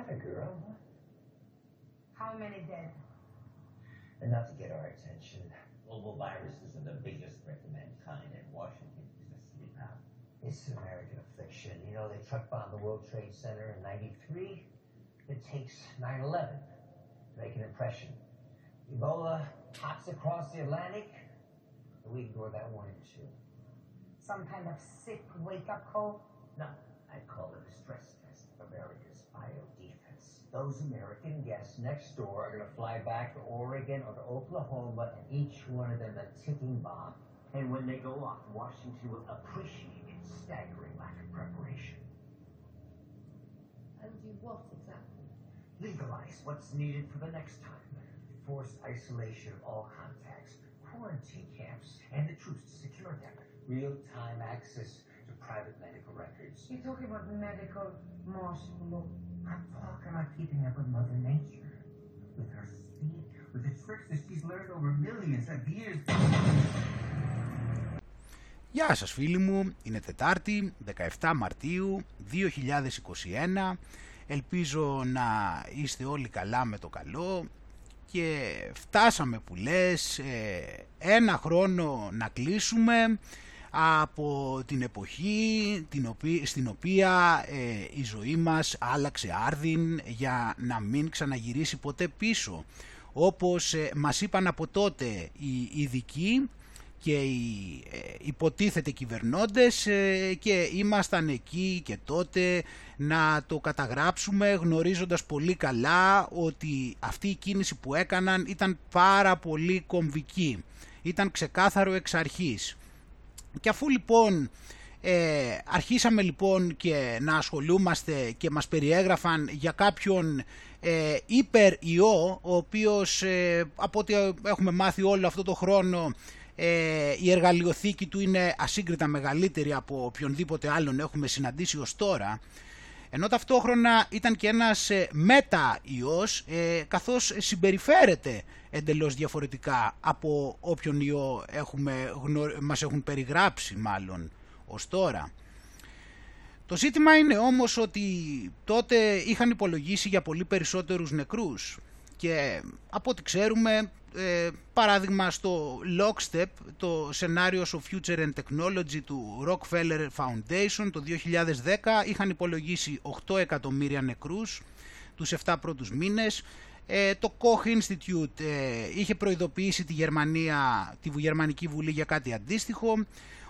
matter, girl? How many dead? Enough to get our attention. Global viruses are the biggest threat to mankind, and Washington is asleep out. It's an American affliction. You know, they truck bombed the World Trade Center in 93. It takes 9-11 to make an impression. Ebola hops across the Atlantic, we ignore that warning too. Some kind of sick wake-up call? No, I call it a stress test bio defense. Those American guests next door are going to fly back to Oregon or to Oklahoma, and each one of them a ticking bomb. And when they go off, Washington will appreciate its staggering lack of preparation. And do what exactly? Legalize what's needed for the next time. Forced isolation of all contacts, quarantine camps, and the troops to secure them. Real-time access to private medical records. You're talking about medical martial law. I'm talking about keeping up with Mother Nature. With her speed, with the tricks that she's learned over millions of years. Γεια σας φίλοι μου, είναι Τετάρτη, 17 Μαρτίου 2021. Ελπίζω να είστε όλοι καλά με το καλό και φτάσαμε που λες ε, ένα χρόνο να κλείσουμε από την εποχή την οποία, στην οποία ε, η ζωή μας άλλαξε άρδιν για να μην ξαναγυρίσει ποτέ πίσω. Όπως ε, μας είπαν από τότε οι ειδικοί και οι ε, υποτίθεται κυβερνώντες ε, και ήμασταν εκεί και τότε να το καταγράψουμε γνωρίζοντας πολύ καλά ότι αυτή η κίνηση που έκαναν ήταν πάρα πολύ κομβική. Ήταν ξεκάθαρο εξ αρχής. Και αφού λοιπόν ε, αρχίσαμε λοιπόν και να ασχολούμαστε και μας περιέγραφαν για κάποιον ε, υπερ-ιό, ο οποίος ε, από ό,τι έχουμε μάθει όλο αυτό το χρόνο ε, η εργαλειοθήκη του είναι ασύγκριτα μεγαλύτερη από οποιονδήποτε άλλον έχουμε συναντήσει ως τώρα, ενώ ταυτόχρονα ήταν και ένας ε, μετα-ιός, ε, καθώς συμπεριφέρεται εντελώς διαφορετικά από όποιον ιό έχουμε, μας έχουν περιγράψει μάλλον ως τώρα. Το ζήτημα είναι όμως ότι τότε είχαν υπολογίσει για πολύ περισσότερους νεκρούς και από ό,τι ξέρουμε ε, παράδειγμα στο Lockstep, το σενάριο of Future and Technology του Rockefeller Foundation το 2010 είχαν υπολογίσει 8 εκατομμύρια νεκρούς τους 7 πρώτους μήνες. Ε, το Koch Institute ε, είχε προειδοποιήσει τη Γερμανία, τη Γερμανική Βουλή για κάτι αντίστοιχο.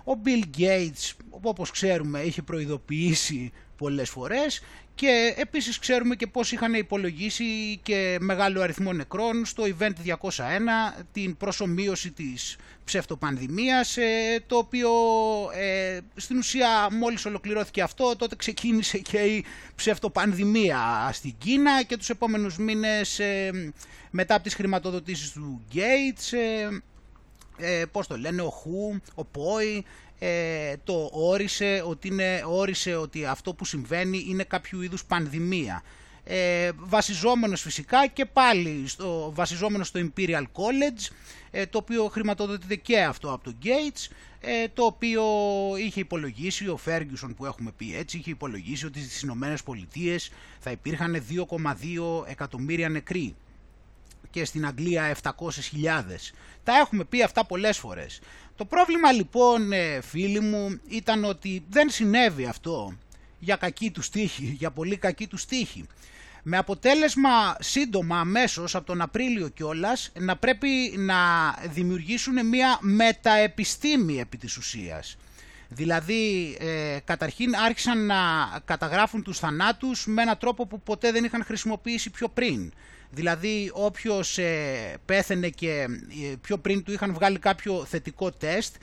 Ο Bill Gates, όπως ξέρουμε, είχε προειδοποιήσει πολλές φορές και επίσης ξέρουμε και πώς είχαν υπολογίσει και μεγάλο αριθμό νεκρών στο Event 201, την προσωμείωση της ψευτοπανδημίας, ε, το οποίο ε, στην ουσία μόλις ολοκληρώθηκε αυτό, τότε ξεκίνησε και η ψευτοπανδημία στην Κίνα και τους επόμενους μήνες ε, μετά από τις χρηματοδοτήσεις του Gates, ε, πώς το λένε, ο Χου, ο Πόι, ε, το όρισε ότι, είναι, όρισε ότι αυτό που συμβαίνει είναι κάποιο είδους πανδημία. Ε, βασιζόμενος φυσικά και πάλι στο, βασιζόμενος στο Imperial College ε, το οποίο χρηματοδοτείται και αυτό από τον Gates ε, το οποίο είχε υπολογίσει ο Ferguson που έχουμε πει έτσι είχε υπολογίσει ότι στις Ηνωμένες Πολιτείες θα υπήρχαν 2,2 εκατομμύρια νεκροί και στην Αγγλία 700.000 τα έχουμε πει αυτά πολλές φορές το πρόβλημα λοιπόν ε, φίλοι μου ήταν ότι δεν συνέβη αυτό για κακή τους στίχη, για πολύ κακή τους στίχη. Με αποτέλεσμα σύντομα αμέσως από τον Απρίλιο κιόλας να πρέπει να δημιουργήσουν μια μεταεπιστήμη επί της ουσίας. Δηλαδή ε, καταρχήν άρχισαν να καταγράφουν τους θανάτους με έναν τρόπο που ποτέ δεν είχαν χρησιμοποιήσει πιο πριν. Δηλαδή όποιος ε, πέθαινε και ε, πιο πριν του είχαν βγάλει κάποιο θετικό τεστ,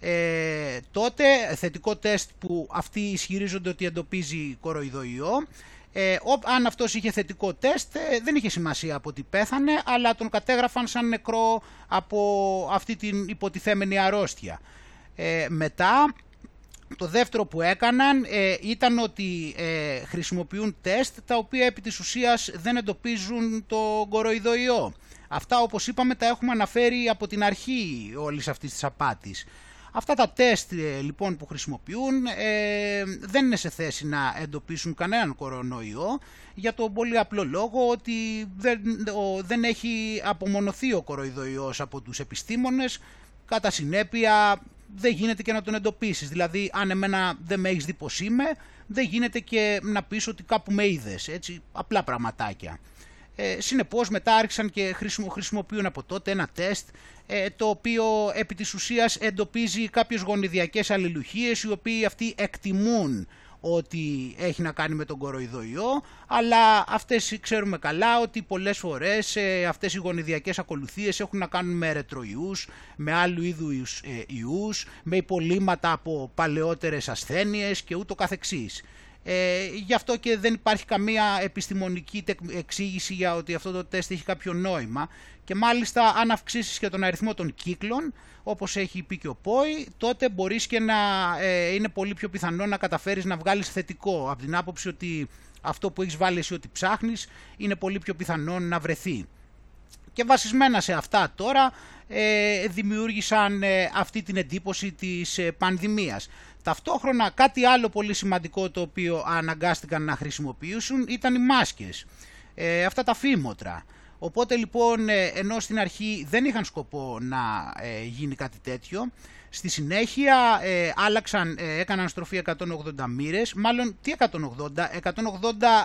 ε, τότε θετικό τεστ που αυτοί ισχυρίζονται ότι εντοπίζει κοροϊδοϊό, ε, αν αυτός είχε θετικό τεστ ε, δεν είχε σημασία από ότι πέθανε, αλλά τον κατέγραφαν σαν νεκρό από αυτή την υποτιθέμενη αρρώστια. μετά το δεύτερο που έκαναν ε, ήταν ότι ε, χρησιμοποιούν τεστ τα οποία επί της ουσίας δεν εντοπίζουν το κοροϊδοϊό. Αυτά όπως είπαμε τα έχουμε αναφέρει από την αρχή όλης αυτής της απάτης. Αυτά τα τεστ ε, λοιπόν που χρησιμοποιούν ε, δεν είναι σε θέση να εντοπίσουν κανέναν κορονοϊό για τον πολύ απλό λόγο ότι δεν, δεν έχει απομονωθεί ο κοροϊδοϊός από τους επιστήμονες κατά συνέπεια δεν γίνεται και να τον εντοπίσεις. Δηλαδή αν εμένα δεν με έχεις δει πως είμαι δεν γίνεται και να πεις ότι κάπου με είδες. Έτσι, απλά πραγματάκια. Ε, συνεπώς μετά άρχισαν και χρησιμοποιούν από τότε ένα τεστ ε, το οποίο επί της ουσίας εντοπίζει κάποιες γονιδιακές αλληλουχίες οι οποίοι αυτοί εκτιμούν ότι έχει να κάνει με τον κοροϊδοϊό, αλλά αυτές ξέρουμε καλά ότι πολλές φορές ε, αυτές οι γονιδιακές ακολουθίες έχουν να κάνουν με ερετροϊούς, με άλλου είδους ε, ιούς, με υπολείμματα από παλαιότερες ασθένειες και ούτω καθεξής. Ε, γι' αυτό και δεν υπάρχει καμία επιστημονική εξήγηση για ότι αυτό το τεστ έχει κάποιο νόημα και μάλιστα αν αυξήσεις και τον αριθμό των κύκλων, όπως έχει πει και ο ΠΟΗ, τότε μπορείς και να ε, είναι πολύ πιο πιθανό να καταφέρεις να βγάλεις θετικό, από την άποψη ότι αυτό που έχεις βάλει εσύ ότι ψάχνεις είναι πολύ πιο πιθανό να βρεθεί. Και βασισμένα σε αυτά τώρα ε, δημιούργησαν ε, αυτή την εντύπωση της ε, πανδημίας. Ταυτόχρονα κάτι άλλο πολύ σημαντικό το οποίο αναγκάστηκαν να χρησιμοποιήσουν ήταν οι μάσκες, ε, αυτά τα φήμοτρα. Οπότε λοιπόν ε, ενώ στην αρχή δεν είχαν σκοπό να ε, γίνει κάτι τέτοιο, στη συνέχεια ε, άλλαξαν, ε, έκαναν στροφή 180 μοίρες, μάλλον τι 180, 180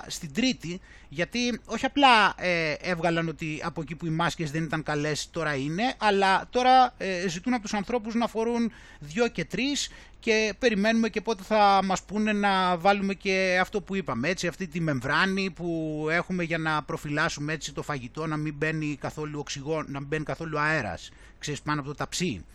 στην τρίτη, γιατί όχι απλά έβγαλαν ότι από εκεί που οι μάσκες δεν ήταν καλές τώρα είναι, αλλά τώρα ζητούν από τους ανθρώπους να φορούν δύο και τρεις και περιμένουμε και πότε θα μας πούνε να βάλουμε και αυτό που είπαμε, έτσι, αυτή τη μεμβράνη που έχουμε για να προφυλάσσουμε έτσι το φαγητό, να μην μπαίνει καθόλου οξυγό, να μην μπαίνει καθόλου αέρας, ξέρεις, πάνω από το ταψί.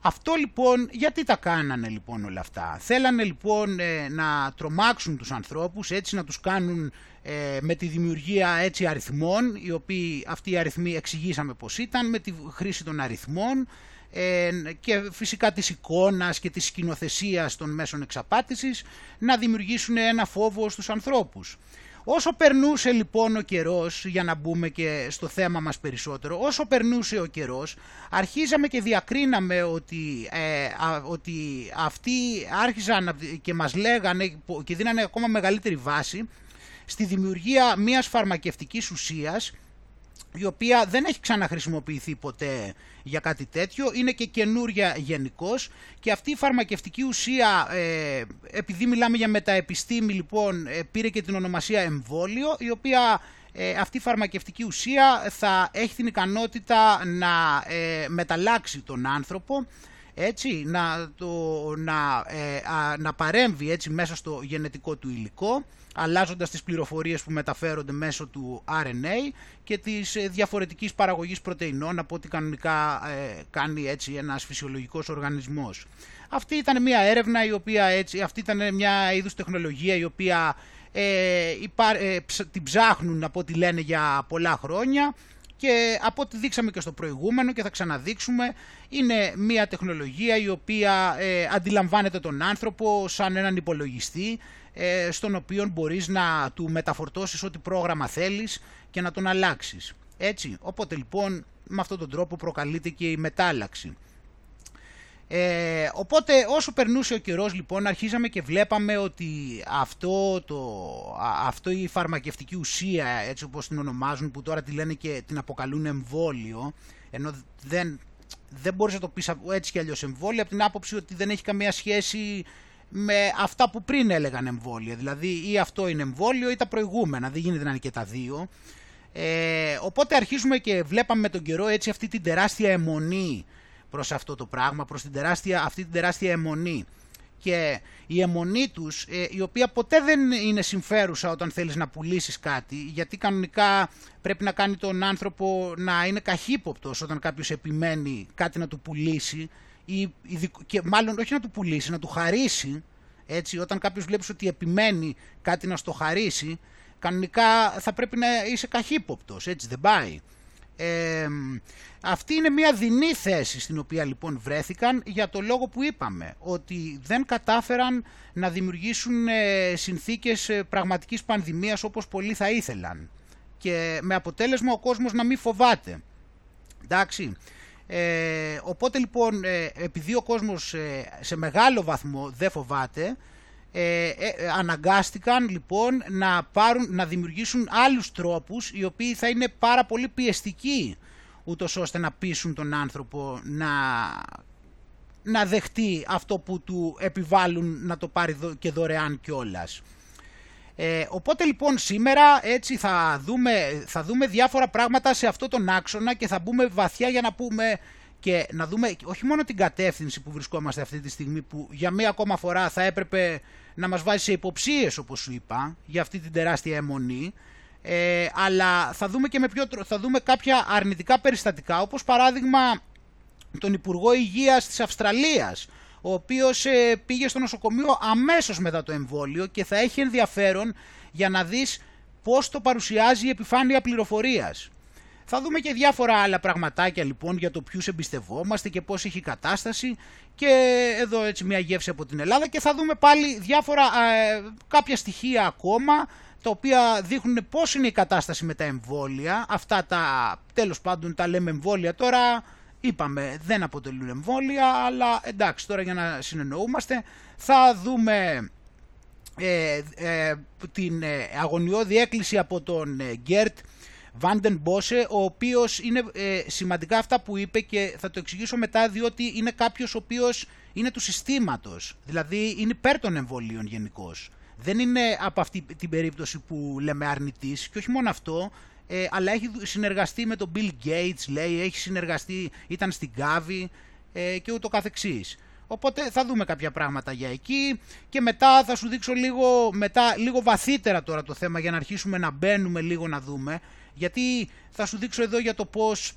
Αυτό λοιπόν, γιατί τα κάνανε λοιπόν όλα αυτά; Θέλανε λοιπόν ε, να τρομάξουν τους ανθρώπους, έτσι να τους κάνουν ε, με τη δημιουργία έτσι αριθμών, οι οποίοι αυτοί οι αριθμοί εξηγήσαμε πως ήταν, με τη χρήση των αριθμών, ε, και φυσικά της εικόνας και της σκηνοθεσίας των μέσων εξαπάτησης να δημιουργήσουν ένα φόβο στους ανθρώπους. Όσο περνούσε λοιπόν ο καιρός, για να μπούμε και στο θέμα μας περισσότερο, όσο περνούσε ο καιρός, αρχίζαμε και διακρίναμε ότι, ε, ότι αυτοί άρχιζαν και μας λέγανε και δίνανε ακόμα μεγαλύτερη βάση στη δημιουργία μιας φαρμακευτικής ουσίας η οποία δεν έχει ξαναχρησιμοποιηθεί ποτέ για κάτι τέτοιο, είναι και καινούρια γενικώς. Και αυτή η φαρμακευτική ουσία, ε, επειδή μιλάμε για μεταεπιστήμη λοιπόν, ε, πήρε και την ονομασία εμβόλιο, η οποία ε, αυτή η φαρμακευτική ουσία θα έχει την ικανότητα να ε, μεταλλάξει τον άνθρωπο έτσι, να, το, να, να παρέμβει έτσι μέσα στο γενετικό του υλικό αλλάζοντας τις πληροφορίες που μεταφέρονται μέσω του RNA και της ε, διαφορετικής παραγωγής πρωτεϊνών από ό,τι κανονικά ε, κάνει έτσι ένας φυσιολογικός οργανισμός. Αυτή ήταν μια έρευνα η οποία έτσι, αυτή ήταν μια είδους τεχνολογία η οποία ε, ε την ψάχνουν από ό,τι λένε για πολλά χρόνια και από ό,τι δείξαμε και στο προηγούμενο και θα ξαναδείξουμε είναι μια τεχνολογία η οποία αντιλαμβάνεται τον άνθρωπο σαν έναν υπολογιστή ε, στον οποίο μπορείς να του μεταφορτώσεις ό,τι πρόγραμμα θέλεις και να τον αλλάξεις. Έτσι, οπότε λοιπόν με αυτόν τον τρόπο προκαλείται και η μετάλλαξη. Ε, οπότε όσο περνούσε ο καιρός λοιπόν αρχίζαμε και βλέπαμε ότι αυτό, το, αυτό η φαρμακευτική ουσία έτσι όπως την ονομάζουν που τώρα τη λένε και την αποκαλούν εμβόλιο ενώ δεν, δεν μπορείς να το πεις έτσι κι αλλιώς εμβόλιο από την άποψη ότι δεν έχει καμία σχέση με αυτά που πριν έλεγαν εμβόλια. Δηλαδή ή αυτό είναι εμβόλιο ή τα προηγούμενα, δεν γίνεται να είναι και τα δύο. Ε, οπότε αρχίζουμε και βλέπαμε με τον καιρό έτσι αυτή την τεράστια αιμονή προς αυτό το πράγμα, προς την τεράστια, αυτή την τεράστια αιμονή. Και η αιμονή τους, ε, η οποία ποτέ δεν είναι συμφέρουσα όταν θέλεις να πουλήσεις κάτι, γιατί κανονικά πρέπει να κάνει τον άνθρωπο να είναι καχύποπτος όταν κάποιος επιμένει κάτι να του πουλήσει, ή, και μάλλον όχι να του πουλήσει, να του χαρίσει, έτσι, όταν κάποιος βλέπεις ότι επιμένει κάτι να στο χαρίσει, κανονικά θα πρέπει να είσαι καχύποπτος, έτσι δεν πάει. Ε, αυτή είναι μια δεινή θέση στην οποία λοιπόν βρέθηκαν για το λόγο που είπαμε, ότι δεν κατάφεραν να δημιουργήσουν ε, συνθήκες ε, πραγματικής πανδημίας όπως πολλοί θα ήθελαν και με αποτέλεσμα ο κόσμος να μην φοβάται. Εντάξει, Ε, οπότε λοιπόν ε, επειδή ο κόσμος ε, σε μεγάλο βαθμό δεν φοβάται ε, αναγκάστηκαν λοιπόν να, πάρουν, να δημιουργήσουν άλλους τρόπους οι οποίοι θα είναι πάρα πολύ πιεστικοί ούτως ώστε να πείσουν τον άνθρωπο να, να δεχτεί αυτό που του επιβάλλουν να το πάρει και δωρεάν κιόλας. Ε, οπότε λοιπόν σήμερα έτσι θα δούμε, θα δούμε διάφορα πράγματα σε αυτό τον άξονα και θα μπούμε βαθιά για να πούμε και να δούμε όχι μόνο την κατεύθυνση που βρισκόμαστε αυτή τη στιγμή που για μία ακόμα φορά θα έπρεπε να μας βάζει σε υποψίες όπως σου είπα για αυτή την τεράστια αιμονή. Ε, αλλά θα δούμε και με ποιο, θα δούμε κάποια αρνητικά περιστατικά όπως παράδειγμα τον Υπουργό Υγείας της Αυστραλίας ο οποίος ε, πήγε στο νοσοκομείο αμέσως μετά το εμβόλιο και θα έχει ενδιαφέρον για να δεις πώς το παρουσιάζει η επιφάνεια πληροφορίας. Θα δούμε και διάφορα άλλα πραγματάκια λοιπόν για το ποιους εμπιστευόμαστε και πώς έχει κατάσταση και εδώ έτσι μια γεύση από την Ελλάδα και θα δούμε πάλι διάφορα ε, κάποια στοιχεία ακόμα τα οποία δείχνουν πώς είναι η κατάσταση με τα εμβόλια. Αυτά τα τέλος πάντων τα λέμε εμβόλια τώρα είπαμε δεν αποτελούν εμβόλια, αλλά εντάξει τώρα για να συνεννοούμαστε θα δούμε ε, ε, την ε, αγωνιώδη έκκληση από τον Γκέρτ Βάντεν Μπόσε, ο οποίος είναι σημαντικά αυτά που είπε και θα το εξηγήσω μετά διότι είναι κάποιος ο οποίος είναι του συστήματος, δηλαδή είναι υπέρ των εμβολίων γενικώς. Δεν είναι από αυτή την περίπτωση που λέμε αρνητής και όχι μόνο αυτό, ε, αλλά έχει συνεργαστεί με τον Bill Gates, λέει, έχει συνεργαστεί, ήταν στην Gavi ε, και ούτω καθεξής. Οπότε θα δούμε κάποια πράγματα για εκεί και μετά θα σου δείξω λίγο, μετά, λίγο βαθύτερα τώρα το θέμα για να αρχίσουμε να μπαίνουμε λίγο να δούμε γιατί θα σου δείξω εδώ για το πώς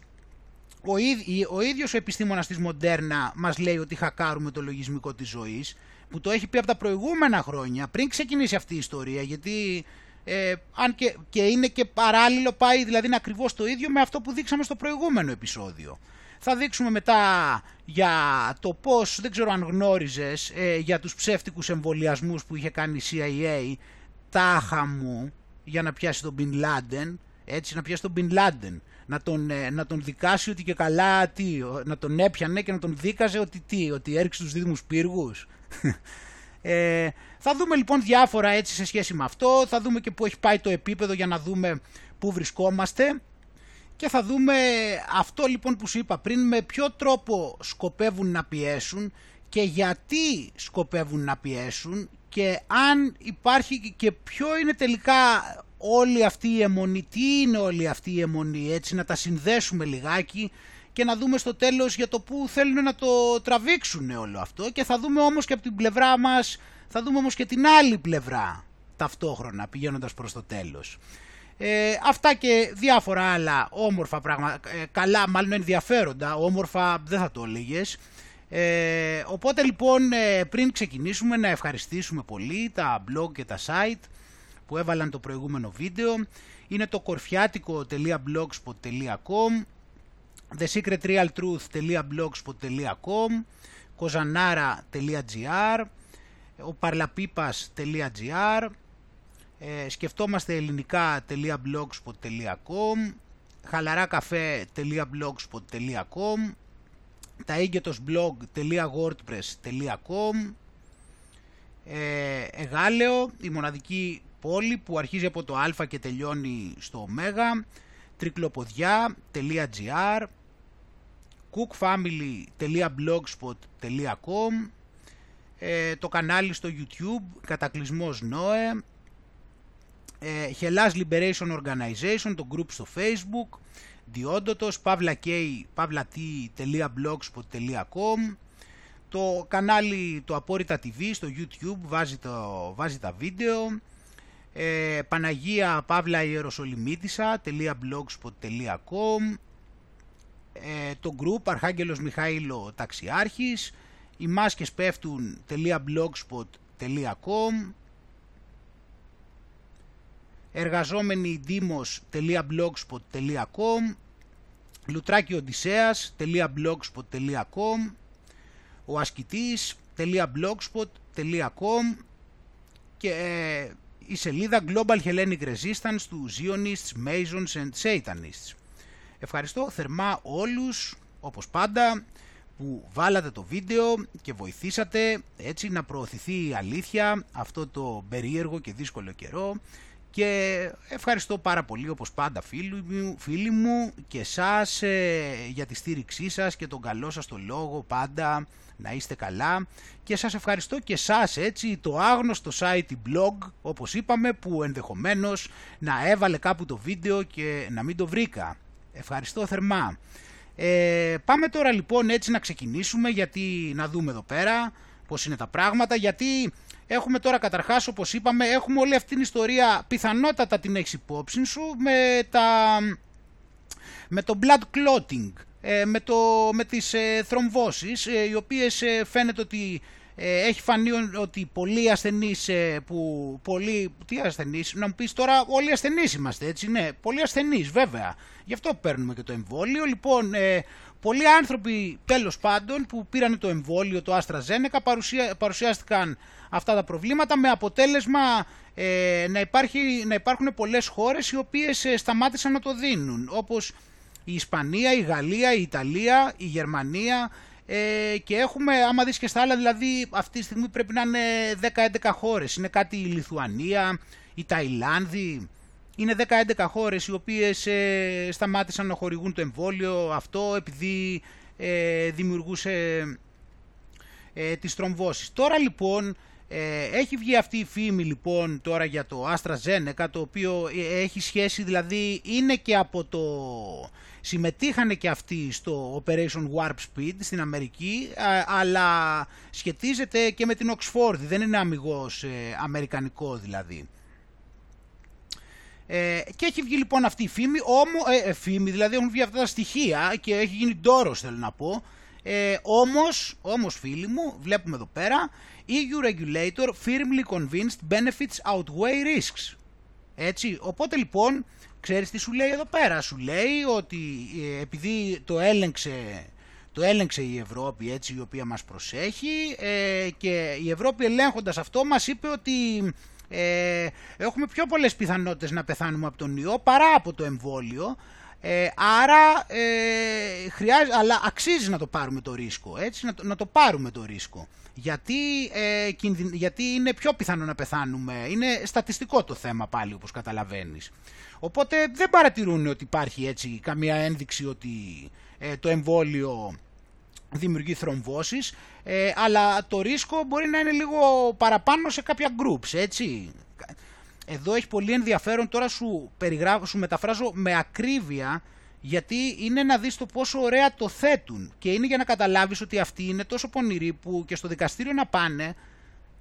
ο, ίδ, ο ίδιος ο επιστήμονας της Μοντέρνα μας λέει ότι χακάρουμε το λογισμικό της ζωής που το έχει πει από τα προηγούμενα χρόνια πριν ξεκινήσει αυτή η ιστορία γιατί ε, αν και, και είναι και παράλληλο πάει δηλαδή είναι ακριβώς το ίδιο με αυτό που δείξαμε στο προηγούμενο επεισόδιο. Θα δείξουμε μετά για το πώς, δεν ξέρω αν γνώριζες, ε, για τους ψεύτικους εμβολιασμούς που είχε κάνει η CIA, τάχα μου, για να πιάσει τον Bin Laden, έτσι να πιάσει τον Bin Laden, να τον, ε, να τον δικάσει ότι και καλά, τι, να τον έπιανε και να τον δίκαζε ότι τι, ότι έριξε τους δίδυμους πύργους. Ε, θα δούμε λοιπόν διάφορα έτσι σε σχέση με αυτό, θα δούμε και πού έχει πάει το επίπεδο για να δούμε πού βρισκόμαστε. Και θα δούμε αυτό λοιπόν που σου είπα πριν με ποιο τρόπο σκοπεύουν να πιέσουν και γιατί σκοπεύουν να πιέσουν και αν υπάρχει και ποιο είναι τελικά όλη αυτή η αιμονή, τι είναι όλη αυτή η αιμονή έτσι να τα συνδέσουμε λιγάκι και να δούμε στο τέλος για το που θέλουν να το τραβήξουν όλο αυτό και θα δούμε όμως και από την πλευρά μας, θα δούμε όμως και την άλλη πλευρά ταυτόχρονα πηγαίνοντας προς το τέλος. Ε, αυτά και διάφορα άλλα όμορφα πράγματα, ε, καλά μάλλον ενδιαφέροντα, όμορφα δεν θα το έλεγες. Ε, οπότε λοιπόν ε, πριν ξεκινήσουμε να ευχαριστήσουμε πολύ τα blog και τα site που έβαλαν το προηγούμενο βίντεο. Είναι το κορφιάτικο.blogspot.com thesecretrealtruth.blogspot.com kozanara.gr ο παρλαπίπας.gr ε, σκεφτόμαστε ελληνικά.blogspot.com χαλαράκαφέ.blogspot.com τα blog.wordpress.com ε, Εγάλεο, η μοναδική πόλη που αρχίζει από το α και τελειώνει στο ω τρικλοποδιά.gr cookfamily.blogspot.com ε, το κανάλι στο YouTube Κατακλυσμός Νόε ε, Hellas Liberation Organization το group στο Facebook Διόντοτος pavlak.blogspot.com το κανάλι το Απόρριτα TV στο YouTube βάζει, το, βάζει τα βίντεο ε, Παναγία Παύλα Ιεροσολυμίτισσα.blogspot.com ε, το group Αρχάγγελος Μιχαήλο Ταξιάρχης. Οι μάσκες πέφτουν.blogspot.com εργαζόμενοι demos.blogspot.com λουτράκι οδυσσέας.blogspot.com ο ασκητής.blogspot.com και ε, η σελίδα Global Hellenic Resistance του Zionists, Masons and Satanists. Ευχαριστώ θερμά όλους όπως πάντα που βάλατε το βίντεο και βοηθήσατε έτσι να προωθηθεί η αλήθεια αυτό το περίεργο και δύσκολο καιρό και ευχαριστώ πάρα πολύ όπως πάντα φίλοι μου, φίλοι μου και σας ε, για τη στήριξή σας και τον καλό σας το λόγο πάντα να είστε καλά και σας ευχαριστώ και σας έτσι το άγνωστο site blog όπως είπαμε που ενδεχομένως να έβαλε κάπου το βίντεο και να μην το βρήκα. Ευχαριστώ θερμά. Ε, πάμε τώρα λοιπόν έτσι να ξεκινήσουμε γιατί να δούμε εδώ πέρα πώς είναι τα πράγματα γιατί έχουμε τώρα καταρχάς όπως είπαμε έχουμε όλη αυτή την ιστορία πιθανότατα την έχεις υπόψη σου με, τα, με το blood clotting ε, με, το, με τις ε, θρομβώσεις ε, οι οποίες φαίνεται ότι έχει φανεί ότι πολλοί ασθενείς που πολλοί, τι ασθενείς, να μου πεις τώρα όλοι ασθενείς είμαστε έτσι, ναι, πολλοί ασθενείς βέβαια, γι' αυτό παίρνουμε και το εμβόλιο, λοιπόν πολλοί άνθρωποι τέλος πάντων που πήραν το εμβόλιο, το AstraZeneca παρουσία, παρουσιάστηκαν αυτά τα προβλήματα με αποτέλεσμα να, υπάρχει, να υπάρχουν πολλές χώρες οι οποίες σταμάτησαν να το δίνουν όπως η Ισπανία, η Γαλλία, η Ιταλία, η Γερμανία ε, και έχουμε, άμα δεις και στα άλλα, δηλαδή αυτή τη στιγμή πρέπει να είναι 10-11 χώρες. Είναι κάτι η Λιθουανία, η Ταϊλάνδη, είναι 10-11 χώρες οι οποίες ε, σταμάτησαν να χορηγούν το εμβόλιο αυτό επειδή ε, δημιουργούσε ε, τις τρομβώσεις. Τώρα λοιπόν ε, έχει βγει αυτή η φήμη λοιπόν τώρα για το AstraZeneca το οποίο έχει σχέση δηλαδή είναι και από το συμμετείχαν και αυτοί στο Operation Warp Speed στην Αμερική, αλλά σχετίζεται και με την Oxford, δεν είναι αμυγός ε, αμερικανικό δηλαδή. Ε, και έχει βγει λοιπόν αυτή η φήμη, όμω, ε, ε, φήμη, δηλαδή έχουν βγει αυτά τα στοιχεία και έχει γίνει ντόρος θέλω να πω. Ε, όμως, όμως φίλοι μου, βλέπουμε εδώ πέρα, EU regulator firmly convinced benefits outweigh risks. Έτσι, οπότε λοιπόν Ξέρεις τι σου λέει εδώ πέρα; Σου λέει ότι ε, επειδή το έλεγξε, το έλεγξε η Ευρώπη έτσι η οποία μας προσέχει ε, και η Ευρώπη ελέγχοντας αυτό μας είπε ότι ε, έχουμε πιο πολλές πιθανότητες να πεθάνουμε από τον ιό παρά από το εμβόλιο ε, άρα ε, χρειάζεται, αλλά αξίζει να το πάρουμε το ρίσκο, έτσι, να το, να το πάρουμε το ρίσκο. Γιατί, ε, γιατί είναι πιο πιθανό να πεθάνουμε, είναι στατιστικό το θέμα πάλι όπως καταλαβαίνεις. Οπότε δεν παρατηρούν ότι υπάρχει έτσι καμία ένδειξη ότι ε, το εμβόλιο δημιουργεί θρομβώσεις, ε, αλλά το ρίσκο μπορεί να είναι λίγο παραπάνω σε κάποια groups, έτσι. Εδώ έχει πολύ ενδιαφέρον, τώρα σου, περιγράφω, σου μεταφράζω με ακρίβεια, γιατί είναι να δεις το πόσο ωραία το θέτουν και είναι για να καταλάβεις ότι αυτοί είναι τόσο πονηροί που και στο δικαστήριο να πάνε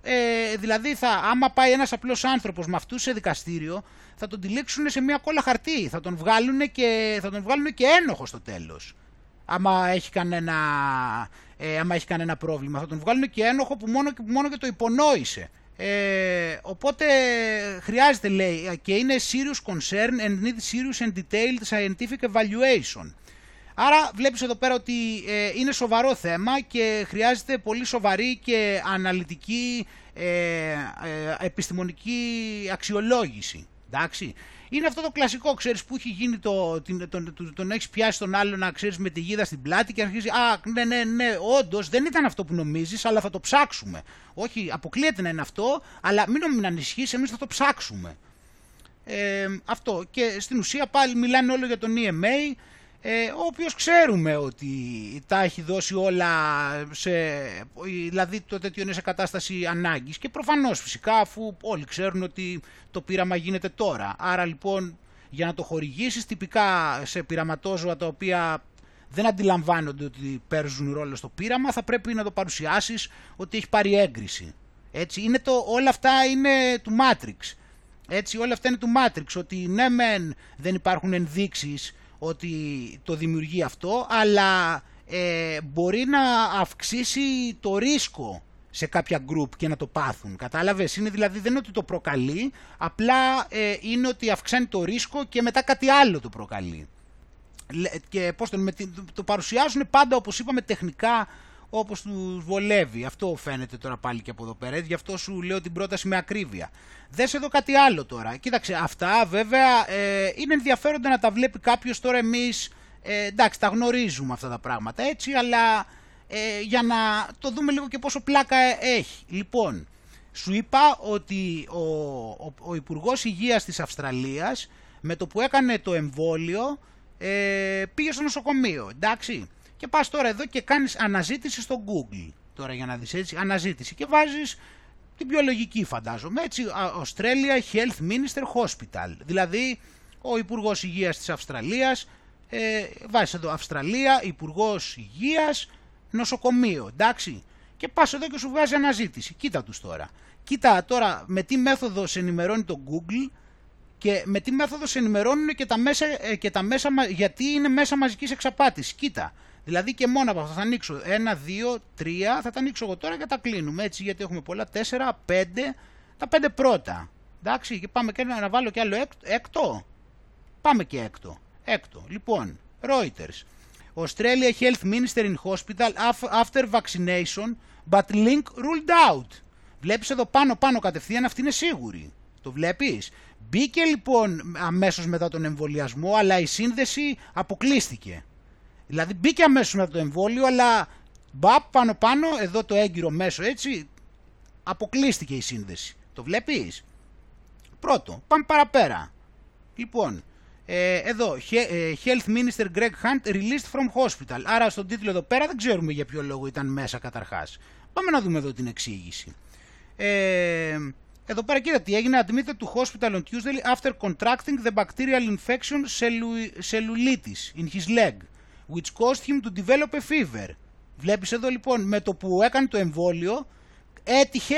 ε, δηλαδή, θα, άμα πάει ένας απλός άνθρωπος με αυτούς σε δικαστήριο, θα τον τυλίξουν σε μια κόλλα χαρτί. Θα τον βγάλουν και, θα τον βγάλουν και ένοχο στο τέλος. Άμα έχει κανένα, ε, άμα έχει κανένα πρόβλημα. Θα τον βγάλουν και ένοχο που μόνο, μόνο και το υπονόησε. Ε, οπότε χρειάζεται λέει και είναι serious concern and need serious and detailed scientific evaluation. Άρα βλέπεις εδώ πέρα ότι ε, είναι σοβαρό θέμα και χρειάζεται πολύ σοβαρή και αναλυτική ε, ε, επιστημονική αξιολόγηση. Εντάξει. Είναι αυτό το κλασικό, ξέρεις, που έχει γίνει το, τον, τον, τον έχεις πιάσει τον άλλο να ξέρεις με τη γίδα στην πλάτη και αρχίζει, α, ναι, ναι, ναι, όντως δεν ήταν αυτό που νομίζεις, αλλά θα το ψάξουμε. Όχι, αποκλείεται να είναι αυτό, αλλά μην μην ανησυχείς, εμείς θα το ψάξουμε. Ε, αυτό. Και στην ουσία πάλι μιλάνε όλο για τον EMA, ε, ο οποίος ξέρουμε ότι τα έχει δώσει όλα, σε, δηλαδή το τέτοιο είναι σε κατάσταση ανάγκης και προφανώς φυσικά αφού όλοι ξέρουν ότι το πείραμα γίνεται τώρα. Άρα λοιπόν για να το χορηγήσεις τυπικά σε πειραματόζωα τα οποία δεν αντιλαμβάνονται ότι παίρνουν ρόλο στο πείραμα θα πρέπει να το παρουσιάσεις ότι έχει πάρει έγκριση. Έτσι, είναι το, όλα αυτά είναι του Matrix. Έτσι, όλα αυτά είναι του Matrix, ότι ναι μεν δεν υπάρχουν ενδείξεις ότι το δημιουργεί αυτό, αλλά ε, μπορεί να αυξήσει το ρίσκο σε κάποια group και να το πάθουν. Κατάλαβες, είναι δηλαδή δεν είναι ότι το προκαλεί, απλά ε, είναι ότι αυξάνει το ρίσκο και μετά κάτι άλλο το προκαλεί. Και πώς το, το παρουσιάζουν πάντα όπως είπαμε τεχνικά όπως τους βολεύει. Αυτό φαίνεται τώρα πάλι και από εδώ πέρα. Γι' αυτό σου λέω την πρόταση με ακρίβεια. Δες εδώ κάτι άλλο τώρα. Κοίταξε, αυτά βέβαια ε, είναι ενδιαφέροντα να τα βλέπει κάποιος τώρα εμείς Ε, εντάξει, τα γνωρίζουμε αυτά τα πράγματα έτσι, αλλά ε, για να το δούμε λίγο και πόσο πλάκα έχει. Λοιπόν, σου είπα ότι ο, ο, ο Υπουργός Υγείας της Αυστραλίας με το που έκανε το εμβόλιο ε, πήγε στο νοσοκομείο, εντάξει. Και πας τώρα εδώ και κάνεις αναζήτηση στο Google, τώρα για να δεις έτσι, αναζήτηση και βάζεις την πιο λογική φαντάζομαι, έτσι, Australia Health Minister Hospital, δηλαδή ο Υπουργός Υγείας της Αυστραλίας, ε, βάζεις εδώ Αυστραλία, Υπουργός Υγείας, νοσοκομείο, εντάξει. Και πας εδώ και σου βγάζει αναζήτηση. Κοίτα τους τώρα. Κοίτα τώρα με τι μέθοδο σε ενημερώνει το Google και με τι μέθοδο σε ενημερώνουν και τα μέσα, ε, και τα μέσα γιατί είναι μέσα μαζικής εξαπάτησης. Κοίτα, δηλαδή και μόνο από αυτά θα ανοίξω ένα, δύο, τρία, θα τα ανοίξω εγώ τώρα και τα κλείνουμε έτσι γιατί έχουμε πολλά, τέσσερα, πέντε, τα πέντε πρώτα. Εντάξει, και πάμε και να βάλω και άλλο έκτο. Πάμε και έκτο. Έκτο. Λοιπόν, Reuters. Australia Health Minister in Hospital after vaccination, but link ruled out. Βλέπεις εδώ πάνω πάνω κατευθείαν αυτή είναι σίγουρη. Το βλέπεις. Μπήκε λοιπόν αμέσως μετά τον εμβολιασμό αλλά η σύνδεση αποκλείστηκε. Δηλαδή μπήκε αμέσως μετά το εμβόλιο αλλά μπαπ πάνω πάνω εδώ το έγκυρο μέσο έτσι αποκλείστηκε η σύνδεση. Το βλέπεις; Πρώτο. Πάμε παραπέρα. Λοιπόν, ε, εδώ, ε, Health Minister Greg Hunt released from hospital. Άρα στον τίτλο εδώ πέρα δεν ξέρουμε για ποιο λόγο ήταν μέσα καταρχάς. Πάμε να δούμε εδώ την εξήγηση. Ε, εδώ πέρα κοίτα τι έγινε. Admitted to hospital on Tuesday after contracting the bacterial infection cellulitis in his leg, which caused him to develop a fever. Βλέπεις εδώ λοιπόν με το που έκανε το εμβόλιο έτυχε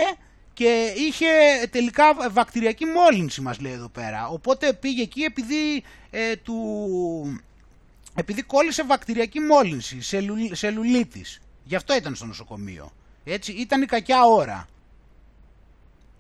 και είχε τελικά βακτηριακή μόλυνση μας λέει εδώ πέρα. Οπότε πήγε εκεί επειδή, ε, του, επειδή κόλλησε βακτηριακή μόλυνση, σελου, σελουλίτης. Γι' αυτό ήταν στο νοσοκομείο. Έτσι, ήταν η κακιά ώρα.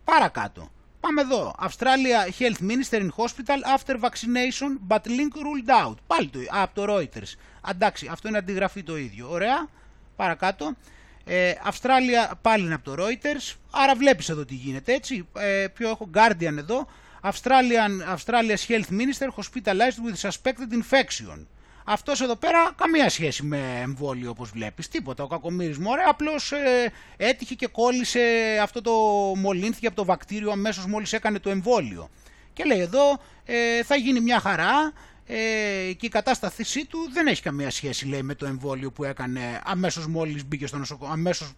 Παρακάτω. Πάμε εδώ. Australia Health Minister in Hospital after vaccination but link ruled out. Πάλι το, από το Reuters. Αντάξει, αυτό είναι αντιγραφή το ίδιο. Ωραία. Παρακάτω. Ε, Αυστράλια πάλι είναι από το Reuters, άρα βλέπεις εδώ τι γίνεται έτσι. Ε, ποιο έχω Guardian εδώ. Australian, Australia's Health Minister hospitalized with suspected infection. Αυτός εδώ πέρα καμία σχέση με εμβόλιο όπως βλέπεις, τίποτα. Ο κακομύρης μωρέ απλώς ε, έτυχε και κόλλησε αυτό το μολύνθηκε από το βακτήριο αμέσως μόλις έκανε το εμβόλιο. Και λέει εδώ ε, θα γίνει μια χαρά, ε, και η κατάστασή του δεν έχει καμία σχέση λέει με το εμβόλιο που έκανε αμέσως μόλις μπήκε στο νοσοκομείο, αμέσως,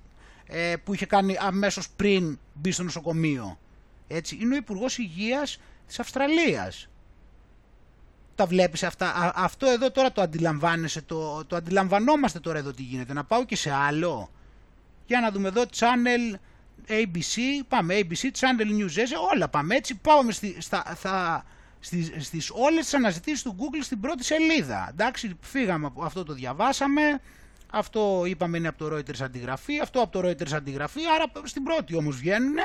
ε, που είχε κάνει αμέσως πριν μπει στο νοσοκομείο. Έτσι, είναι ο Υπουργός Υγείας της Αυστραλίας. Τα βλέπεις αυτά, αυτό εδώ τώρα το αντιλαμβάνεσαι, το, το αντιλαμβανόμαστε τώρα εδώ τι γίνεται. Να πάω και σε άλλο. Για να δούμε εδώ, channel ABC, πάμε ABC, channel News, όλα πάμε έτσι, πάμε στη, στα, θα, στις, στις όλες τις αναζητήσεις του Google στην πρώτη σελίδα. Εντάξει, φύγαμε από αυτό το διαβάσαμε, αυτό είπαμε είναι από το Reuters αντιγραφή, αυτό από το Reuters αντιγραφή, άρα στην πρώτη όμως βγαίνουν,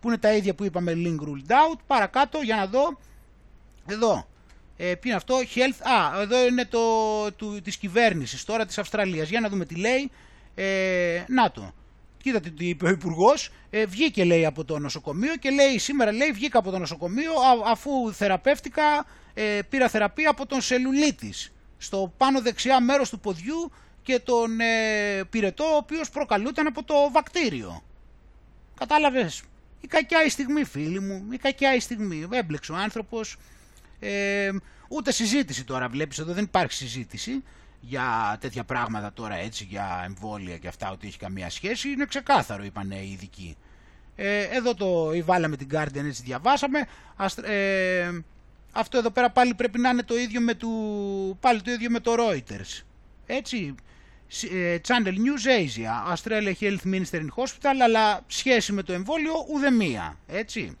που είναι τα ίδια που είπαμε link ruled out, παρακάτω για να δω, εδώ, ε, ποιο είναι αυτό, health, α, εδώ είναι το του, της κυβέρνησης τώρα της Αυστραλίας, για να δούμε τι λέει, ε, να το, Κοίτατε τι είπε ο Υπουργός, ε, βγήκε λέει από το νοσοκομείο και λέει σήμερα λέει βγήκα από το νοσοκομείο αφού θεραπεύτηκα, ε, πήρα θεραπεία από τον σελουλίτης. Στο πάνω δεξιά μέρος του ποδιού και τον ε, πυρετό ο οποίος προκαλούταν από το βακτήριο. Κατάλαβες, η κακιά η στιγμή φίλοι μου, η κακιά η στιγμή, έμπλεξε ο άνθρωπος, ε, ούτε συζήτηση τώρα βλέπεις εδώ δεν υπάρχει συζήτηση, για τέτοια πράγματα τώρα έτσι, για εμβόλια και αυτά, ότι έχει καμία σχέση, είναι ξεκάθαρο, είπαν οι ειδικοί. Ε, εδώ το βάλαμε την Guardian, έτσι διαβάσαμε. Ε, αυτό εδώ πέρα πάλι πρέπει να είναι το ίδιο με, του, πάλι το ίδιο με το Reuters. Έτσι, ε, Channel News Asia, Australia Health Minister in Hospital, αλλά σχέση με το εμβόλιο ουδεμία, έτσι.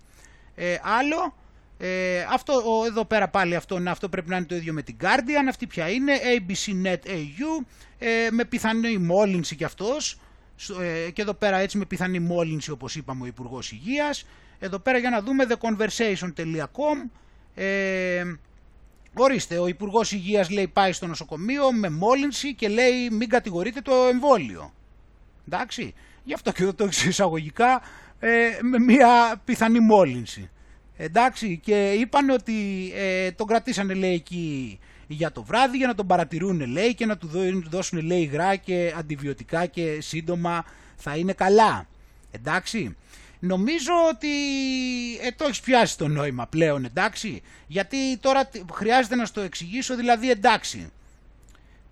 Ε, άλλο, ε, αυτό εδώ πέρα πάλι αυτό, αυτό πρέπει να είναι το ίδιο με την Guardian, αυτή πια είναι, ABC Net AU, ε, με πιθανή μόλυνση κι αυτός, ε, και εδώ πέρα έτσι με πιθανή μόλυνση όπως είπαμε ο Υπουργός Υγείας, εδώ πέρα για να δούμε theconversation.com, ε, ορίστε ο Υπουργός Υγείας λέει πάει στο νοσοκομείο με μόλυνση και λέει μην κατηγορείτε το εμβόλιο. Εντάξει, γι' αυτό και εδώ το εισαγωγικά ε, με μια πιθανή μόλυνση. Εντάξει, και είπαν ότι ε, τον κρατήσανε λέει εκεί για το βράδυ για να τον παρατηρούν λέει και να του δώσουν λέει υγρά και αντιβιωτικά και σύντομα θα είναι καλά. Εντάξει. Νομίζω ότι ε, το έχεις πιάσει το νόημα πλέον, εντάξει. Γιατί τώρα χρειάζεται να στο εξηγήσω, δηλαδή εντάξει.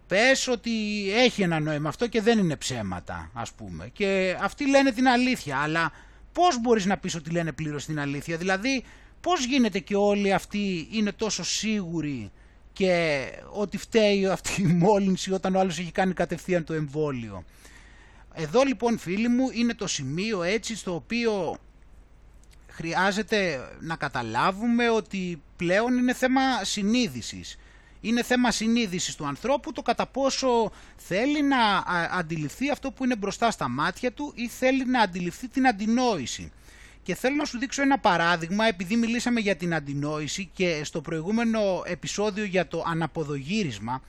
Πες ότι έχει ένα νόημα αυτό και δεν είναι ψέματα, ας πούμε. Και αυτοί λένε την αλήθεια, αλλά πώς μπορείς να πεις ότι λένε πλήρως την αλήθεια; Δηλαδή, πώς γίνεται και όλοι αυτοί είναι τόσο σίγουροι και ότι φταίει αυτή η μόλυνση όταν ο άλλος έχει κάνει κατευθείαν το εμβόλιο; Εδώ λοιπόν φίλοι μου είναι το σημείο έτσι στο οποίο χρειάζεται να καταλάβουμε ότι πλέον είναι θέμα συνείδησης. Είναι θέμα συνείδησης του ανθρώπου το κατά πόσο θέλει να αντιληφθεί αυτό που είναι μπροστά στα μάτια του ή θέλει να αντιληφθεί την αντινόηση. Και θέλω να σου δείξω ένα παράδειγμα επειδή μιλήσαμε για την αντινόηση και στο προηγούμενο επεισόδιο για το αναποδογύρισμα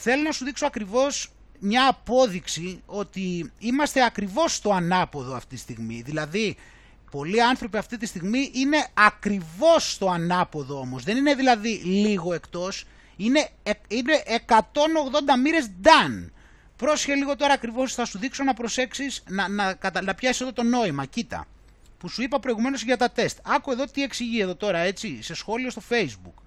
θέλω να σου δείξω ακριβώς μια απόδειξη ότι είμαστε ακριβώς στο ανάποδο αυτή τη στιγμή. Δηλαδή, πολλοί άνθρωποι αυτή τη στιγμή είναι ακριβώς στο ανάποδο όμως. Δεν είναι δηλαδή λίγο εκτός, είναι, είναι 180 μοίρες done. Πρόσχε λίγο τώρα ακριβώς θα σου δείξω να προσέξεις, να, να, να πιάσεις εδώ το νόημα, κοίτα. Που σου είπα προηγουμένως για τα τεστ. Άκου εδώ τι εξηγεί εδώ τώρα έτσι, σε σχόλιο στο facebook.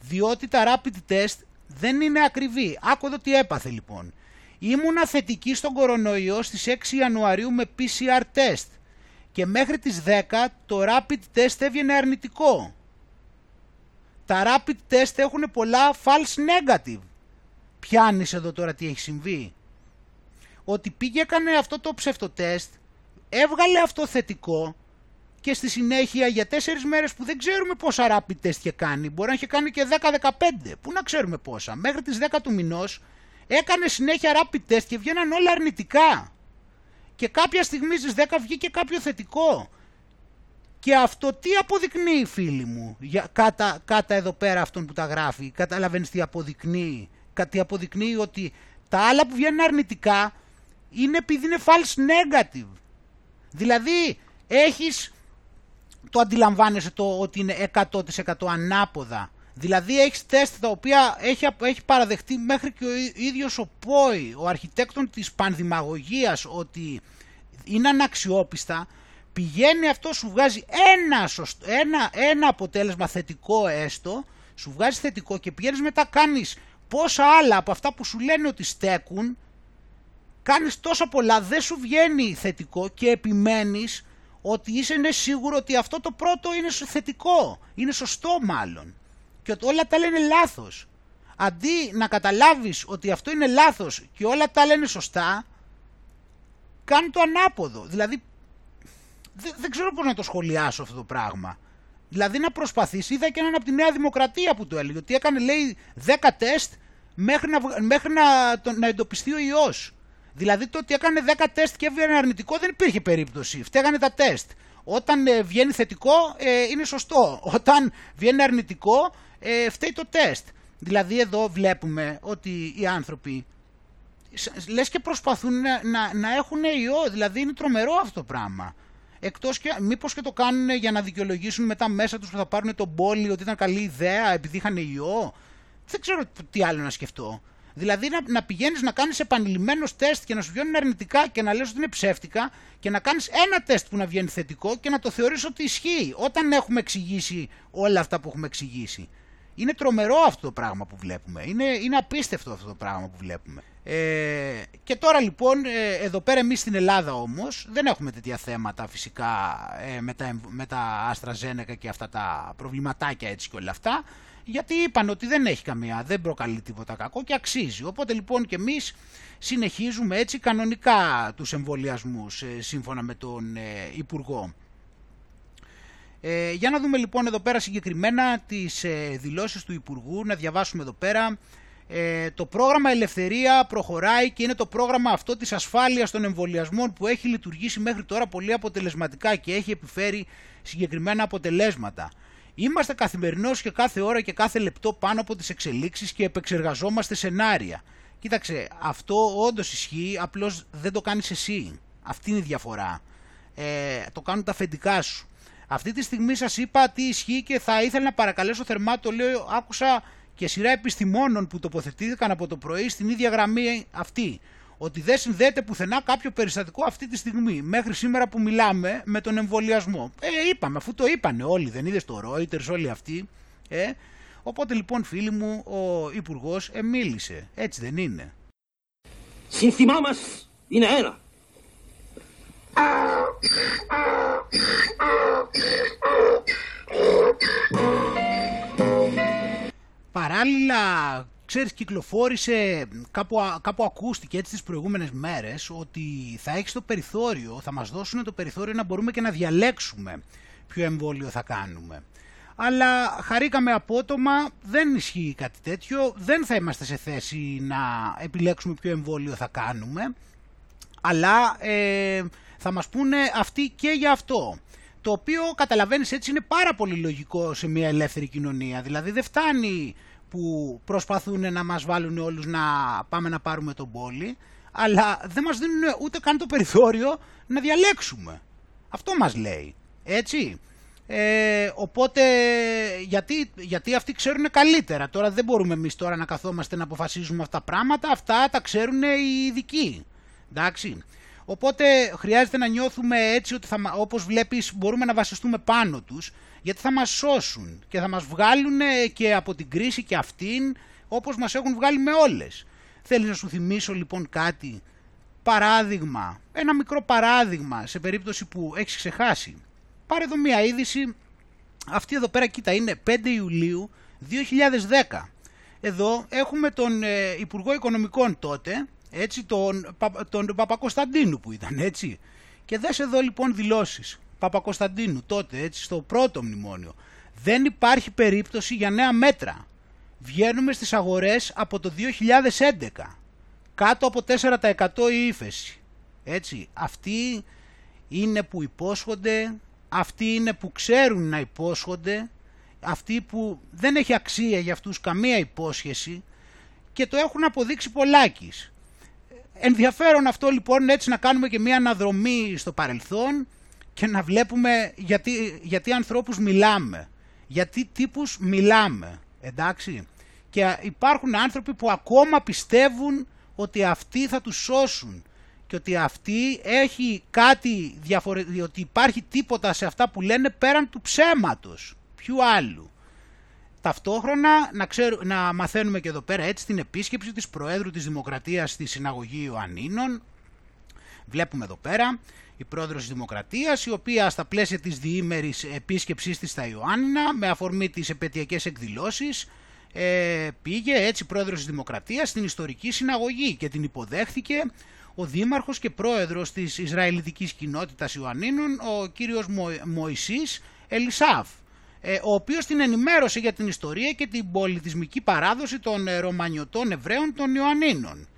Διότι τα rapid test δεν είναι ακριβή. Άκου εδώ τι έπαθε λοιπόν. Ήμουνα θετική στον κορονοϊό στις 6 Ιανουαρίου με PCR test και μέχρι τις 10 το rapid test έβγαινε αρνητικό. Τα rapid test έχουν πολλά false negative. Πιάνεις εδώ τώρα τι έχει συμβεί. Ότι πήγε έκανε αυτό το ψευτοτέστ, έβγαλε αυτό θετικό και στη συνέχεια για τέσσερις μέρες που δεν ξέρουμε πόσα rapid test είχε κάνει, μπορεί να είχε κάνει και 10-15, πού να ξέρουμε πόσα, μέχρι τις 10 του μηνός έκανε συνέχεια rapid test και βγαίναν όλα αρνητικά. Και κάποια στιγμή στις 10 βγήκε κάποιο θετικό. Και αυτό τι αποδεικνύει φίλοι μου, για, κάτα, κάτα εδώ πέρα αυτόν που τα γράφει, καταλαβαίνεις τι αποδεικνύει; Τι αποδεικνύει ότι τα άλλα που βγαίνουν αρνητικά είναι επειδή είναι false negative. Δηλαδή έχεις, το αντιλαμβάνεσαι το ότι είναι 100% ανάποδα Δηλαδή έχεις τεστ τα οποία έχει, έχει παραδεχτεί μέχρι και ο ίδιος ο Πόη, ο αρχιτέκτον της πανδημαγωγίας ότι είναι αναξιόπιστα, πηγαίνει αυτό, σου βγάζει ένα, ένα, ένα αποτέλεσμα θετικό έστω, σου βγάζει θετικό και πηγαίνεις μετά κάνεις πόσα άλλα από αυτά που σου λένε ότι στέκουν, κάνεις τόσα πολλά, δεν σου βγαίνει θετικό και επιμένεις ότι είσαι σίγουρο ότι αυτό το πρώτο είναι θετικό, είναι σωστό μάλλον και όλα τα λένε λάθος. Αντί να καταλάβεις ότι αυτό είναι λάθος και όλα τα λένε σωστά, κάνει το ανάποδο. Δηλαδή, δεν, δεν ξέρω πώς να το σχολιάσω αυτό το πράγμα. Δηλαδή να προσπαθήσει, είδα και έναν από τη Νέα Δημοκρατία που το έλεγε, ότι έκανε λέει 10 τεστ μέχρι να, μέχρι να, να εντοπιστεί ο ιός. Δηλαδή το ότι έκανε 10 τεστ και έβγαινε αρνητικό δεν υπήρχε περίπτωση. Φταίγανε τα τεστ. Όταν ε, βγαίνει θετικό ε, είναι σωστό. Όταν βγαίνει αρνητικό ε, φταίει το τεστ. Δηλαδή εδώ βλέπουμε ότι οι άνθρωποι λες και προσπαθούν να, να, να έχουν ιό, δηλαδή είναι τρομερό αυτό το πράγμα. Εκτός και μήπως και το κάνουν για να δικαιολογήσουν μετά μέσα τους που θα πάρουν τον πόλη ότι ήταν καλή ιδέα επειδή είχαν ιό. Δεν ξέρω τι άλλο να σκεφτώ. Δηλαδή να, να πηγαίνεις να κάνεις επανειλημμένος τεστ και να σου βγαίνουν αρνητικά και να λες ότι είναι ψεύτικα και να κάνεις ένα τεστ που να βγαίνει θετικό και να το θεωρείς ότι ισχύει όταν έχουμε εξηγήσει όλα αυτά που έχουμε εξηγήσει. Είναι τρομερό αυτό το πράγμα που βλέπουμε. Είναι, είναι απίστευτο αυτό το πράγμα που βλέπουμε. Ε, και τώρα λοιπόν, ε, εδώ πέρα εμείς στην Ελλάδα όμως, δεν έχουμε τέτοια θέματα φυσικά ε, με, τα, με τα AstraZeneca και αυτά τα προβληματάκια έτσι και όλα αυτά, γιατί είπαν ότι δεν έχει καμία, δεν προκαλεί τίποτα κακό και αξίζει. Οπότε λοιπόν και εμείς συνεχίζουμε έτσι κανονικά τους εμβολιασμούς ε, σύμφωνα με τον ε, Υπουργό. Ε, για να δούμε λοιπόν εδώ πέρα συγκεκριμένα τις ε, δηλώσεις του Υπουργού, να διαβάσουμε εδώ πέρα. Ε, το πρόγραμμα Ελευθερία προχωράει και είναι το πρόγραμμα αυτό της ασφάλειας των εμβολιασμών που έχει λειτουργήσει μέχρι τώρα πολύ αποτελεσματικά και έχει επιφέρει συγκεκριμένα αποτελέσματα. Είμαστε καθημερινώς και κάθε ώρα και κάθε λεπτό πάνω από τις εξελίξεις και επεξεργαζόμαστε σενάρια. Κοίταξε, αυτό όντως ισχύει, απλώς δεν το κάνεις εσύ. Αυτή είναι η διαφορά. Ε, το κάνουν τα αφεντικά σου. Αυτή τη στιγμή σας είπα τι ισχύει και θα ήθελα να παρακαλέσω θερμά, το λέω, άκουσα και σειρά επιστημόνων που τοποθετήθηκαν από το πρωί στην ίδια γραμμή αυτή. Ότι δεν συνδέεται πουθενά κάποιο περιστατικό αυτή τη στιγμή, μέχρι σήμερα που μιλάμε, με τον εμβολιασμό. Ε, είπαμε, αφού το είπανε όλοι, δεν είδες το Reuters, όλοι αυτοί. Ε. Οπότε λοιπόν, φίλοι μου, ο Υπουργός ε, μίλησε. Έτσι δεν είναι. Σύνθημά μας είναι ένα. Παράλληλα, ξέρεις, κυκλοφόρησε, κάπου, κάπου ακούστηκε έτσι τις προηγούμενες μέρες, ότι θα έχεις το περιθώριο, θα μας δώσουν το περιθώριο να μπορούμε και να διαλέξουμε ποιο εμβόλιο θα κάνουμε. Αλλά χαρήκαμε απότομα, δεν ισχύει κάτι τέτοιο, δεν θα είμαστε σε θέση να επιλέξουμε ποιο εμβόλιο θα κάνουμε, αλλά ε, θα μας πούνε αυτοί και για αυτό. Το οποίο καταλαβαίνεις έτσι είναι πάρα πολύ λογικό σε μια ελεύθερη κοινωνία. Δηλαδή δεν φτάνει που προσπαθούν να μας βάλουν όλους να πάμε να πάρουμε τον πόλη, αλλά δεν μας δίνουν ούτε καν το περιθώριο να διαλέξουμε. Αυτό μας λέει. Έτσι. Ε, οπότε γιατί, γιατί αυτοί ξέρουν καλύτερα. Τώρα δεν μπορούμε εμείς τώρα να καθόμαστε να αποφασίζουμε αυτά τα πράγματα. Αυτά τα ξέρουν οι ειδικοί. Εντάξει. Οπότε χρειάζεται να νιώθουμε έτσι ότι θα, όπως βλέπεις μπορούμε να βασιστούμε πάνω τους γιατί θα μας σώσουν και θα μας βγάλουν και από την κρίση και αυτήν όπως μας έχουν βγάλει με όλες. Θέλεις να σου θυμίσω λοιπόν κάτι, παράδειγμα, ένα μικρό παράδειγμα σε περίπτωση που έχεις ξεχάσει. Πάρε εδώ μία είδηση, αυτή εδώ πέρα κοίτα είναι 5 Ιουλίου 2010. Εδώ έχουμε τον ε, Υπουργό Οικονομικών τότε, έτσι, τον, τον Παπακοσταντίνου που ήταν, έτσι. Και δες εδώ λοιπόν δηλώσεις. Παπακοσταντίνου τότε, έτσι, στο πρώτο μνημόνιο. Δεν υπάρχει περίπτωση για νέα μέτρα. Βγαίνουμε στις αγορές από το 2011. Κάτω από 4% η ύφεση. Έτσι, αυτοί είναι που υπόσχονται, αυτοί είναι που ξέρουν να υπόσχονται, αυτοί που δεν έχει αξία για αυτούς καμία υπόσχεση και το έχουν αποδείξει πολλάκις. Ενδιαφέρον αυτό λοιπόν έτσι να κάνουμε και μια αναδρομή στο παρελθόν και να βλέπουμε γιατί, γιατί ανθρώπους μιλάμε, γιατί τύπους μιλάμε, εντάξει. Και υπάρχουν άνθρωποι που ακόμα πιστεύουν ότι αυτοί θα τους σώσουν και ότι αυτή έχει κάτι διαφορετικό, ότι υπάρχει τίποτα σε αυτά που λένε πέραν του ψέματος, ποιου άλλου. Ταυτόχρονα να, να μαθαίνουμε και εδώ πέρα έτσι την επίσκεψη της Προέδρου της Δημοκρατίας στη Συναγωγή Ιωαννίνων. Βλέπουμε εδώ πέρα η Πρόεδρος της Δημοκρατίας η οποία στα πλαίσια της διήμερης επίσκεψής της στα Ιωάννινα με αφορμή τις επαιτειακές εκδηλώσεις ε, πήγε έτσι Πρόεδρος της Δημοκρατίας στην ιστορική συναγωγή και την υποδέχθηκε ο Δήμαρχος και Πρόεδρος της Ισραηλιτικής Κοινότητας Ιωαννίνων ο κύριος Μω, Μωυσής Ελισάβ ε, ο οποίος την ενημέρωσε για την ιστορία και την πολιτισμική παράδοση των ε, Ρωμανιωτών Εβραίων των Ιωαννίνων.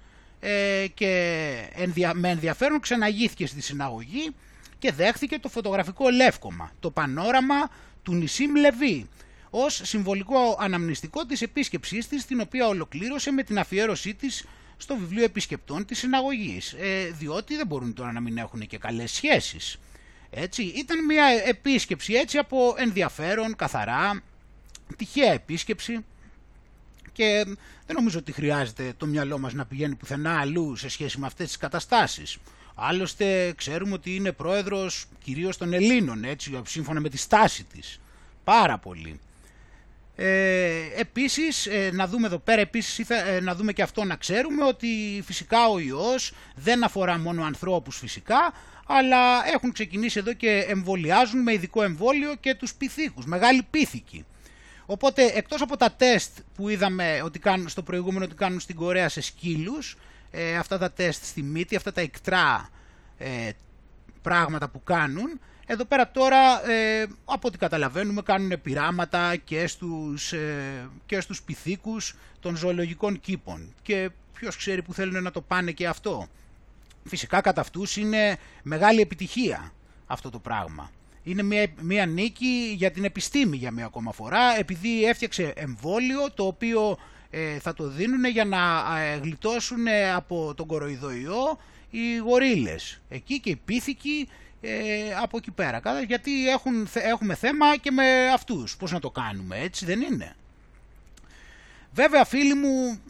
Ε, και με ενδιαφέρον ξαναγήθηκε στη συναγωγή και δέχθηκε το φωτογραφικό λεύκομα, το πανόραμα του Νησίμ Λεβί, ως συμβολικό αναμνηστικό της επίσκεψής της, την οποία ολοκλήρωσε με την αφιέρωσή της στο βιβλίο επισκεπτών της συναγωγής, διότι δεν μπορούν τώρα να μην έχουν και καλές σχέσεις. Έτσι, ήταν μια επίσκεψη έτσι από ενδιαφέρον, καθαρά, τυχαία επίσκεψη και δεν νομίζω ότι χρειάζεται το μυαλό μας να πηγαίνει πουθενά αλλού σε σχέση με αυτές τις καταστάσεις. Άλλωστε ξέρουμε ότι είναι πρόεδρος κυρίως των Ελλήνων, έτσι, σύμφωνα με τη στάση της. Πάρα πολύ. Ε, επίσης, ε, να δούμε εδώ πέρα, επίσης, ε, να δούμε και αυτό να ξέρουμε ότι φυσικά ο ιός δεν αφορά μόνο ανθρώπους φυσικά, αλλά έχουν ξεκινήσει εδώ και εμβολιάζουν με ειδικό εμβόλιο και τους πυθίκους, μεγάλη πίθηκη. Οπότε εκτός από τα τεστ που είδαμε ότι κάνουν, στο προηγούμενο ότι κάνουν στην Κορέα σε σκύλους, ε, αυτά τα τεστ στη μύτη, αυτά τα εκτρά ε, πράγματα που κάνουν, εδώ πέρα τώρα ε, από ό,τι καταλαβαίνουμε κάνουν πειράματα και στους, ε, και στους πυθίκους των ζωολογικών κήπων και ποιος ξέρει που θέλουν να το πάνε και αυτό φυσικά κατά αυτούς είναι μεγάλη επιτυχία αυτό το πράγμα. Είναι μια, μια νίκη για την επιστήμη για μια ακόμα φορά επειδή έφτιαξε εμβόλιο το οποίο ε, θα το δίνουν για να ε, γλιτώσουν από τον κοροϊδοϊό οι γορίλες. Εκεί και οι πίθηκοι ε, από εκεί πέρα. Γιατί έχουν, έχουμε θέμα και με αυτούς. Πώς να το κάνουμε, έτσι δεν είναι; Βέβαια φίλοι μου,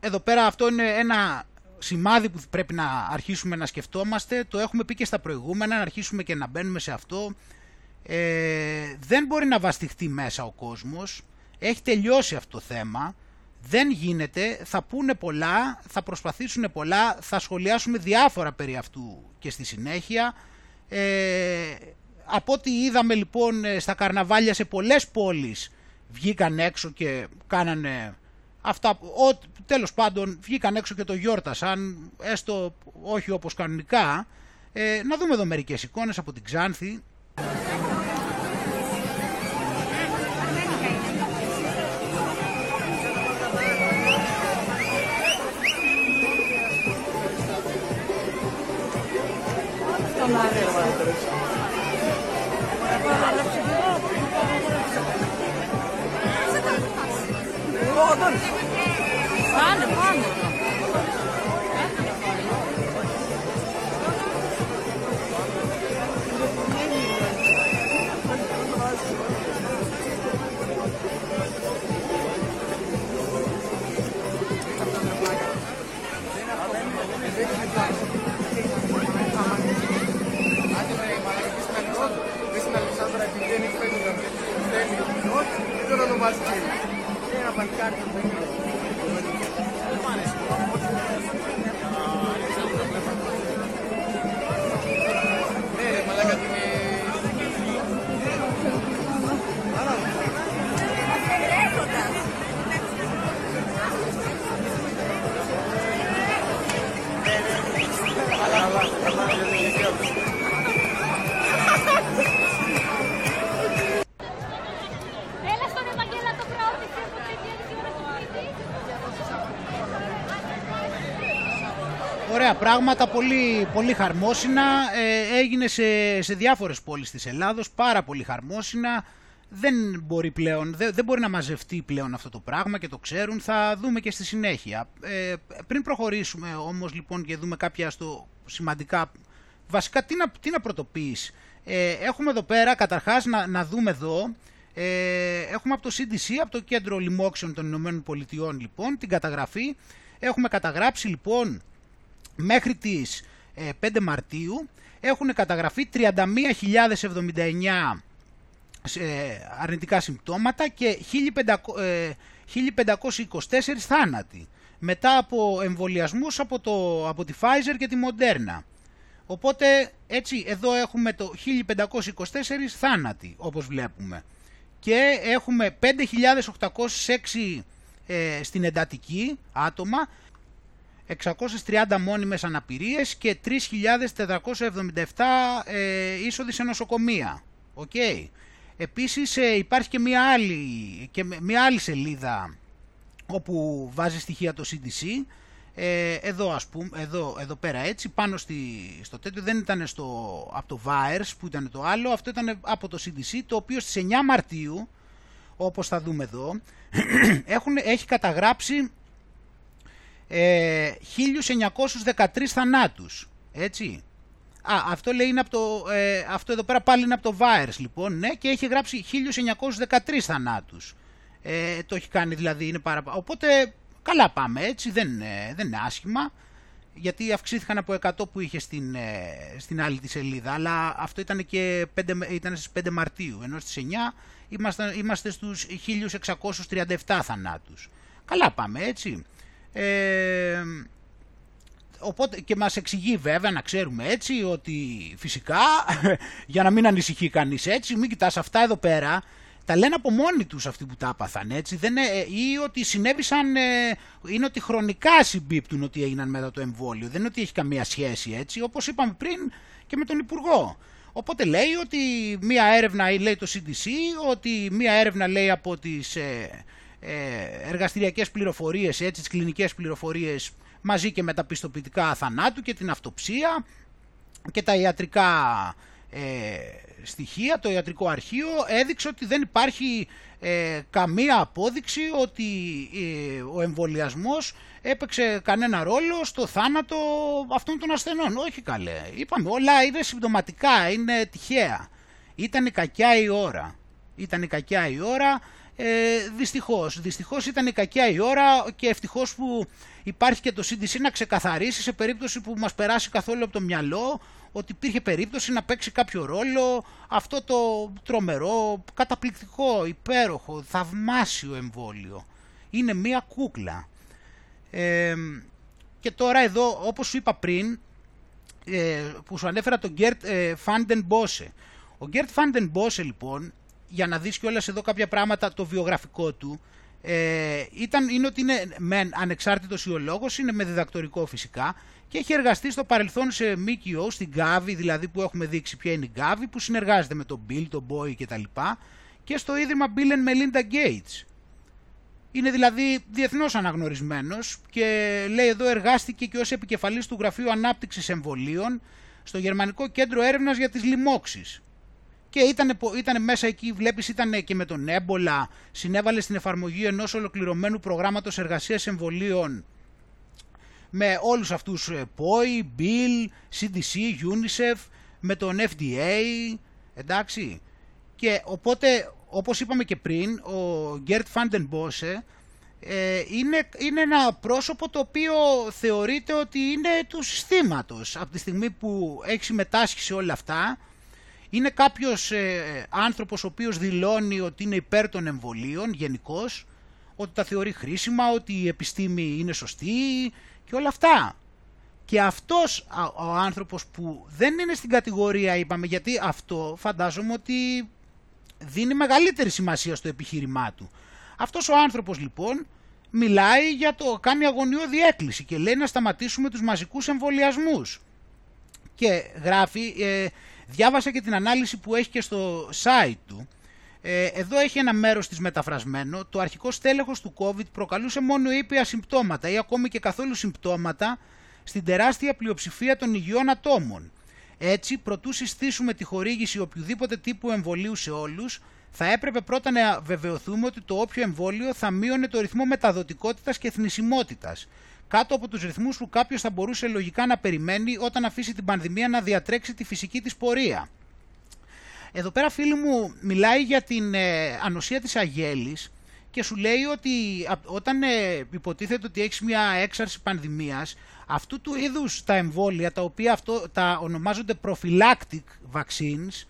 εδώ πέρα αυτό είναι ένα σημάδι που πρέπει να αρχίσουμε να σκεφτόμαστε. Το έχουμε πει και στα προηγούμενα, να αρχίσουμε και να μπαίνουμε σε αυτό. Ε, δεν μπορεί να βαστιχτεί μέσα ο κόσμος. Έχει τελειώσει αυτό το θέμα. Δεν γίνεται, θα πούνε πολλά, θα προσπαθήσουν πολλά, θα σχολιάσουμε διάφορα περί αυτού και στη συνέχεια. Ε, από ό,τι είδαμε λοιπόν ε, στα καρναβάλια σε πολλές πόλεις βγήκαν έξω και κάνανε αυτά, ο, τέλος πάντων βγήκαν έξω και το γιόρτασαν, έστω όχι όπως κανονικά. Ε, να δούμε εδώ μερικές εικόνες από την Ξάνθη. ಮಾತಾಡ್ತೀನಿ πράγματα, πολύ, πολύ χαρμόσυνα. Ε, έγινε σε, σε διάφορες πόλεις της Ελλάδος, πάρα πολύ χαρμόσυνα. Δεν μπορεί πλέον, δεν, δεν μπορεί να μαζευτεί πλέον αυτό το πράγμα και το ξέρουν. Θα δούμε και στη συνέχεια. Ε, πριν προχωρήσουμε όμως λοιπόν και δούμε κάποια στο σημαντικά... Βασικά τι να, τι να πρωτοποιείς. Ε, έχουμε εδώ πέρα καταρχάς να, να δούμε εδώ ε, έχουμε από το CDC, από το Κέντρο Λοιμόξεων των Ηνωμένων Πολιτειών λοιπόν, την καταγραφή. Έχουμε καταγράψει λοιπόν μέχρι τις ε, 5 Μαρτίου έχουν καταγραφεί 31.079 ε, αρνητικά συμπτώματα και 1500, ε, 1524 θάνατοι μετά από εμβολιασμούς από, το, από τη Pfizer και τη Moderna. Οπότε έτσι εδώ έχουμε το 1524 θάνατοι όπως βλέπουμε και έχουμε 5.806 ε, στην εντατική άτομα 630 μόνιμες αναπηρίες και 3.477 ε, είσοδοι σε νοσοκομεία. Οκ. Επίσης ε, υπάρχει και μια άλλη, και μια άλλη σελίδα όπου βάζει στοιχεία το CDC. Ε, εδώ ας πούμε, εδώ, εδώ πέρα έτσι, πάνω στη, στο τέτοιο δεν ήταν στο, από το VAERS που ήταν το άλλο, αυτό ήταν από το CDC, το οποίο στις 9 Μαρτίου, όπως θα δούμε εδώ, έχουν, έχει καταγράψει ε, 1913 θανάτους, έτσι. Α, αυτό λέει είναι από το, ε, αυτό εδώ πέρα πάλι είναι από το VAERS λοιπόν, ναι, και έχει γράψει 1913 θανάτους. Ε, το έχει κάνει δηλαδή, είναι πάρα Οπότε καλά πάμε έτσι, δεν, είναι- δεν είναι άσχημα, γιατί αυξήθηκαν από 100 που είχε στην, ε, στην άλλη τη σελίδα, αλλά αυτό ήταν και 5, με- ήταν στις 5 Μαρτίου, ενώ στις 9 είμαστε, είμαστε στους 1637 θανάτους. Καλά πάμε έτσι. Ε, οπότε και μας εξηγεί βέβαια να ξέρουμε έτσι ότι φυσικά για να μην ανησυχεί κανείς έτσι μην κοιτάς αυτά εδώ πέρα τα λένε από μόνοι τους αυτοί που τα έπαθαν έτσι. Δεν, είναι- ή ότι συνέβησαν ε, είναι ότι χρονικά συμπίπτουν ότι έγιναν μετά το εμβόλιο. Δεν είναι ότι έχει καμία σχέση έτσι όπως είπαμε πριν και με τον Υπουργό. Οπότε λέει ότι μία έρευνα λέει το CDC, ότι μία έρευνα λέει από τις ε, ε, εργαστηριακές πληροφορίες, έτσι, τις κλινικές πληροφορίες μαζί και με τα πιστοποιητικά θανάτου και την αυτοψία και τα ιατρικά ε, στοιχεία, το ιατρικό αρχείο έδειξε ότι δεν υπάρχει ε, καμία απόδειξη ότι ε, ο εμβολιασμός έπαιξε κανένα ρόλο στο θάνατο αυτών των ασθενών. Όχι καλέ, είπαμε όλα είναι συμπτωματικά, είναι τυχαία. Ήταν η κακιά η ώρα. Ήταν η κακιά η ώρα Ε, δυστυχώς, δυστυχώς ήταν η κακιά η ώρα και ευτυχώς που υπάρχει και το CDC να ξεκαθαρίσει σε περίπτωση που μας περάσει καθόλου από το μυαλό ότι υπήρχε περίπτωση να παίξει κάποιο ρόλο αυτό το τρομερό, καταπληκτικό, υπέροχο, θαυμάσιο εμβόλιο. Είναι μία κούκλα. Ε, και τώρα εδώ, όπως σου είπα πριν, ε, που σου ανέφερα τον Γκέρτ Φάντεν Μπόσε. Ο Γκέρτ Φάντεν Μπόσε λοιπόν, για να δεις κιόλας εδώ κάποια πράγματα το βιογραφικό του, ε, ήταν, είναι ότι είναι με ανεξάρτητος ιολόγος, είναι με διδακτορικό φυσικά και έχει εργαστεί στο παρελθόν σε ΜΚΟ, στην Gavi, δηλαδή που έχουμε δείξει ποια είναι η Gavi, που συνεργάζεται με τον Bill, τον Boy κτλ. Και στο ίδρυμα Bill and Melinda Gates. Είναι δηλαδή διεθνώς αναγνωρισμένος και λέει εδώ εργάστηκε και ως επικεφαλής του Γραφείου Ανάπτυξης Εμβολίων στο Γερμανικό Κέντρο Έρευνας για τις Λοιμώξεις. Και ήταν, ήταν μέσα εκεί, βλέπεις, ήταν και με τον έμπολα, συνέβαλε στην εφαρμογή ενός ολοκληρωμένου προγράμματος εργασίας εμβολίων με όλους αυτούς POI, Bill, CDC, UNICEF, με τον FDA, εντάξει. Και οπότε, όπως είπαμε και πριν, ο Gert van ε, είναι, είναι ένα πρόσωπο το οποίο θεωρείται ότι είναι του συστήματος από τη στιγμή που έχει συμμετάσχει σε όλα αυτά. Είναι κάποιος ε, άνθρωπος ο οποίος δηλώνει ότι είναι υπέρ των εμβολίων γενικώς, ότι τα θεωρεί χρήσιμα, ότι η επιστήμη είναι σωστή και όλα αυτά. Και αυτός ο άνθρωπος που δεν είναι στην κατηγορία είπαμε γιατί αυτό φαντάζομαι ότι δίνει μεγαλύτερη σημασία στο επιχείρημά του. Αυτός ο άνθρωπος λοιπόν μιλάει για το, κάνει αγωνιώδη έκκληση και λέει να σταματήσουμε τους μαζικούς εμβολιασμούς. Και γράφει, ε, διάβασα και την ανάλυση που έχει και στο site του. Ε, εδώ έχει ένα μέρος της μεταφρασμένο. Το αρχικό στέλεχος του COVID προκαλούσε μόνο ήπια συμπτώματα ή ακόμη και καθόλου συμπτώματα στην τεράστια πλειοψηφία των υγιών ατόμων. Έτσι, προτού συστήσουμε τη χορήγηση οποιοδήποτε τύπου εμβολίου σε όλους, θα έπρεπε πρώτα να βεβαιωθούμε ότι το όποιο εμβόλιο θα μείωνε το ρυθμό μεταδοτικότητας και θνησιμότητας, κάτω από τους ρυθμούς που κάποιος θα μπορούσε λογικά να περιμένει όταν αφήσει την πανδημία να διατρέξει τη φυσική της πορεία. Εδώ πέρα φίλοι μου μιλάει για την ε, ανοσία της αγέλης και σου λέει ότι όταν ε, υποτίθεται ότι έχεις μια έξαρση πανδημίας, αυτού του είδους τα εμβόλια, τα οποία αυτό, τα ονομάζονται prophylactic vaccines,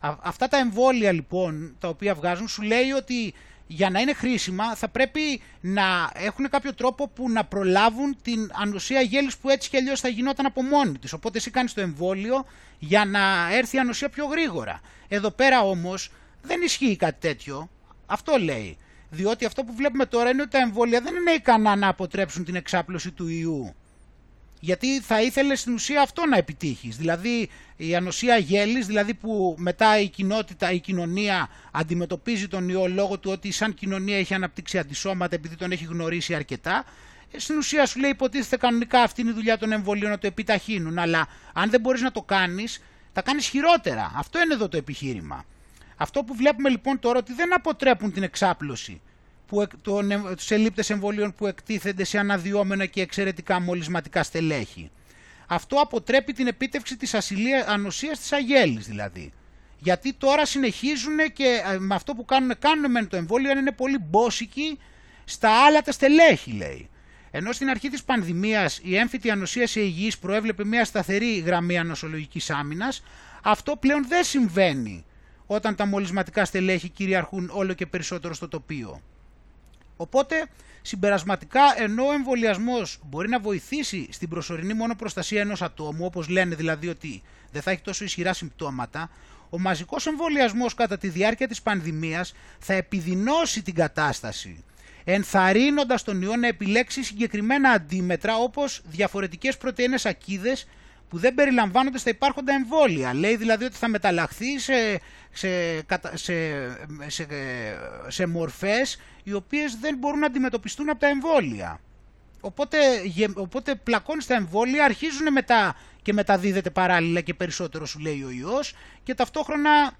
αυτά τα εμβόλια λοιπόν τα οποία βγάζουν σου λέει ότι για να είναι χρήσιμα θα πρέπει να έχουν κάποιο τρόπο που να προλάβουν την ανοσία γέλης που έτσι και αλλιώς θα γινόταν από μόνη της. Οπότε εσύ κάνεις το εμβόλιο για να έρθει η ανοσία πιο γρήγορα. Εδώ πέρα όμως δεν ισχύει κάτι τέτοιο. Αυτό λέει. Διότι αυτό που βλέπουμε τώρα είναι ότι τα εμβόλια δεν είναι ικανά να αποτρέψουν την εξάπλωση του ιού. Γιατί θα ήθελε στην ουσία αυτό να επιτύχεις. Δηλαδή η ανοσία γέλης, δηλαδή που μετά η κοινότητα, η κοινωνία αντιμετωπίζει τον ιό λόγω του ότι σαν κοινωνία έχει αναπτύξει αντισώματα επειδή τον έχει γνωρίσει αρκετά. Ε, στην ουσία σου λέει υποτίθεται κανονικά αυτή είναι η δουλειά των εμβολίων να το επιταχύνουν. Αλλά αν δεν μπορείς να το κάνεις, θα κάνεις χειρότερα. Αυτό είναι εδώ το επιχείρημα. Αυτό που βλέπουμε λοιπόν τώρα ότι δεν αποτρέπουν την εξάπλωση που, των, τους ελίπτες εμβολίων που εκτίθενται σε αναδυόμενα και εξαιρετικά μολυσματικά στελέχη. Αυτό αποτρέπει την επίτευξη της ασυλία, ανοσίας της αγέλης δηλαδή. Γιατί τώρα συνεχίζουν και ε, με αυτό που κάνουν, κάνουν με το εμβόλιο είναι πολύ μπόσικοι στα άλλα τα στελέχη λέει. Ενώ στην αρχή της πανδημίας η έμφυτη ανοσία σε υγιείς προέβλεπε μια σταθερή γραμμή ανοσολογικής άμυνας, αυτό πλέον δεν συμβαίνει όταν τα μολυσματικά στελέχη κυριαρχούν όλο και περισσότερο στο τοπίο. Οπότε, συμπερασματικά, ενώ ο εμβολιασμός μπορεί να βοηθήσει στην προσωρινή μόνο προστασία ενός ατόμου, όπως λένε δηλαδή ότι δεν θα έχει τόσο ισχυρά συμπτώματα, ο μαζικός εμβολιασμός κατά τη διάρκεια της πανδημίας θα επιδεινώσει την κατάσταση, ενθαρρύνοντας τον ιό να επιλέξει συγκεκριμένα αντίμετρα όπως διαφορετικές πρωτεΐνες ακίδες που δεν περιλαμβάνονται στα υπάρχοντα εμβόλια. Λέει δηλαδή ότι θα μεταλλαχθεί σε, σε, σε, σε, σε μορφές οι οποίες δεν μπορούν να αντιμετωπιστούν από τα εμβόλια. Οπότε, οπότε πλακώνεις στα εμβόλια, αρχίζουν μετά και μεταδίδεται παράλληλα και περισσότερο σου λέει ο ιός και ταυτόχρονα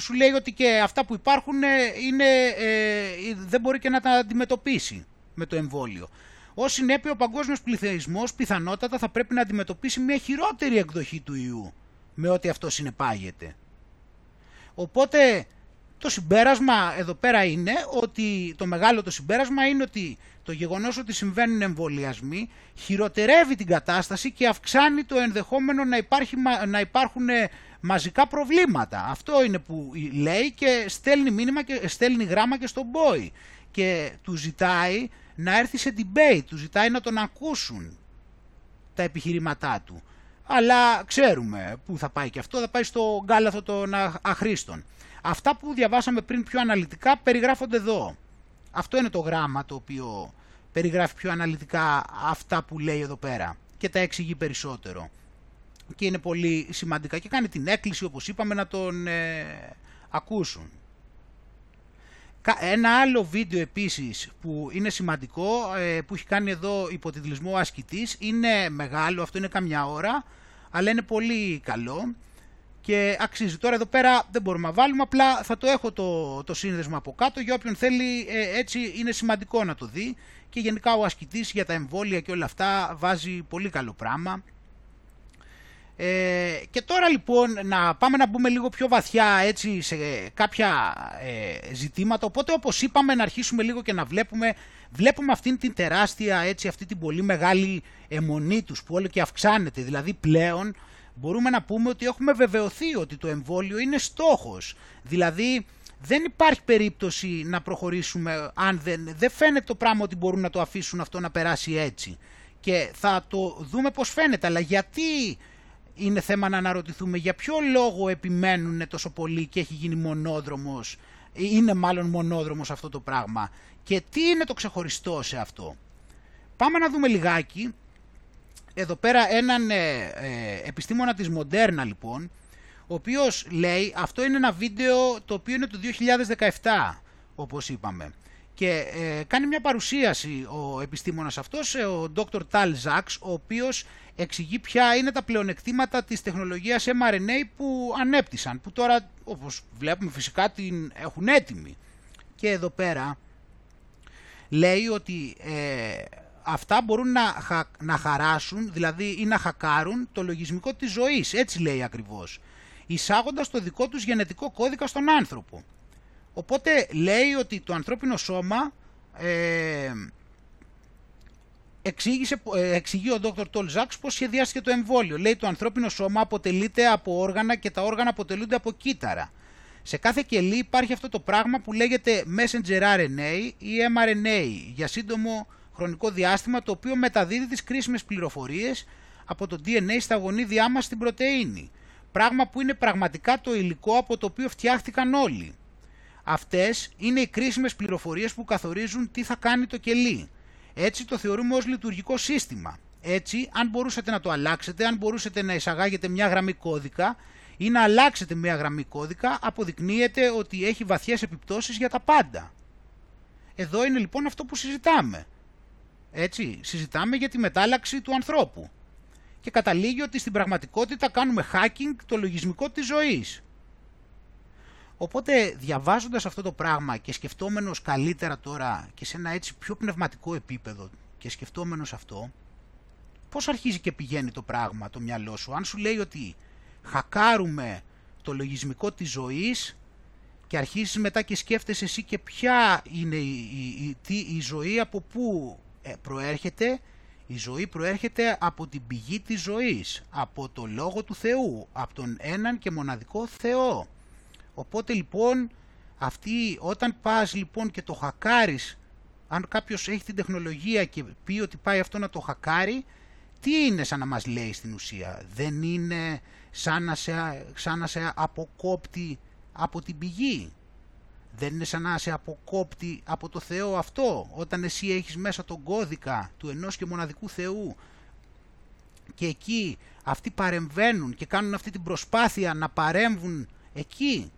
σου λέει ότι και αυτά που υπάρχουν είναι, ε, δεν μπορεί και να τα αντιμετωπίσει με το εμβόλιο. Ω συνέπεια, ο παγκόσμιος πληθυσμός πιθανότατα θα πρέπει να αντιμετωπίσει μια χειρότερη εκδοχή του ιού με ό,τι αυτό συνεπάγεται. Οπότε το συμπέρασμα εδώ πέρα είναι ότι το μεγάλο το συμπέρασμα είναι ότι το γεγονός ότι συμβαίνουν εμβολιασμοί χειροτερεύει την κατάσταση και αυξάνει το ενδεχόμενο να, υπάρχει, να υπάρχουν ε, μαζικά προβλήματα. Αυτό είναι που λέει και στέλνει, μήνυμα και στέλνει γράμμα και στον Boy και του ζητάει να έρθει σε debate, τους ζητάει να τον ακούσουν τα επιχειρηματά του. Αλλά ξέρουμε πού θα πάει και αυτό, θα πάει στο γκάλαθο των αχρήστων. Αυτά που διαβάσαμε πριν πιο αναλυτικά περιγράφονται εδώ. Αυτό είναι το γράμμα το οποίο περιγράφει πιο αναλυτικά αυτά που λέει εδώ πέρα και τα εξηγεί περισσότερο. Και είναι πολύ σημαντικά και κάνει την έκκληση όπως είπαμε να τον ε, ακούσουν. Ένα άλλο βίντεο επίσης που είναι σημαντικό, ε, που έχει κάνει εδώ υποτιτλισμό ασκητής, είναι μεγάλο, αυτό είναι καμιά ώρα, αλλά είναι πολύ καλό και αξίζει. Τώρα εδώ πέρα δεν μπορούμε να βάλουμε, απλά θα το έχω το, το σύνδεσμο από κάτω για όποιον θέλει ε, έτσι είναι σημαντικό να το δει και γενικά ο ασκητής για τα εμβόλια και όλα αυτά βάζει πολύ καλό πράγμα. Ε, και τώρα λοιπόν να πάμε να μπούμε λίγο πιο βαθιά έτσι σε κάποια ε, ζητήματα οπότε όπως είπαμε να αρχίσουμε λίγο και να βλέπουμε βλέπουμε αυτήν την τεράστια έτσι αυτή την πολύ μεγάλη αιμονή τους που όλο και αυξάνεται δηλαδή πλέον μπορούμε να πούμε ότι έχουμε βεβαιωθεί ότι το εμβόλιο είναι στόχος. Δηλαδή δεν υπάρχει περίπτωση να προχωρήσουμε αν δεν, δεν φαίνεται το πράγμα ότι μπορούν να το αφήσουν αυτό να περάσει έτσι. Και θα το δούμε πώς φαίνεται, αλλά γιατί είναι θέμα να αναρωτηθούμε για ποιο λόγο επιμένουν τόσο πολύ και έχει γίνει μονόδρομος, είναι μάλλον μονόδρομος αυτό το πράγμα. Και τι είναι το ξεχωριστό σε αυτό. Πάμε να δούμε λιγάκι. Εδώ πέρα έναν ε, ε, επιστήμονα της Μοντέρνα λοιπόν, ο οποίος λέει, αυτό είναι ένα βίντεο το οποίο είναι το 2017 όπως είπαμε και ε, κάνει μια παρουσίαση ο επιστήμονας αυτός, ο Dr. Tal Zaks, ο οποίος εξηγεί ποια είναι τα πλεονεκτήματα της τεχνολογίας mRNA που ανέπτυσαν, που τώρα όπως βλέπουμε φυσικά την έχουν έτοιμη. Και εδώ πέρα λέει ότι αυτά μπορούν να, να χαράσουν, δηλαδή ή να χακάρουν το λογισμικό της ζωής, έτσι λέει ακριβώς, εισάγοντας το δικό τους γενετικό κώδικα στον άνθρωπο. Οπότε λέει ότι το ανθρώπινο σώμα ε, εξήγησε, ε, εξηγεί ο Dr. Τολζάξ πώς σχεδιάστηκε το εμβόλιο. Λέει το ανθρώπινο σώμα αποτελείται από όργανα και τα όργανα αποτελούνται από κύτταρα. Σε κάθε κελί υπάρχει αυτό το πράγμα που λέγεται messenger RNA ή mRNA για σύντομο χρονικό διάστημα το οποίο μεταδίδει τις κρίσιμες πληροφορίες από το DNA στα γονίδια μας στην πρωτεΐνη. Πράγμα που είναι πραγματικά το υλικό από το οποίο φτιάχτηκαν όλοι. Αυτές είναι οι κρίσιμες πληροφορίες που καθορίζουν τι θα κάνει το κελί. Έτσι το θεωρούμε ως λειτουργικό σύστημα. Έτσι, αν μπορούσατε να το αλλάξετε, αν μπορούσατε να εισαγάγετε μια γραμμή κώδικα ή να αλλάξετε μια γραμμή κώδικα, αποδεικνύεται ότι έχει βαθιές επιπτώσεις για τα πάντα. Εδώ είναι λοιπόν αυτό που συζητάμε. Έτσι, συζητάμε για τη μετάλλαξη του ανθρώπου. Και καταλήγει ότι στην πραγματικότητα κάνουμε hacking το λογισμικό της ζωής. Οπότε διαβάζοντας αυτό το πράγμα και σκεφτόμενος καλύτερα τώρα και σε ένα έτσι πιο πνευματικό επίπεδο και σκεφτόμενος αυτό, πώς αρχίζει και πηγαίνει το πράγμα το μυαλό σου; Αν σου λέει ότι χακάρουμε το λογισμικό της ζωής και αρχίζεις μετά και σκέφτεσαι εσύ και ποια είναι η, η, η, η ζωή, από πού ε, προέρχεται, η ζωή προέρχεται από την πηγή της ζωής, από το Λόγο του Θεού, από τον έναν και μοναδικό Θεό. Οπότε λοιπόν, αυτή, όταν πας λοιπόν και το χακάρεις, αν κάποιος έχει την τεχνολογία και πει ότι πάει αυτό να το χακάρει, τι είναι σαν να μας λέει στην ουσία; Δεν είναι σαν να σε, σαν να σε αποκόπτει από την πηγή; Δεν είναι σαν να σε αποκόπτει από το Θεό αυτό, όταν εσύ έχεις μέσα τον κώδικα του ενός και μοναδικού Θεού; Και εκεί αυτοί παρεμβαίνουν και κάνουν αυτή την προσπάθεια να παρέμβουν εκεί;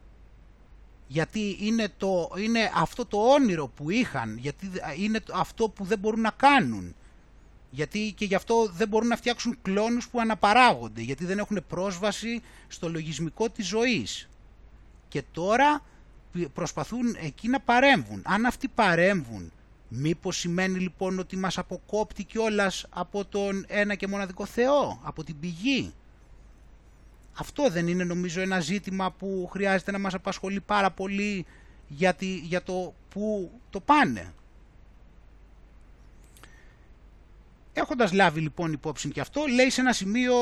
Γιατί είναι, το, είναι αυτό το όνειρο που είχαν, γιατί είναι αυτό που δεν μπορούν να κάνουν. Γιατί και γι' αυτό δεν μπορούν να φτιάξουν κλόνους που αναπαράγονται, γιατί δεν έχουν πρόσβαση στο λογισμικό της ζωής. Και τώρα προσπαθούν εκεί να παρέμβουν. Αν αυτοί παρέμβουν, μήπως σημαίνει λοιπόν ότι μας αποκόπτει κιόλας από τον ένα και μοναδικό Θεό, από την πηγή; Αυτό δεν είναι νομίζω ένα ζήτημα που χρειάζεται να μας απασχολεί πάρα πολύ για, για το που το πάνε. Έχοντας λάβει λοιπόν υπόψη και αυτό, λέει σε ένα σημείο,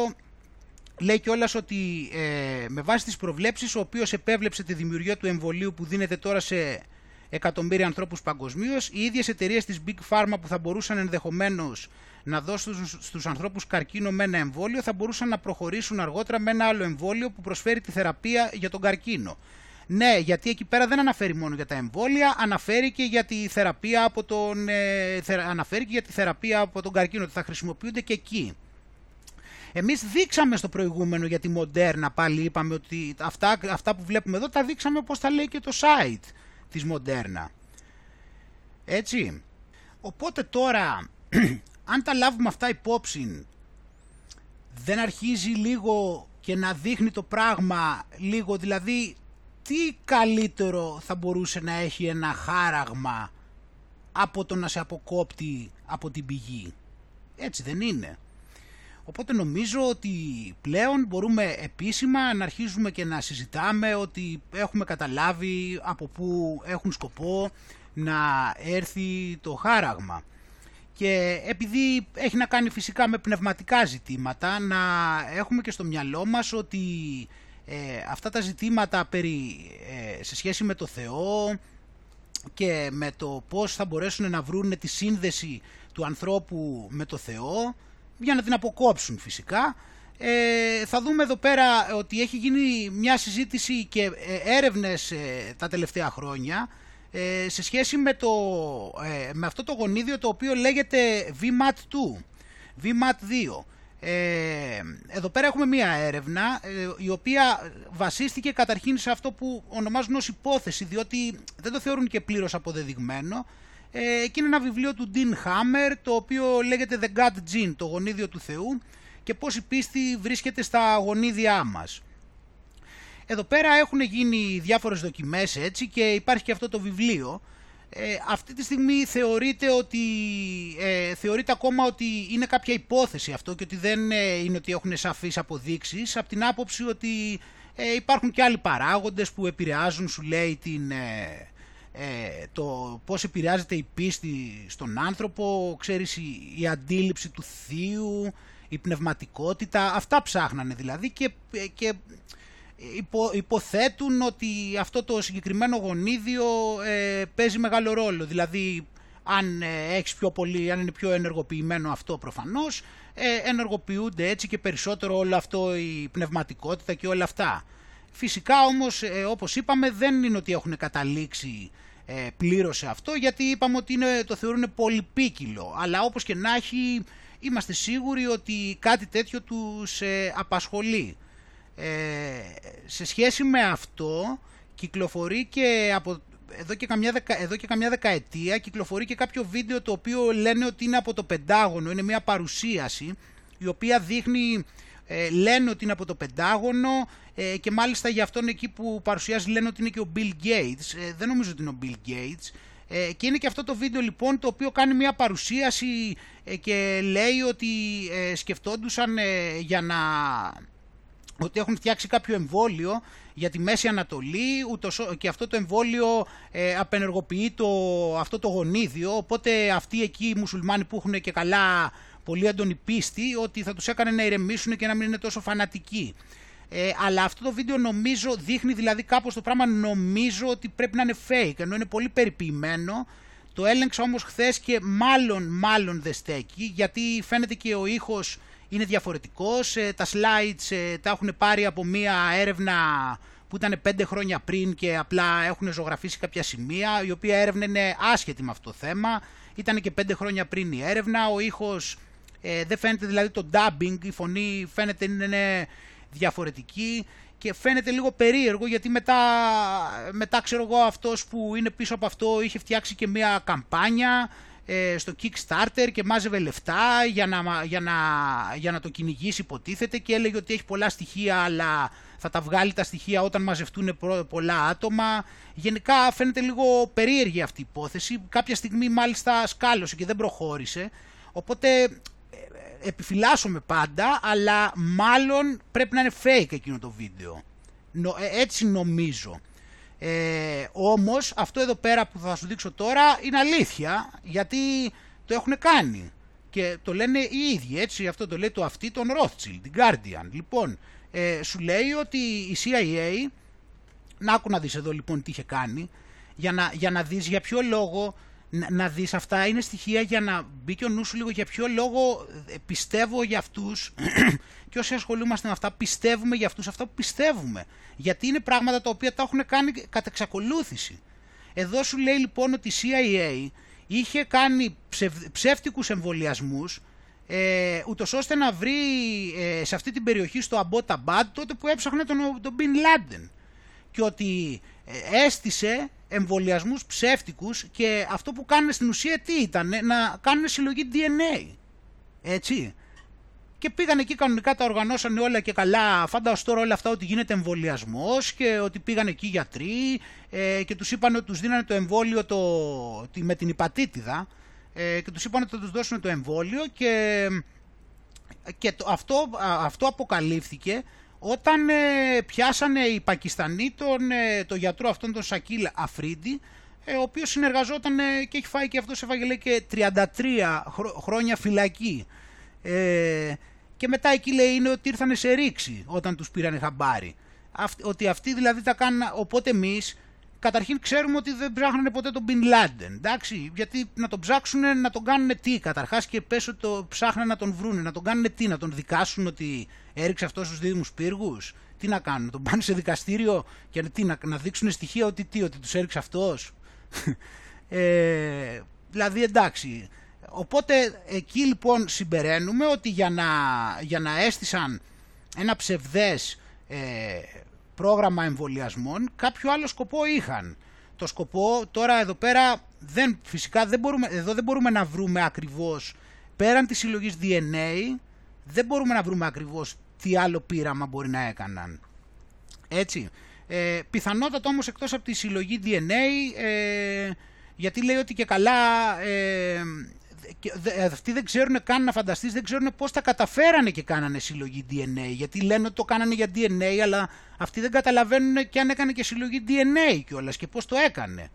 λέει κιόλας ότι ε, με βάση τις προβλέψεις, ο οποίος επέβλεψε τη δημιουργία του εμβολίου που δίνεται τώρα σε εκατομμύρια ανθρώπους παγκοσμίως, οι ίδιες εταιρείες της Big Pharma που θα μπορούσαν ενδεχομένως να δώσουν στους ανθρώπους καρκίνο με ένα εμβόλιο θα μπορούσαν να προχωρήσουν αργότερα με ένα άλλο εμβόλιο που προσφέρει τη θεραπεία για τον καρκίνο. Ναι, γιατί εκεί πέρα δεν αναφέρει μόνο για τα εμβόλια, αναφέρει και για τη θεραπεία από τον, ε, αναφέρει και για τη θεραπεία από τον καρκίνο, ότι θα χρησιμοποιούνται και εκεί. Εμείς δείξαμε στο προηγούμενο για τη Μοντέρνα, πάλι είπαμε ότι αυτά, αυτά που βλέπουμε εδώ τα δείξαμε όπως τα λέει και το site της Μοντέρνα. Έτσι. Οπότε τώρα, αν τα λάβουμε αυτά υπόψη, δεν αρχίζει λίγο και να δείχνει το πράγμα λίγο, δηλαδή τι καλύτερο θα μπορούσε να έχει ένα χάραγμα από το να σε αποκόπτει από την πηγή; Έτσι δεν είναι. Οπότε νομίζω ότι πλέον μπορούμε επίσημα να αρχίζουμε και να συζητάμε ότι έχουμε καταλάβει από πού έχουν σκοπό να έρθει το χάραγμα. Και επειδή έχει να κάνει φυσικά με πνευματικά ζητήματα, να έχουμε και στο μυαλό μας ότι ε, αυτά τα ζητήματα περί, ε, σε σχέση με το Θεό και με το πώς θα μπορέσουν να βρουν τη σύνδεση του ανθρώπου με το Θεό για να την αποκόψουν φυσικά. Ε, θα δούμε εδώ πέρα ότι έχει γίνει μια συζήτηση και ε, έρευνες τα τελευταία χρόνια σε σχέση με, το, με αυτό το γονίδιο το οποίο λέγεται VMAT2, VMAT2 ε, εδώ πέρα έχουμε μία έρευνα ε, η οποία βασίστηκε καταρχήν σε αυτό που ονομάζουν ως υπόθεση διότι δεν το θεωρούν και πλήρως αποδεδειγμένο ε, και είναι ένα βιβλίο του Dean Hammer το οποίο λέγεται The God Gene, το γονίδιο του Θεού και πώς η πίστη βρίσκεται στα γονίδια μας. Εδώ πέρα έχουν γίνει διάφορες δοκιμές έτσι και υπάρχει και αυτό το βιβλίο. Ε, αυτή τη στιγμή θεωρείται ότι ε, θεωρείται ακόμα ότι είναι κάποια υπόθεση αυτό και ότι δεν ε, είναι ότι έχουν σαφείς αποδείξεις από την άποψη ότι ε, υπάρχουν και άλλοι παράγοντες που επηρεάζουν σου λέει την, ε, το πώς επηρεάζεται η πίστη στον άνθρωπο ξέρεις η, η αντίληψη του θείου η πνευματικότητα. Αυτά ψάχνανε δηλαδή και, και υπο, υποθέτουν ότι αυτό το συγκεκριμένο γονίδιο ε, παίζει μεγάλο ρόλο. Δηλαδή, αν ε, έχεις πιο πολύ, αν είναι πιο ενεργοποιημένο αυτό προφανώς, ε, ενεργοποιούνται έτσι και περισσότερο όλο αυτό η πνευματικότητα και όλα αυτά. Φυσικά όμως, ε, όπως είπαμε, δεν είναι ότι έχουν καταλήξει ε, πλήρως σε αυτό, γιατί είπαμε ότι είναι, το θεωρούν πολυπίκυλο. Αλλά όπως και να έχει, είμαστε σίγουροι ότι κάτι τέτοιο τους ε, απασχολεί. Ε, σε σχέση με αυτό κυκλοφορεί και από εδώ και, καμιά δεκα, εδώ και καμιά δεκαετία κυκλοφορεί και κάποιο βίντεο το οποίο λένε ότι είναι από το Πεντάγωνο, είναι μια παρουσίαση η οποία δείχνει, ε, λένε ότι είναι από το Πεντάγωνο ε, και μάλιστα για αυτόν εκεί που παρουσιάζει λένε ότι είναι και ο Bill Gates, ε, δεν νομίζω ότι είναι ο Bill Gates. Ε, και είναι και αυτό το βίντεο λοιπόν το οποίο κάνει μια παρουσίαση και λέει ότι σκεφτόντουσαν για να ότι έχουν φτιάξει κάποιο εμβόλιο για τη Μέση Ανατολή ούτως, και αυτό το εμβόλιο ε, απενεργοποιεί το, αυτό το γονίδιο. Οπότε αυτοί εκεί οι μουσουλμάνοι που έχουν και καλά πολύ έντονη πίστη ότι θα τους έκανε να ηρεμήσουν και να μην είναι τόσο φανατικοί. Ε, αλλά αυτό το βίντεο νομίζω δείχνει δηλαδή κάπως το πράγμα. Νομίζω ότι πρέπει να είναι fake ενώ είναι πολύ περιποιημένο. Το έλεγξα όμως χθες και μάλλον μάλλον δεν στέκει γιατί φαίνεται και ο ήχος είναι διαφορετικός. Ε, τα slides ε, τα έχουν πάρει από μία έρευνα που ήταν πέντε χρόνια πριν και απλά έχουν ζωγραφίσει κάποια σημεία, η οποία έρευνα είναι άσχετη με αυτό το θέμα. Ήταν και πέντε χρόνια πριν η έρευνα, ο ήχος ε, δεν φαίνεται δηλαδή το dubbing, η φωνή φαίνεται είναι διαφορετική και φαίνεται λίγο περίεργο γιατί μετά, μετά ξέρω εγώ αυτός που είναι πίσω από αυτό είχε φτιάξει και μια καμπάνια ε, στο Kickstarter και μάζευε λεφτά για να, για, να, για να το κυνηγήσει υποτίθεται και έλεγε ότι έχει πολλά στοιχεία αλλά θα τα βγάλει τα στοιχεία όταν μαζευτούν πολλά άτομα. Γενικά φαίνεται λίγο περίεργη αυτή η υπόθεση. Κάποια στιγμή μάλιστα σκάλωσε και δεν προχώρησε. Οπότε ε, επιφυλάσσομαι πάντα, αλλά μάλλον πρέπει να είναι fake εκείνο το βίντεο. Νο, ε, έτσι νομίζω. Ε, όμως αυτό εδώ πέρα που θα σου δείξω τώρα είναι αλήθεια γιατί το έχουν κάνει. Και το λένε οι ίδιοι έτσι αυτό το λέει το αυτή τον Rothschild, την Guardian. Λοιπόν ε, σου λέει ότι η CIA να άκου να δεις εδώ λοιπόν τι είχε κάνει για να, για να δεις για ποιο λόγο να, να δεις αυτά είναι στοιχεία για να μπει και ο νους σου λίγο για ποιο λόγο ε, πιστεύω για αυτούς και όσοι ασχολούμαστε με αυτά πιστεύουμε για αυτούς αυτά που πιστεύουμε. Γιατί είναι πράγματα τα οποία τα έχουν κάνει κατά εξακολούθηση. Εδώ σου λέει λοιπόν ότι η CIA είχε κάνει ψευ, ψεύτικους εμβολιασμούς ε, ούτως ώστε να βρει ε, σε αυτή την περιοχή στο Αμπότα τότε που έψαχνε τον, τον Bin Laden. Και ότι ε, έστησε εμβολιασμούς ψεύτικους και αυτό που κάνουν στην ουσία τι ήταν, να κάνουν συλλογή DNA. Έτσι. Και πήγαν εκεί κανονικά, τα οργανώσανε όλα και καλά. Φάνταστο τώρα όλα αυτά ότι γίνεται εμβολιασμός και ότι πήγαν εκεί γιατροί ε, και τους είπαν ότι τους δίνανε το εμβόλιο το, με την υπατήτηδα ε, και τους είπαν ότι θα τους δώσουν το εμβόλιο και, και το, αυτό, αυτό αποκαλύφθηκε όταν ε, πιάσανε οι Πακιστανοί τον, ε, το γιατρό αυτόν τον Σακίλ Αφρίντι, ε, ο οποίος συνεργαζόταν ε, και έχει φάει και αυτός έφαγε λέει και 33 χρόνια φυλακή. Ε, και μετά εκεί λέει είναι ότι ήρθανε σε ρήξη όταν τους πήρανε χαμπάρι. ότι αυτοί δηλαδή τα κάνουν, οπότε εμείς καταρχήν ξέρουμε ότι δεν ψάχνανε ποτέ τον Μπιν Λάντεν. Εντάξει, γιατί να τον ψάξουν να τον κάνουν τι καταρχάς και πες ότι το ψάχνανε να τον βρούνε, να τον κάνουν τι, να τον δικάσουν ότι έριξε αυτό στους δίδυμους πύργους. Τι να κάνουν, να τον πάνε σε δικαστήριο και τι, να, να δείξουν στοιχεία ότι τι, ότι τους έριξε αυτός. ε, δηλαδή εντάξει. Οπότε εκεί λοιπόν συμπεραίνουμε ότι για να, για να έστησαν ένα ψευδές ε, πρόγραμμα εμβολιασμών κάποιο άλλο σκοπό είχαν. Το σκοπό τώρα εδώ πέρα δεν, φυσικά δεν μπορούμε, εδώ δεν μπορούμε να βρούμε ακριβώς πέραν της συλλογής DNA δεν μπορούμε να βρούμε ακριβώς τι άλλο πείραμα μπορεί να έκαναν. Έτσι. Ε, πιθανότατα όμως εκτός από τη συλλογή DNA ε, γιατί λέει ότι και καλά ε, ε, αυτοί δεν ξέρουν καν να φανταστείς, δεν ξέρουν πώς τα καταφέρανε και κάνανε συλλογή DNA. Γιατί λένε ότι το κάνανε για DNA, αλλά αυτοί δεν καταλαβαίνουν και αν έκανε και συλλογή DNA κιόλας και πώς το έκανε.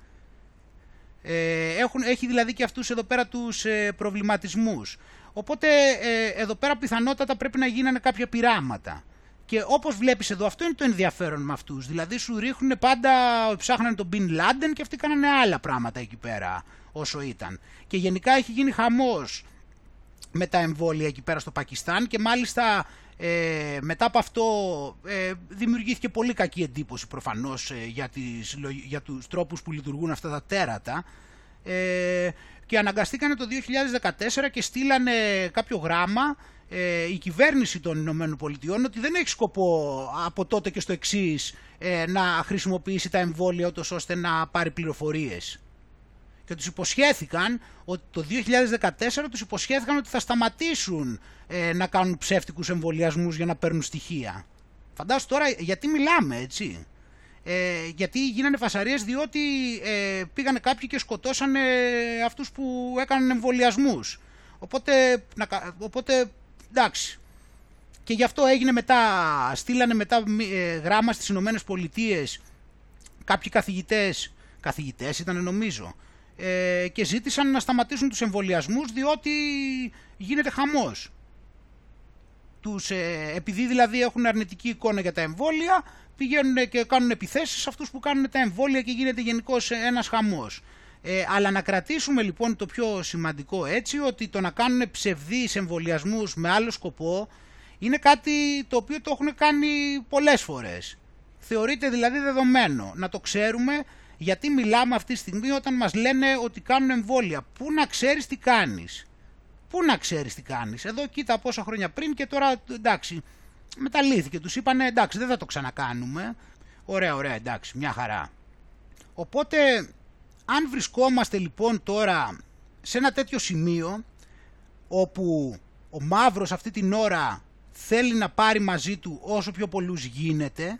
Ε, έχουν, έχει δηλαδή και αυτούς εδώ πέρα τους ε, προβληματισμούς. Οπότε ε, εδώ πέρα πιθανότατα πρέπει να γίνανε κάποια πειράματα. Και όπως βλέπεις εδώ αυτό είναι το ενδιαφέρον με αυτούς. Δηλαδή σου ρίχνουν πάντα, ψάχνανε τον Bin Laden και αυτοί κάνανε άλλα πράγματα εκεί πέρα όσο ήταν. Και γενικά έχει γίνει χαμός με τα εμβόλια εκεί πέρα στο Πακιστάν και μάλιστα ε, μετά από αυτό ε, δημιουργήθηκε πολύ κακή εντύπωση προφανώς ε, για, τις, για τους τρόπους που λειτουργούν αυτά τα τέρατα ε, και αναγκαστήκανε το 2014 και στείλανε κάποιο γράμμα ε, η κυβέρνηση των Ηνωμένων Πολιτειών ότι δεν έχει σκοπό από τότε και στο εξής ε, να χρησιμοποιήσει τα εμβόλια ώστε να πάρει πληροφορίες και τους υποσχέθηκαν ότι το 2014 τους υποσχέθηκαν ότι θα σταματήσουν ε, να κάνουν ψεύτικους εμβολιασμούς για να παίρνουν στοιχεία. Φαντάσου τώρα γιατί μιλάμε έτσι; Ε, γιατί γίνανε φασαρίες διότι ε, πήγανε κάποιοι και σκοτώσανε αυτούς που έκαναν εμβολιασμούς. Οπότε, να, οπότε εντάξει. Και γι' αυτό έγινε μετά, στείλανε μετά ε, γράμμα στις Ηνωμένες Πολιτείες κάποιοι καθηγητές, καθηγητές ήταν νομίζω, ε, και ζήτησαν να σταματήσουν τους εμβολιασμούς διότι γίνεται χαμός. Τους, ε, επειδή δηλαδή έχουν αρνητική εικόνα για τα εμβόλια, πηγαίνουν και κάνουν επιθέσεις σε αυτούς που κάνουν τα εμβόλια και γίνεται γενικώς ένας χαμός. Ε, αλλά να κρατήσουμε λοιπόν το πιο σημαντικό έτσι, ότι το να κάνουν ψευδείς εμβολιασμούς με άλλο σκοπό είναι κάτι το οποίο το έχουν κάνει πολλές φορές. Θεωρείται δηλαδή δεδομένο. Να το ξέρουμε γιατί μιλάμε αυτή τη στιγμή όταν μας λένε ότι κάνουν εμβόλια. Πού να ξέρεις τι κάνεις; Πού να ξέρεις τι κάνεις; Εδώ κοίτα πόσα χρόνια πριν και τώρα εντάξει μεταλήθηκε. Τους είπανε εντάξει δεν θα το ξανακάνουμε. Ωραία ωραία εντάξει μια χαρά. Οπότε αν βρισκόμαστε λοιπόν τώρα σε ένα τέτοιο σημείο όπου ο μαύρος αυτή την ώρα θέλει να πάρει μαζί του όσο πιο πολλούς γίνεται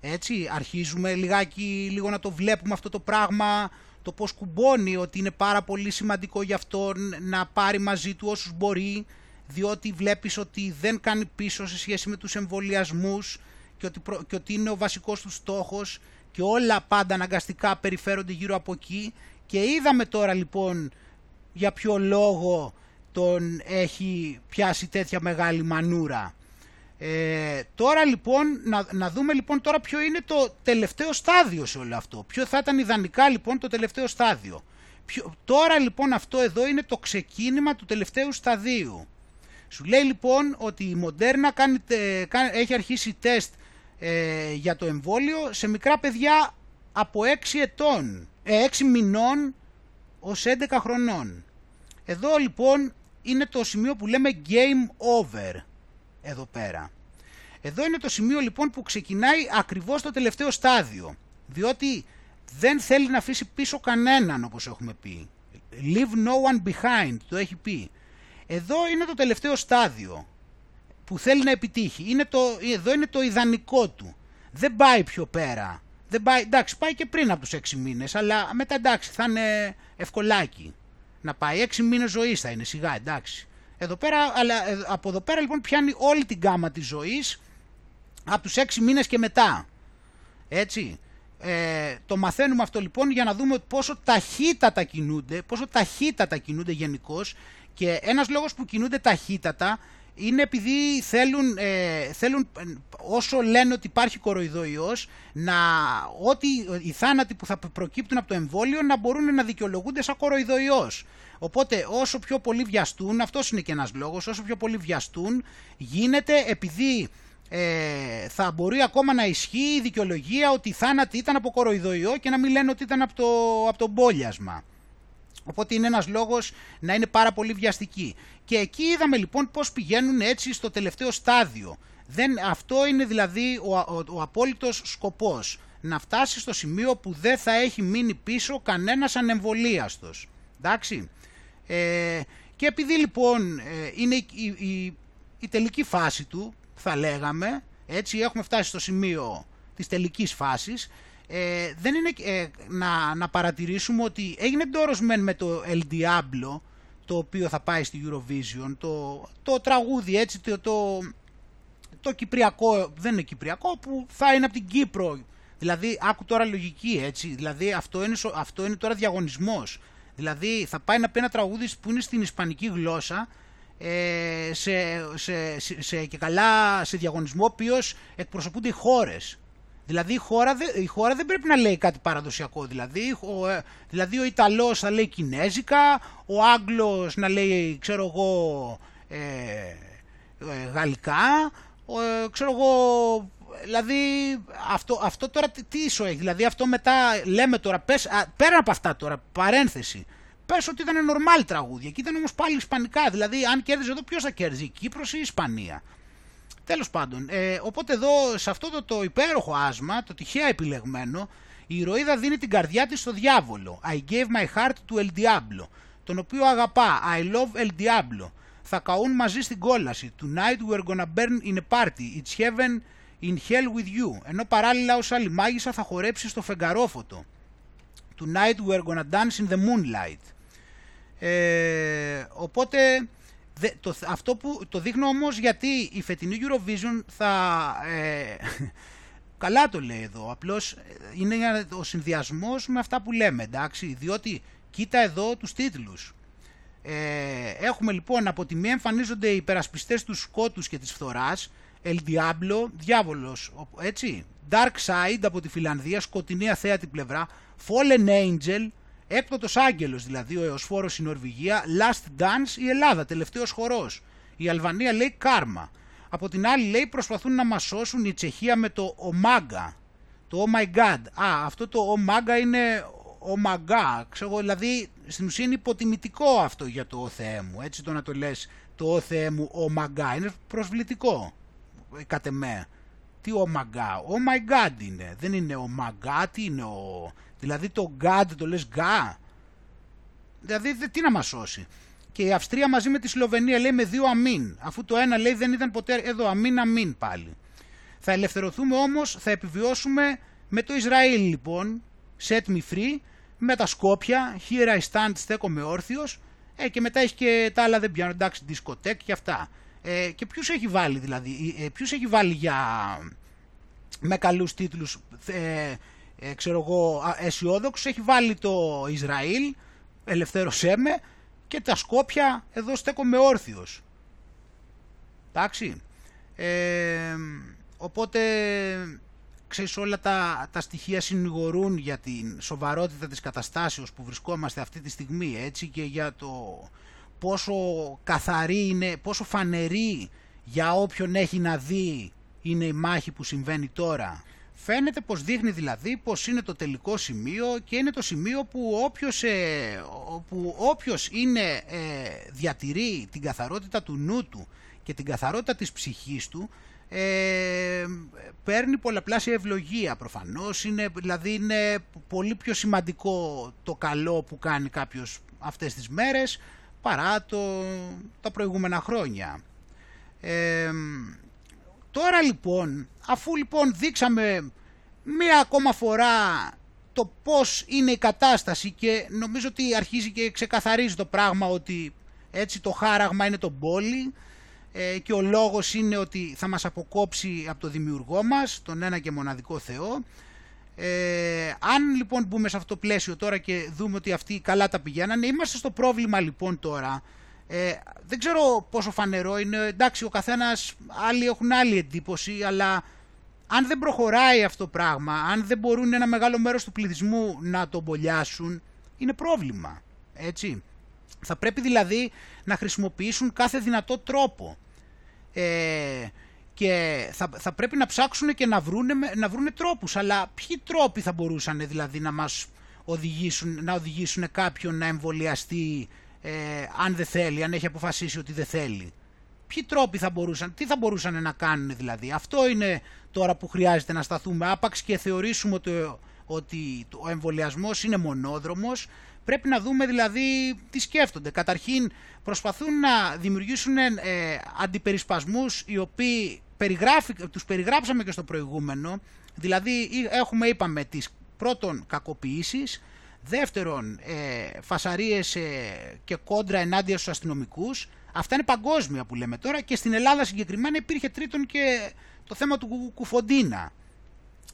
έτσι, αρχίζουμε λιγάκι, λίγο να το βλέπουμε αυτό το πράγμα, το πώς κουμπώνει, ότι είναι πάρα πολύ σημαντικό για αυτό να πάρει μαζί του όσους μπορεί, διότι βλέπεις ότι δεν κάνει πίσω σε σχέση με τους εμβολιασμούς και ότι, και ότι είναι ο βασικός του στόχος και όλα πάντα αναγκαστικά περιφέρονται γύρω από εκεί και είδαμε τώρα λοιπόν για ποιο λόγο τον έχει πιάσει τέτοια μεγάλη μανούρα. Ε, τώρα λοιπόν, να, να δούμε λοιπόν τώρα ποιο είναι το τελευταίο στάδιο σε όλο αυτό. Ποιο θα ήταν ιδανικά λοιπόν το τελευταίο στάδιο. Ποιο, τώρα λοιπόν αυτό εδώ είναι το ξεκίνημα του τελευταίου σταδίου. Σου λέει λοιπόν ότι η Μοντέρνα κάνει, έχει αρχίσει τεστ ε, για το εμβόλιο σε μικρά παιδιά από 6 ετών, ε, 6 μηνών ως 11 χρονών. Εδώ λοιπόν είναι το σημείο που λέμε game over εδώ πέρα. Εδώ είναι το σημείο λοιπόν που ξεκινάει ακριβώς το τελευταίο στάδιο. Διότι δεν θέλει να αφήσει πίσω κανέναν όπως έχουμε πει. Leave no one behind, το έχει πει. Εδώ είναι το τελευταίο στάδιο που θέλει να επιτύχει. Είναι το, εδώ είναι το ιδανικό του. Δεν πάει πιο πέρα. Δεν πάει, εντάξει, πάει και πριν από τους 6 μήνες, αλλά μετά εντάξει, θα είναι ευκολάκι. Να πάει 6 μήνες ζωής θα είναι σιγά, εντάξει. Εδώ πέρα, αλλά ε, από εδώ πέρα λοιπόν πιάνει όλη την γάμα της ζωής από τους 6 μήνες και μετά. Έτσι. Ε, το μαθαίνουμε αυτό λοιπόν για να δούμε πόσο ταχύτατα κινούνται, πόσο ταχύτατα κινούνται γενικώς και ένας λόγος που κινούνται ταχύτατα είναι επειδή θέλουν, ε, θέλουν όσο λένε ότι υπάρχει κοροϊδοϊός να ότι οι θάνατοι που θα προκύπτουν από το εμβόλιο να μπορούν να δικαιολογούνται σαν κοροϊδοϊός. Οπότε όσο πιο πολύ βιαστούν, αυτός είναι και ένας λόγος, όσο πιο πολύ βιαστούν γίνεται επειδή ε, θα μπορεί ακόμα να ισχύει η δικαιολογία ότι οι θάνατοι ήταν από κοροϊδοϊό και να μην λένε ότι ήταν από το, από το μπόλιασμα. Οπότε είναι ένας λόγος να είναι πάρα πολύ βιαστική. Και εκεί είδαμε λοιπόν πώς πηγαίνουν έτσι στο τελευταίο στάδιο. Δεν, αυτό είναι δηλαδή ο, ο, ο απόλυτος σκοπός. Να φτάσει στο σημείο που δεν θα έχει μείνει πίσω κανένας ανεμβολίαστος. Εντάξει. Ε, και επειδή λοιπόν ε, είναι η, η, η τελική φάση του, θα λέγαμε, έτσι έχουμε φτάσει στο σημείο της τελικής φάσης, ε, δεν είναι ε, να, να παρατηρήσουμε ότι έγινε ντόρος μεν με το El Diablo, το οποίο θα πάει στη Eurovision, το, το τραγούδι έτσι, το, το, το κυπριακό, δεν είναι κυπριακό, που θα είναι από την Κύπρο. Δηλαδή, άκου τώρα λογική έτσι, δηλαδή αυτό είναι, αυτό είναι τώρα διαγωνισμός. Δηλαδή θα πάει να πει ένα τραγούδι που είναι στην ισπανική γλώσσα ε, σε, σε, σε, και καλά σε διαγωνισμό ο οποίος εκπροσωπούνται οι χώρες. Δηλαδή η χώρα, η χώρα δεν πρέπει να λέει κάτι παραδοσιακό. Δηλαδή ο, ε, δηλαδή ο Ιταλός θα λέει κινέζικα, ο Άγγλος να λέει ξέρω εγώ ε, ε γαλλικά, ε, ξέρω εγώ δηλαδή αυτό, αυτό τώρα τι, τι έχει, δηλαδή αυτό μετά λέμε τώρα, πες, πέρα από αυτά τώρα, παρένθεση, πες ότι ήταν νορμάλ τραγούδια και ήταν όμως πάλι ισπανικά, δηλαδή αν κέρδιζε εδώ ποιος θα κέρδιζε, η Κύπρος ή η Ισπανία; Τέλος πάντων, ε, οπότε εδώ σε αυτό το, το υπέροχο άσμα, το τυχαία επιλεγμένο, η ηρωίδα δίνει την καρδιά της στο διάβολο. I gave my heart to El Diablo, τον οποίο αγαπά. I love El Diablo. Θα καούν μαζί στην κόλαση. Tonight we're gonna burn in a party. It's heaven in hell with you. Ενώ παράλληλα ως άλλη μάγισσα θα χορέψει στο φεγγαρόφωτο. Tonight we're gonna dance in the moonlight. Ε, οπότε το, αυτό που το δείχνω όμως γιατί η φετινή Eurovision θα... Ε, καλά το λέει εδώ, απλώς ε, είναι ο συνδυασμός με αυτά που λέμε, εντάξει, διότι κοίτα εδώ τους τίτλους. Ε, έχουμε λοιπόν από τη μία εμφανίζονται οι υπερασπιστές του σκότους και της φθοράς, El Diablo, διάβολος, έτσι, Dark Side από τη Φιλανδία, σκοτεινή αθέατη πλευρά, Fallen Angel, Έκτοτος άγγελος δηλαδή, ο Εωσφόρος η Νορβηγία, Last Dance η Ελλάδα, τελευταίος χορός. Η Αλβανία λέει Κάρμα. Από την άλλη λέει προσπαθούν να μας σώσουν η Τσεχία με το Omega. Το Oh my God. Α, αυτό το Omega είναι Omega. Ξέρω, δηλαδή στην ουσία είναι υποτιμητικό αυτό για το «Ο Θεέ μου». Έτσι το να το λες το «Ο Θεέ μου» Omega. Είναι προσβλητικό. Κατ' εμέ. Τι Omega. Oh my God είναι. Δεν είναι Omega. Τι είναι ο... Δηλαδή το God το λες γα. Δηλαδή τι να μας σώσει. Και η Αυστρία μαζί με τη Σλοβενία λέει με δύο αμήν. Αφού το ένα λέει δεν ήταν ποτέ εδώ αμήν αμήν πάλι. Θα ελευθερωθούμε όμως, θα επιβιώσουμε με το Ισραήλ λοιπόν. Set me free. Με τα Σκόπια, here I stand στέκομαι όρθιος. Ε, και μετά έχει και τα άλλα δεν πιάνουν, εντάξει, δισκοτέκ και αυτά. Ε, και ποιους έχει βάλει δηλαδή, ε, ποιους έχει βάλει για, με καλούς τίτλους, ε, ε, ξέρω εγώ, αισιόδοξους, έχει βάλει το Ισραήλ, ελευθέρωσέ με, και τα Σκόπια, εδώ στέκομαι όρθιος. Εντάξει. Ε, οπότε ξέρεις όλα τα, τα στοιχεία συνηγορούν για την σοβαρότητα της καταστάσεως που βρισκόμαστε αυτή τη στιγμή έτσι και για το πόσο καθαρή είναι, πόσο φανερή για όποιον έχει να δει είναι η μάχη που συμβαίνει τώρα. Φαίνεται πως δείχνει δηλαδή πως είναι το τελικό σημείο και είναι το σημείο που όποιος, ε, που όποιος είναι, ε, διατηρεί την καθαρότητα του νου του και την καθαρότητα της ψυχής του ε, παίρνει πολλαπλάσια ευλογία προφανώς, είναι, δηλαδή είναι πολύ πιο σημαντικό το καλό που κάνει κάποιος αυτές τις μέρες παρά το, τα προηγούμενα χρόνια. Ε, τώρα λοιπόν, αφού λοιπόν δείξαμε μία ακόμα φορά το πώς είναι η κατάσταση και νομίζω ότι αρχίζει και ξεκαθαρίζει το πράγμα ότι έτσι το χάραγμα είναι το πόλι ε, και ο λόγος είναι ότι θα μας αποκόψει από το δημιουργό μας, τον ένα και μοναδικό Θεό. Ε, αν λοιπόν μπούμε σε αυτό το πλαίσιο τώρα και δούμε ότι αυτοί καλά τα πηγαίνανε, είμαστε στο πρόβλημα λοιπόν τώρα. Ε, δεν ξέρω πόσο φανερό είναι, εντάξει ο καθένας, άλλοι έχουν άλλη εντύπωση, αλλά αν δεν προχωράει αυτό το πράγμα, αν δεν μπορούν ένα μεγάλο μέρος του πληθυσμού να το μπολιάσουν, είναι πρόβλημα, έτσι. Θα πρέπει δηλαδή να χρησιμοποιήσουν κάθε δυνατό τρόπο. Ε, και θα, θα πρέπει να ψάξουν και να βρούνε, να βρούνε τρόπους. Αλλά ποιοι τρόποι θα μπορούσαν δηλαδή να μας οδηγήσουν, να οδηγήσουν κάποιον να εμβολιαστεί ε, αν δεν θέλει, αν έχει αποφασίσει ότι δεν θέλει. Ποιοι τρόποι θα μπορούσαν, τι θα μπορούσαν να κάνουν δηλαδή. Αυτό είναι τώρα που χρειάζεται να σταθούμε. Άπαξ και θεωρήσουμε ότι, ότι ο εμβολιασμός είναι μονόδρομος Πρέπει να δούμε δηλαδή τι σκέφτονται. Καταρχήν προσπαθούν να δημιουργήσουν ε, αντιπερισπασμούς οι οποίοι περιγράφει, τους περιγράψαμε και στο προηγούμενο. Δηλαδή έχουμε είπαμε τις πρώτον κακοποιήσεις, δεύτερον ε, φασαρίες ε, και κόντρα ενάντια στους αστυνομικούς. Αυτά είναι παγκόσμια που λέμε τώρα και στην Ελλάδα συγκεκριμένα υπήρχε τρίτον και το θέμα του Κουφοντίνα.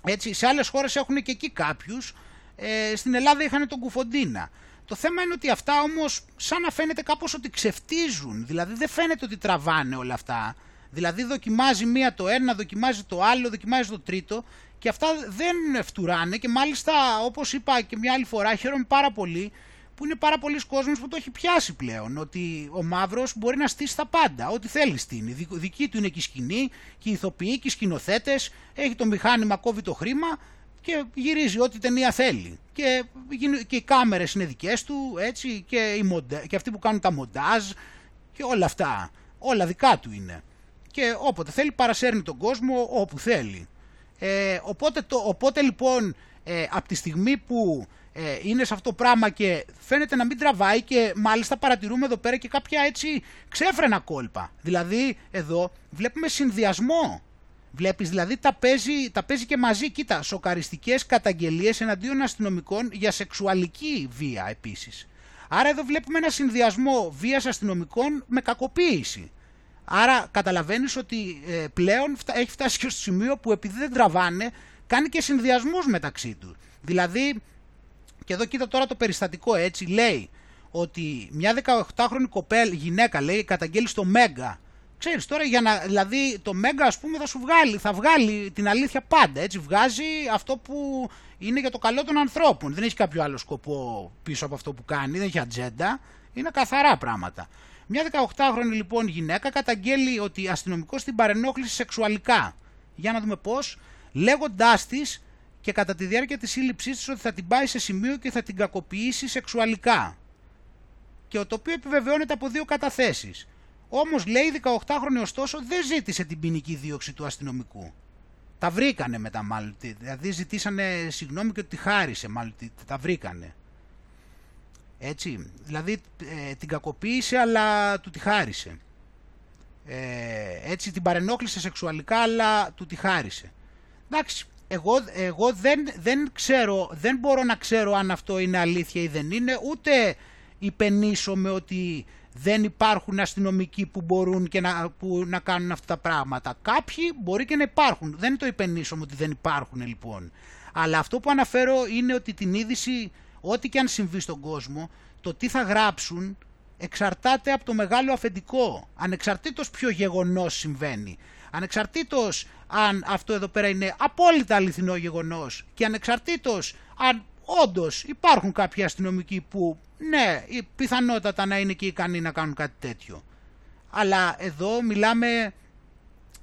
Έτσι, σε άλλες χώρες έχουν και εκεί κάποιους, ε, στην Ελλάδα είχαν τον Κουφοντίνα. Το θέμα είναι ότι αυτά όμως σαν να φαίνεται κάπως ότι ξεφτίζουν, δηλαδή δεν φαίνεται ότι τραβάνε όλα αυτά. Δηλαδή δοκιμάζει μία το ένα, δοκιμάζει το άλλο, δοκιμάζει το τρίτο και αυτά δεν φτουράνε και μάλιστα όπως είπα και μια άλλη φορά χαίρομαι πάρα πολύ που είναι πάρα πολλοί κόσμος που το έχει πιάσει πλέον ότι ο μαύρος μπορεί να στήσει τα πάντα, ό,τι θέλεις στείνει. Δική του είναι και η σκηνή και οι ηθοποιοί και οι σκηνοθέτες, έχει το μηχάνημα, κόβει το χρήμα και γυρίζει ό,τι ταινία θέλει. Και, και οι κάμερες είναι δικές του, έτσι, και, οι μοντε, και αυτοί που κάνουν τα μοντάζ και όλα αυτά. Όλα δικά του είναι. Και όποτε θέλει παρασέρνει τον κόσμο όπου θέλει. Ε, οπότε, το, οπότε λοιπόν ε, από τη στιγμή που ε, είναι σε αυτό το πράγμα και φαίνεται να μην τραβάει και μάλιστα παρατηρούμε εδώ πέρα και κάποια έτσι ξέφρενα κόλπα. Δηλαδή εδώ βλέπουμε συνδυασμό Βλέπεις δηλαδή τα παίζει, τα παίζει και μαζί, κοίτα, σοκαριστικές καταγγελίες εναντίον αστυνομικών για σεξουαλική βία επίσης. Άρα εδώ βλέπουμε ένα συνδυασμό βίας αστυνομικών με κακοποίηση. Άρα καταλαβαίνεις ότι ε, πλέον έχει φτάσει και στο σημείο που επειδή δεν τραβάνε, κάνει και συνδυασμούς μεταξύ του. Δηλαδή, και εδώ κοίτα τώρα το περιστατικό έτσι, λέει ότι μια 18χρονη κοπέλ, γυναίκα λέει, καταγγέλει στο Μέγκα Ξέρεις τώρα για να, δηλαδή το Μέγκα ας πούμε θα σου βγάλει, θα βγάλει την αλήθεια πάντα, έτσι βγάζει αυτό που είναι για το καλό των ανθρώπων. Δεν έχει κάποιο άλλο σκοπό πίσω από αυτό που κάνει, δεν έχει ατζέντα, είναι καθαρά πράγματα. Μια 18χρονη λοιπόν γυναίκα καταγγέλει ότι αστυνομικός την παρενόχλησε σεξουαλικά. Για να δούμε πώς, λέγοντάς της και κατά τη διάρκεια της σύλληψής της ότι θα την πάει σε σημείο και θα την κακοποιήσει σεξουαλικά. Και το οποίο επιβεβαιώνεται από δύο καταθέσεις. Όμως λέει 18χρονη ωστόσο δεν ζήτησε την ποινική δίωξη του αστυνομικού. Τα βρήκανε μετά μάλλον, δηλαδή ζητήσανε συγγνώμη και τη χάρισε μάλλον, τα βρήκανε. Έτσι, δηλαδή ε, την κακοποίησε αλλά του τη χάρισε. Ε, έτσι την παρενόχλησε σεξουαλικά αλλά του τη χάρισε. Εντάξει, εγώ, εγώ δεν, δεν ξέρω, δεν μπορώ να ξέρω αν αυτό είναι αλήθεια ή δεν είναι, ούτε υπενήσουμε ότι δεν υπάρχουν αστυνομικοί που μπορούν και να, που να κάνουν αυτά τα πράγματα. Κάποιοι μπορεί και να υπάρχουν. Δεν το υπενήσουμε ότι δεν υπάρχουν λοιπόν. Αλλά αυτό που αναφέρω είναι ότι την είδηση, ό,τι και αν συμβεί στον κόσμο, το τι θα γράψουν εξαρτάται από το μεγάλο αφεντικό. Ανεξαρτήτως ποιο γεγονός συμβαίνει. Ανεξαρτήτως αν αυτό εδώ πέρα είναι απόλυτα αληθινό γεγονός και ανεξαρτήτως αν όντως υπάρχουν κάποιοι αστυνομικοί που ναι, πιθανότατα να είναι και ικανοί να κάνουν κάτι τέτοιο. Αλλά εδώ μιλάμε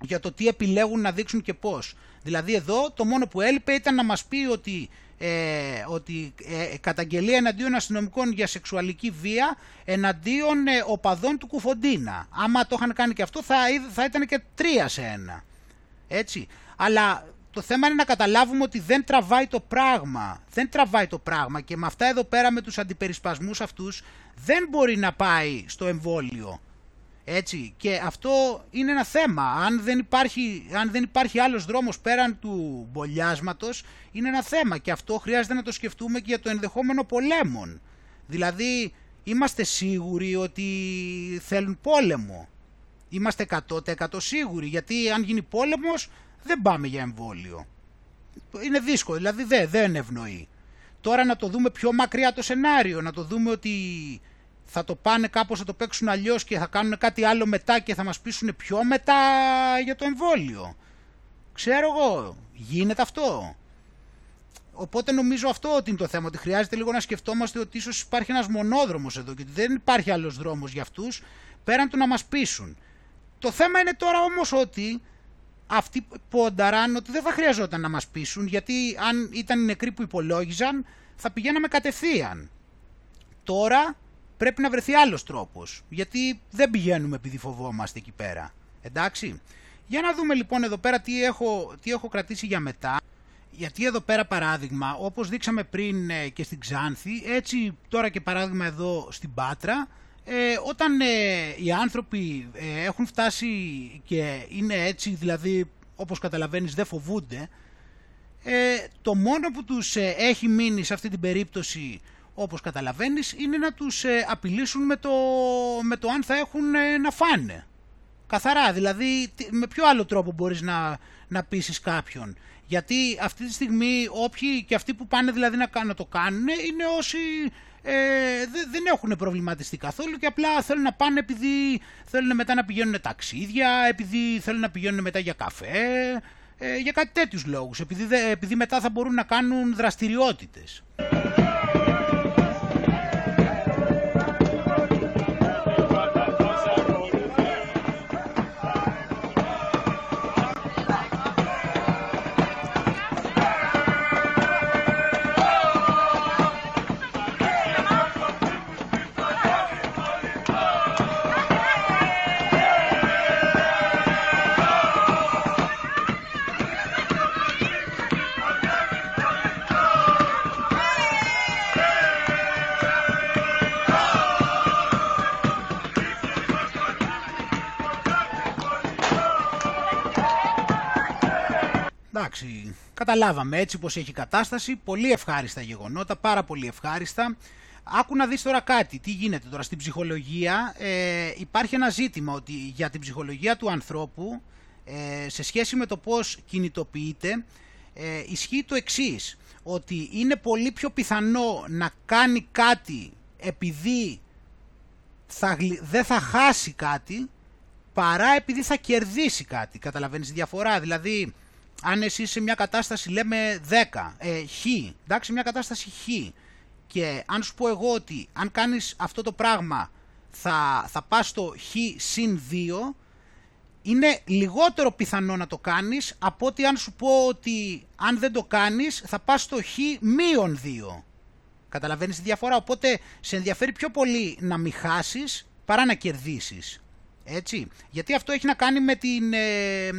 για το τι επιλέγουν να δείξουν και πώς. Δηλαδή εδώ το μόνο που έλειπε ήταν να μας πει ότι, ε, ότι ε, καταγγελία εναντίον αστυνομικών για σεξουαλική βία εναντίον ε, οπαδών του Κουφοντίνα. Άμα το είχαν κάνει και αυτό θα, θα ήταν και τρία σε ένα. Έτσι. Αλλά το θέμα είναι να καταλάβουμε ότι δεν τραβάει το πράγμα. Δεν τραβάει το πράγμα και με αυτά εδώ πέρα με τους αντιπερισπασμούς αυτούς δεν μπορεί να πάει στο εμβόλιο. Έτσι και αυτό είναι ένα θέμα. Αν δεν υπάρχει, αν δεν υπάρχει άλλος δρόμος πέραν του μπολιάσματος είναι ένα θέμα και αυτό χρειάζεται να το σκεφτούμε και για το ενδεχόμενο πολέμων. Δηλαδή είμαστε σίγουροι ότι θέλουν πόλεμο. Είμαστε 100% σίγουροι γιατί αν γίνει πόλεμος δεν πάμε για εμβόλιο. Είναι δύσκολο, δηλαδή δεν, δεν ευνοεί. Τώρα να το δούμε πιο μακριά το σενάριο, να το δούμε ότι θα το πάνε κάπως, θα το παίξουν αλλιώς και θα κάνουν κάτι άλλο μετά και θα μας πείσουν πιο μετά για το εμβόλιο. Ξέρω εγώ, γίνεται αυτό. Οπότε νομίζω αυτό ότι είναι το θέμα, ότι χρειάζεται λίγο να σκεφτόμαστε ότι ίσως υπάρχει ένας μονόδρομος εδώ και ότι δεν υπάρχει άλλος δρόμος για αυτούς πέραν του να μας πείσουν. Το θέμα είναι τώρα όμως ότι αυτοί πόνταραν ότι δεν θα χρειαζόταν να μας πείσουν γιατί αν ήταν οι νεκροί που υπολόγιζαν θα πηγαίναμε κατευθείαν. Τώρα πρέπει να βρεθεί άλλος τρόπος γιατί δεν πηγαίνουμε επειδή φοβόμαστε εκεί πέρα. Εντάξει. Για να δούμε λοιπόν εδώ πέρα τι έχω, τι έχω κρατήσει για μετά. Γιατί εδώ πέρα παράδειγμα, όπως δείξαμε πριν ε, και στην Ξάνθη, έτσι τώρα και παράδειγμα εδώ στην Πάτρα, ε, όταν ε, οι άνθρωποι ε, έχουν φτάσει και είναι έτσι, δηλαδή όπως καταλαβαίνεις δεν φοβούνται, το μόνο που τους έχει μείνει σε αυτή την περίπτωση όπως καταλαβαίνεις είναι να τους απειλήσουν με το, με το αν θα έχουν να φάνε. Καθαρά, δηλαδή με ποιο άλλο τρόπο μπορείς να, να πείσεις κάποιον. Γιατί αυτή τη στιγμή όποιοι και αυτοί που πάνε δηλαδή να, να το κάνουν είναι όσοι ε, δεν έχουν προβληματιστεί καθόλου και απλά θέλουν να πάνε επειδή θέλουν μετά να πηγαίνουν ταξίδια, επειδή θέλουν να πηγαίνουν μετά για καφέ, ε, για κάτι τέτοιους λόγους, επειδή, επειδή μετά θα μπορούν να κάνουν δραστηριότητες. Καταλάβαμε έτσι πως έχει κατάσταση, πολύ ευχάριστα γεγονότα, πάρα πολύ ευχάριστα. Άκου να δεις τώρα κάτι, τι γίνεται τώρα στην ψυχολογία. Ε, υπάρχει ένα ζήτημα ότι για την ψυχολογία του ανθρώπου, ε, σε σχέση με το πώς κινητοποιείται, ε, ισχύει το εξής, ότι είναι πολύ πιο πιθανό να κάνει κάτι επειδή θα, δεν θα χάσει κάτι, παρά επειδή θα κερδίσει κάτι. Καταλαβαίνεις τη διαφορά, δηλαδή αν εσύ σε μια κατάσταση λέμε 10, ε, χ, εντάξει, μια κατάσταση χ, και αν σου πω εγώ ότι αν κάνεις αυτό το πράγμα θα, θα πας στο χ συν 2, είναι λιγότερο πιθανό να το κάνεις από ότι αν σου πω ότι αν δεν το κάνεις θα πας στο χ μείον 2. Καταλαβαίνεις τη διαφορά, οπότε σε ενδιαφέρει πιο πολύ να μην χάσεις παρά να κερδίσεις. Έτσι, γιατί αυτό έχει να κάνει με την... Ε,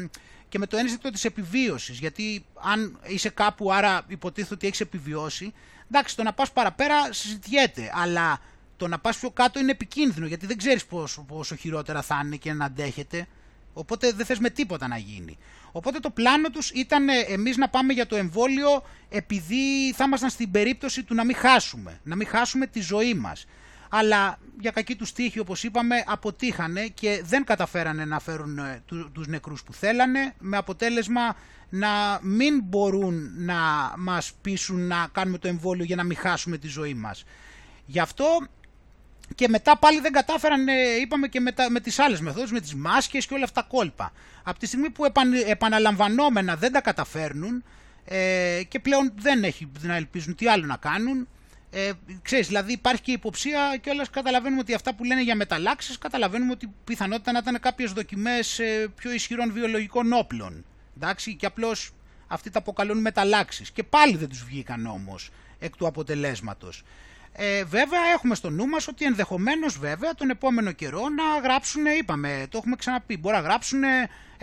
και με το ένστικτο της επιβίωσης, γιατί αν είσαι κάπου άρα υποτίθεται ότι έχεις επιβιώσει, εντάξει το να πας παραπέρα συζητιέται, αλλά το να πας πιο κάτω είναι επικίνδυνο, γιατί δεν ξέρεις πόσο, πόσο χειρότερα θα είναι και να αντέχετε, οπότε δεν θες με τίποτα να γίνει. Οπότε το πλάνο τους ήταν ε, εμείς να πάμε για το εμβόλιο επειδή θα ήμασταν στην περίπτωση του να μην χάσουμε, να μην χάσουμε τη ζωή μας. Αλλά για κακή του τύχη όπως είπαμε αποτύχανε και δεν καταφέρανε να φέρουν ε, του, τους νεκρούς που θέλανε με αποτέλεσμα να μην μπορούν να μας πείσουν να κάνουμε το εμβόλιο για να μην χάσουμε τη ζωή μας. Γι' αυτό και μετά πάλι δεν κατάφεραν, ε, είπαμε και με, τα, με τις άλλες μεθόδους, με τις μάσκες και όλα αυτά τα κόλπα. Από τη στιγμή που επαν, επαναλαμβανόμενα δεν τα καταφέρνουν ε, και πλέον δεν έχει να ελπίζουν τι άλλο να κάνουν, ε, ξέρεις, δηλαδή υπάρχει και υποψία και όλα καταλαβαίνουμε ότι αυτά που λένε για μεταλλάξεις καταλαβαίνουμε ότι πιθανότητα να ήταν κάποιες δοκιμές ε, πιο ισχυρών βιολογικών όπλων. Εντάξει, και απλώς αυτοί τα αποκαλούν μεταλλάξεις. Και πάλι δεν τους βγήκαν όμως εκ του αποτελέσματος. Ε, βέβαια έχουμε στο νου μας ότι ενδεχομένως βέβαια τον επόμενο καιρό να γράψουν, είπαμε, το έχουμε ξαναπεί, μπορεί να γράψουν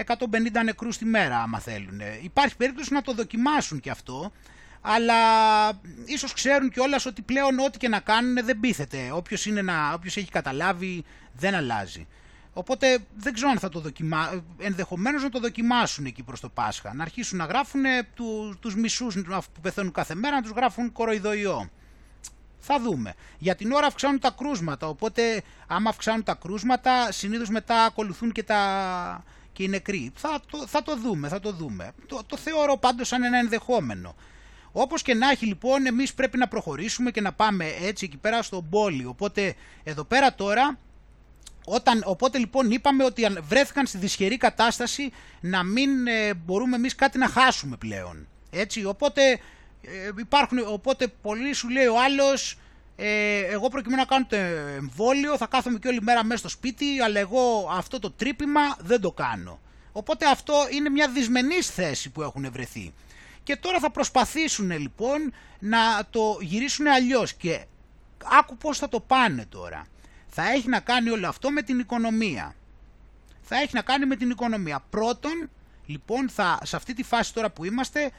150 νεκρούς τη μέρα άμα θέλουν. Υπάρχει περίπτωση να το δοκιμάσουν και αυτό, αλλά ίσως ξέρουν κιόλας ότι πλέον ό,τι και να κάνουν δεν πείθεται. Όποιος, είναι να, όποιος έχει καταλάβει δεν αλλάζει. Οπότε δεν ξέρω αν θα το δοκιμάσουν, ενδεχομένως να το δοκιμάσουν εκεί προς το Πάσχα. Να αρχίσουν να γράφουν του, τους μισούς που πεθαίνουν κάθε μέρα, να τους γράφουν κοροϊδοϊό. Θα δούμε. Για την ώρα αυξάνουν τα κρούσματα, οπότε άμα αυξάνουν τα κρούσματα, συνήθως μετά ακολουθούν και, τα... και οι νεκροί. Θα το, θα το δούμε, θα το δούμε. Το, το θεωρώ πάντως σαν ένα ενδεχόμενο. Όπως και να έχει λοιπόν, εμείς πρέπει να προχωρήσουμε και να πάμε έτσι εκεί πέρα στον πόλη. Οπότε εδώ πέρα τώρα όταν, οπότε λοιπόν είπαμε ότι βρέθηκαν στη δυσχερή κατάσταση να μην ε, μπορούμε εμείς κάτι να χάσουμε πλέον. Έτσι, οπότε ε, υπάρχουν, οπότε πολύ σου λέει ο άλλος ε, εγώ προκειμένου να κάνω το εμβόλιο θα κάθομαι και όλη μέρα μέσα στο σπίτι αλλά εγώ αυτό το τρύπημα δεν το κάνω. Οπότε αυτό είναι μια δυσμενής θέση που έχουν βρεθεί. Και τώρα θα προσπαθήσουν λοιπόν να το γυρίσουν αλλιώς και άκου πώς θα το πάνε τώρα. Θα έχει να κάνει όλο αυτό με την οικονομία. Θα έχει να κάνει με την οικονομία. Πρώτον, λοιπόν, θα, σε αυτή τη φάση τώρα που είμαστε,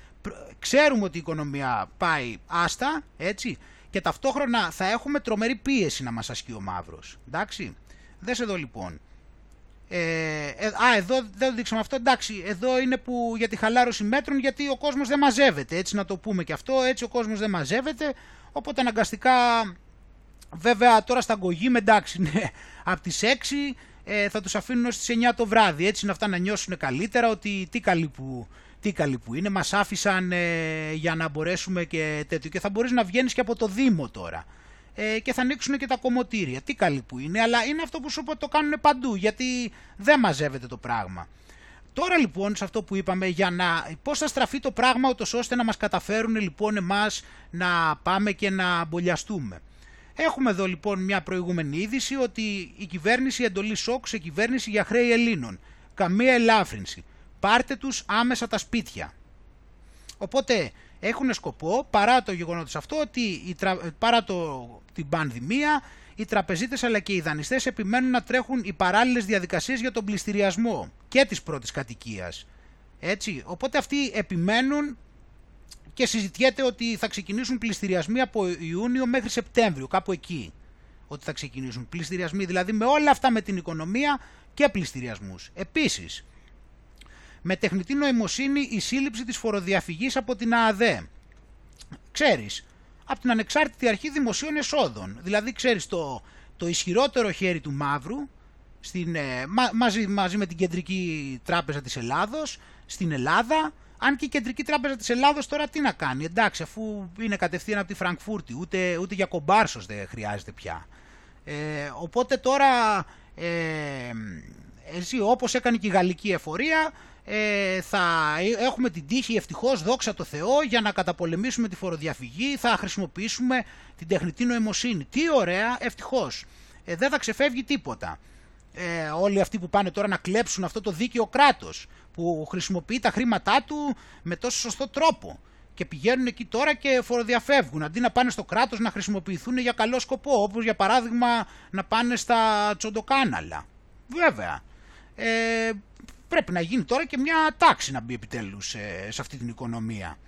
ξέρουμε ότι η οικονομία πάει άστα, έτσι, και ταυτόχρονα θα έχουμε τρομερή πίεση να μας ασκεί ο μαύρος. Εντάξει, δες εδώ λοιπόν. Ε, ε, α, εδώ δεν το δείξαμε αυτό. Εντάξει, εδώ είναι που για τη χαλάρωση μέτρων, γιατί ο κόσμος δεν μαζεύεται. Έτσι να το πούμε και αυτό. Έτσι ο κόσμος δεν μαζεύεται. Οπότε αναγκαστικά, βέβαια τώρα στα με εντάξει, ναι, από τις 6 ε, θα τους αφήνουν ως τις 9 το βράδυ. Έτσι να αυτά να νιώσουν καλύτερα ότι τι καλή που, τι καλή που είναι. Μας άφησαν ε, για να μπορέσουμε και τέτοιο. Και θα μπορείς να βγαίνεις και από το Δήμο τώρα ε, και θα ανοίξουν και τα κομμωτήρια. Τι καλή που είναι, αλλά είναι αυτό που σου είπα το κάνουν παντού, γιατί δεν μαζεύεται το πράγμα. Τώρα λοιπόν σε αυτό που είπαμε για να πώς θα στραφεί το πράγμα ούτως ώστε να μας καταφέρουν λοιπόν εμάς να πάμε και να μπολιαστούμε. Έχουμε εδώ λοιπόν μια προηγούμενη είδηση ότι η κυβέρνηση εντολή σοκ σε κυβέρνηση για χρέη Ελλήνων. Καμία ελάφρυνση. Πάρτε τους άμεσα τα σπίτια. Οπότε έχουν σκοπό παρά το γεγονότος αυτό ότι η παρά το... την πανδημία οι τραπεζίτες αλλά και οι δανειστές επιμένουν να τρέχουν οι παράλληλες διαδικασίες για τον πληστηριασμό και της πρώτης κατοικίας. Έτσι, οπότε αυτοί επιμένουν και συζητιέται ότι θα ξεκινήσουν πληστηριασμοί από Ιούνιο μέχρι Σεπτέμβριο, κάπου εκεί. Ότι θα ξεκινήσουν πληστηριασμοί, δηλαδή με όλα αυτά με την οικονομία και πληστηριασμούς. Επίσης, με τεχνητή νοημοσύνη η σύλληψη της φοροδιαφυγής από την ΑΑΔΕ. Ξέρεις, από την Ανεξάρτητη Αρχή Δημοσίων Εσόδων. Δηλαδή, ξέρεις, το, το ισχυρότερο χέρι του μαύρου, στην, ε, μαζί, μαζί με την Κεντρική Τράπεζα της Ελλάδος, στην Ελλάδα, αν και η Κεντρική Τράπεζα της Ελλάδος τώρα τι να κάνει, εντάξει, αφού είναι κατευθείαν από τη Φραγκφούρτη, ούτε, ούτε για κομπάρσος δεν χρειάζεται πια. Ε, οπότε τώρα, ε, εσύ όπως έκανε και η Γαλλική Εφορία, ε, θα έχουμε την τύχη ευτυχώς δόξα τω Θεώ για να καταπολεμήσουμε τη φοροδιαφυγή. Θα χρησιμοποιήσουμε την τεχνητή νοημοσύνη. Τι ωραία ευτυχώς. Ε, δεν θα ξεφεύγει τίποτα. Ε, όλοι αυτοί που πάνε τώρα να κλέψουν αυτό το δίκαιο κράτος που χρησιμοποιεί τα χρήματά του με τόσο σωστό τρόπο και πηγαίνουν εκεί τώρα και φοροδιαφεύγουν. Αντί να πάνε στο κράτος να χρησιμοποιηθούν για καλό σκοπό όπως για παράδειγμα να πάνε στα τσοντοκάναλα. Βέβαια. Ε, πρέπει να γίνει τώρα και μια τάξη να μπει επιτέλους σε, σε αυτή την οικονομία.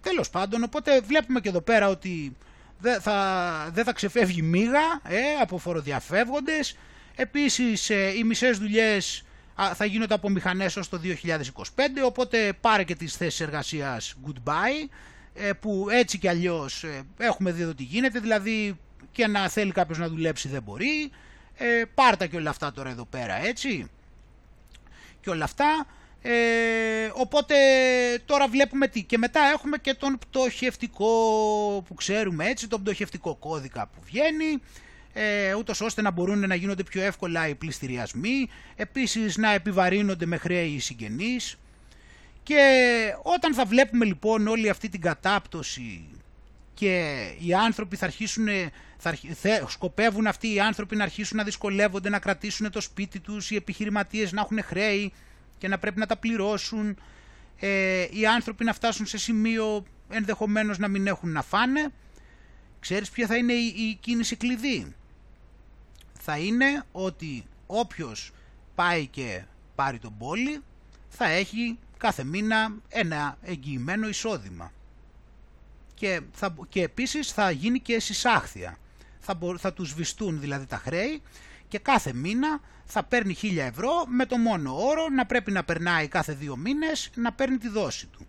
Τέλος πάντων, οπότε βλέπουμε και εδώ πέρα ότι δεν θα, δεν θα ξεφεύγει μίγα ε, από φοροδιαφεύγοντες. Επίσης ε, οι μισές δουλειές θα γίνονται από μηχανές ως το 2025, οπότε πάρε και τις θέσεις εργασίας goodbye, ε, που έτσι κι αλλιώς ε, έχουμε δει ότι γίνεται, δηλαδή και να θέλει κάποιος να δουλέψει δεν μπορεί. Ε, πάρτα και όλα αυτά τώρα εδώ πέρα έτσι. Και όλα αυτά. Ε, οπότε τώρα βλέπουμε τι. Και μετά έχουμε και τον πτωχευτικό που ξέρουμε έτσι, τον πτωχευτικό κώδικα που βγαίνει ε, ούτως ώστε να μπορούν να γίνονται πιο εύκολα οι πληστηριασμοί, επίσης να επιβαρύνονται με χρέη οι συγγενείς και όταν θα βλέπουμε λοιπόν όλη αυτή την κατάπτωση και οι άνθρωποι θα αρχίσουν, θα, σκοπεύουν αυτοί οι άνθρωποι να αρχίσουν να δυσκολεύονται να κρατήσουν το σπίτι τους, οι επιχειρηματίες να έχουν χρέη και να πρέπει να τα πληρώσουν, ε, οι άνθρωποι να φτάσουν σε σημείο ενδεχομένως να μην έχουν να φάνε, ξέρεις ποια θα είναι η, η κίνηση κλειδί; Θα είναι ότι όποιος πάει και πάρει τον πόλη θα έχει κάθε μήνα ένα εγγυημένο εισόδημα. Και, θα, και επίσης θα γίνει και συσάχθεια. Θα, θα τους βιστούν δηλαδή τα χρέη και κάθε μήνα θα παίρνει 1000 ευρώ με το μόνο όρο να πρέπει να περνάει κάθε δύο μήνες να παίρνει τη δόση του.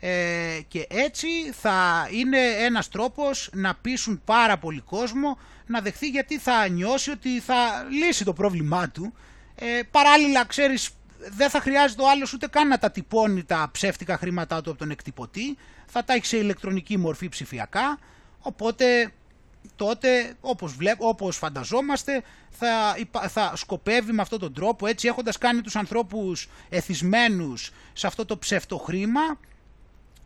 Ε, και έτσι θα είναι ένας τρόπος να πείσουν πάρα πολύ κόσμο να δεχθεί γιατί θα νιώσει ότι θα λύσει το πρόβλημά του. Ε, παράλληλα, ξέρεις, δεν θα χρειάζεται ο άλλος ούτε καν να τα τυπώνει τα ψεύτικα χρήματά του από τον εκτυπωτή, θα τα έχει σε ηλεκτρονική μορφή ψηφιακά, οπότε τότε όπως, βλέπ, όπως φανταζόμαστε θα, θα σκοπεύει με αυτόν τον τρόπο έτσι έχοντας κάνει τους ανθρώπους εθισμένους σε αυτό το ψευτοχρήμα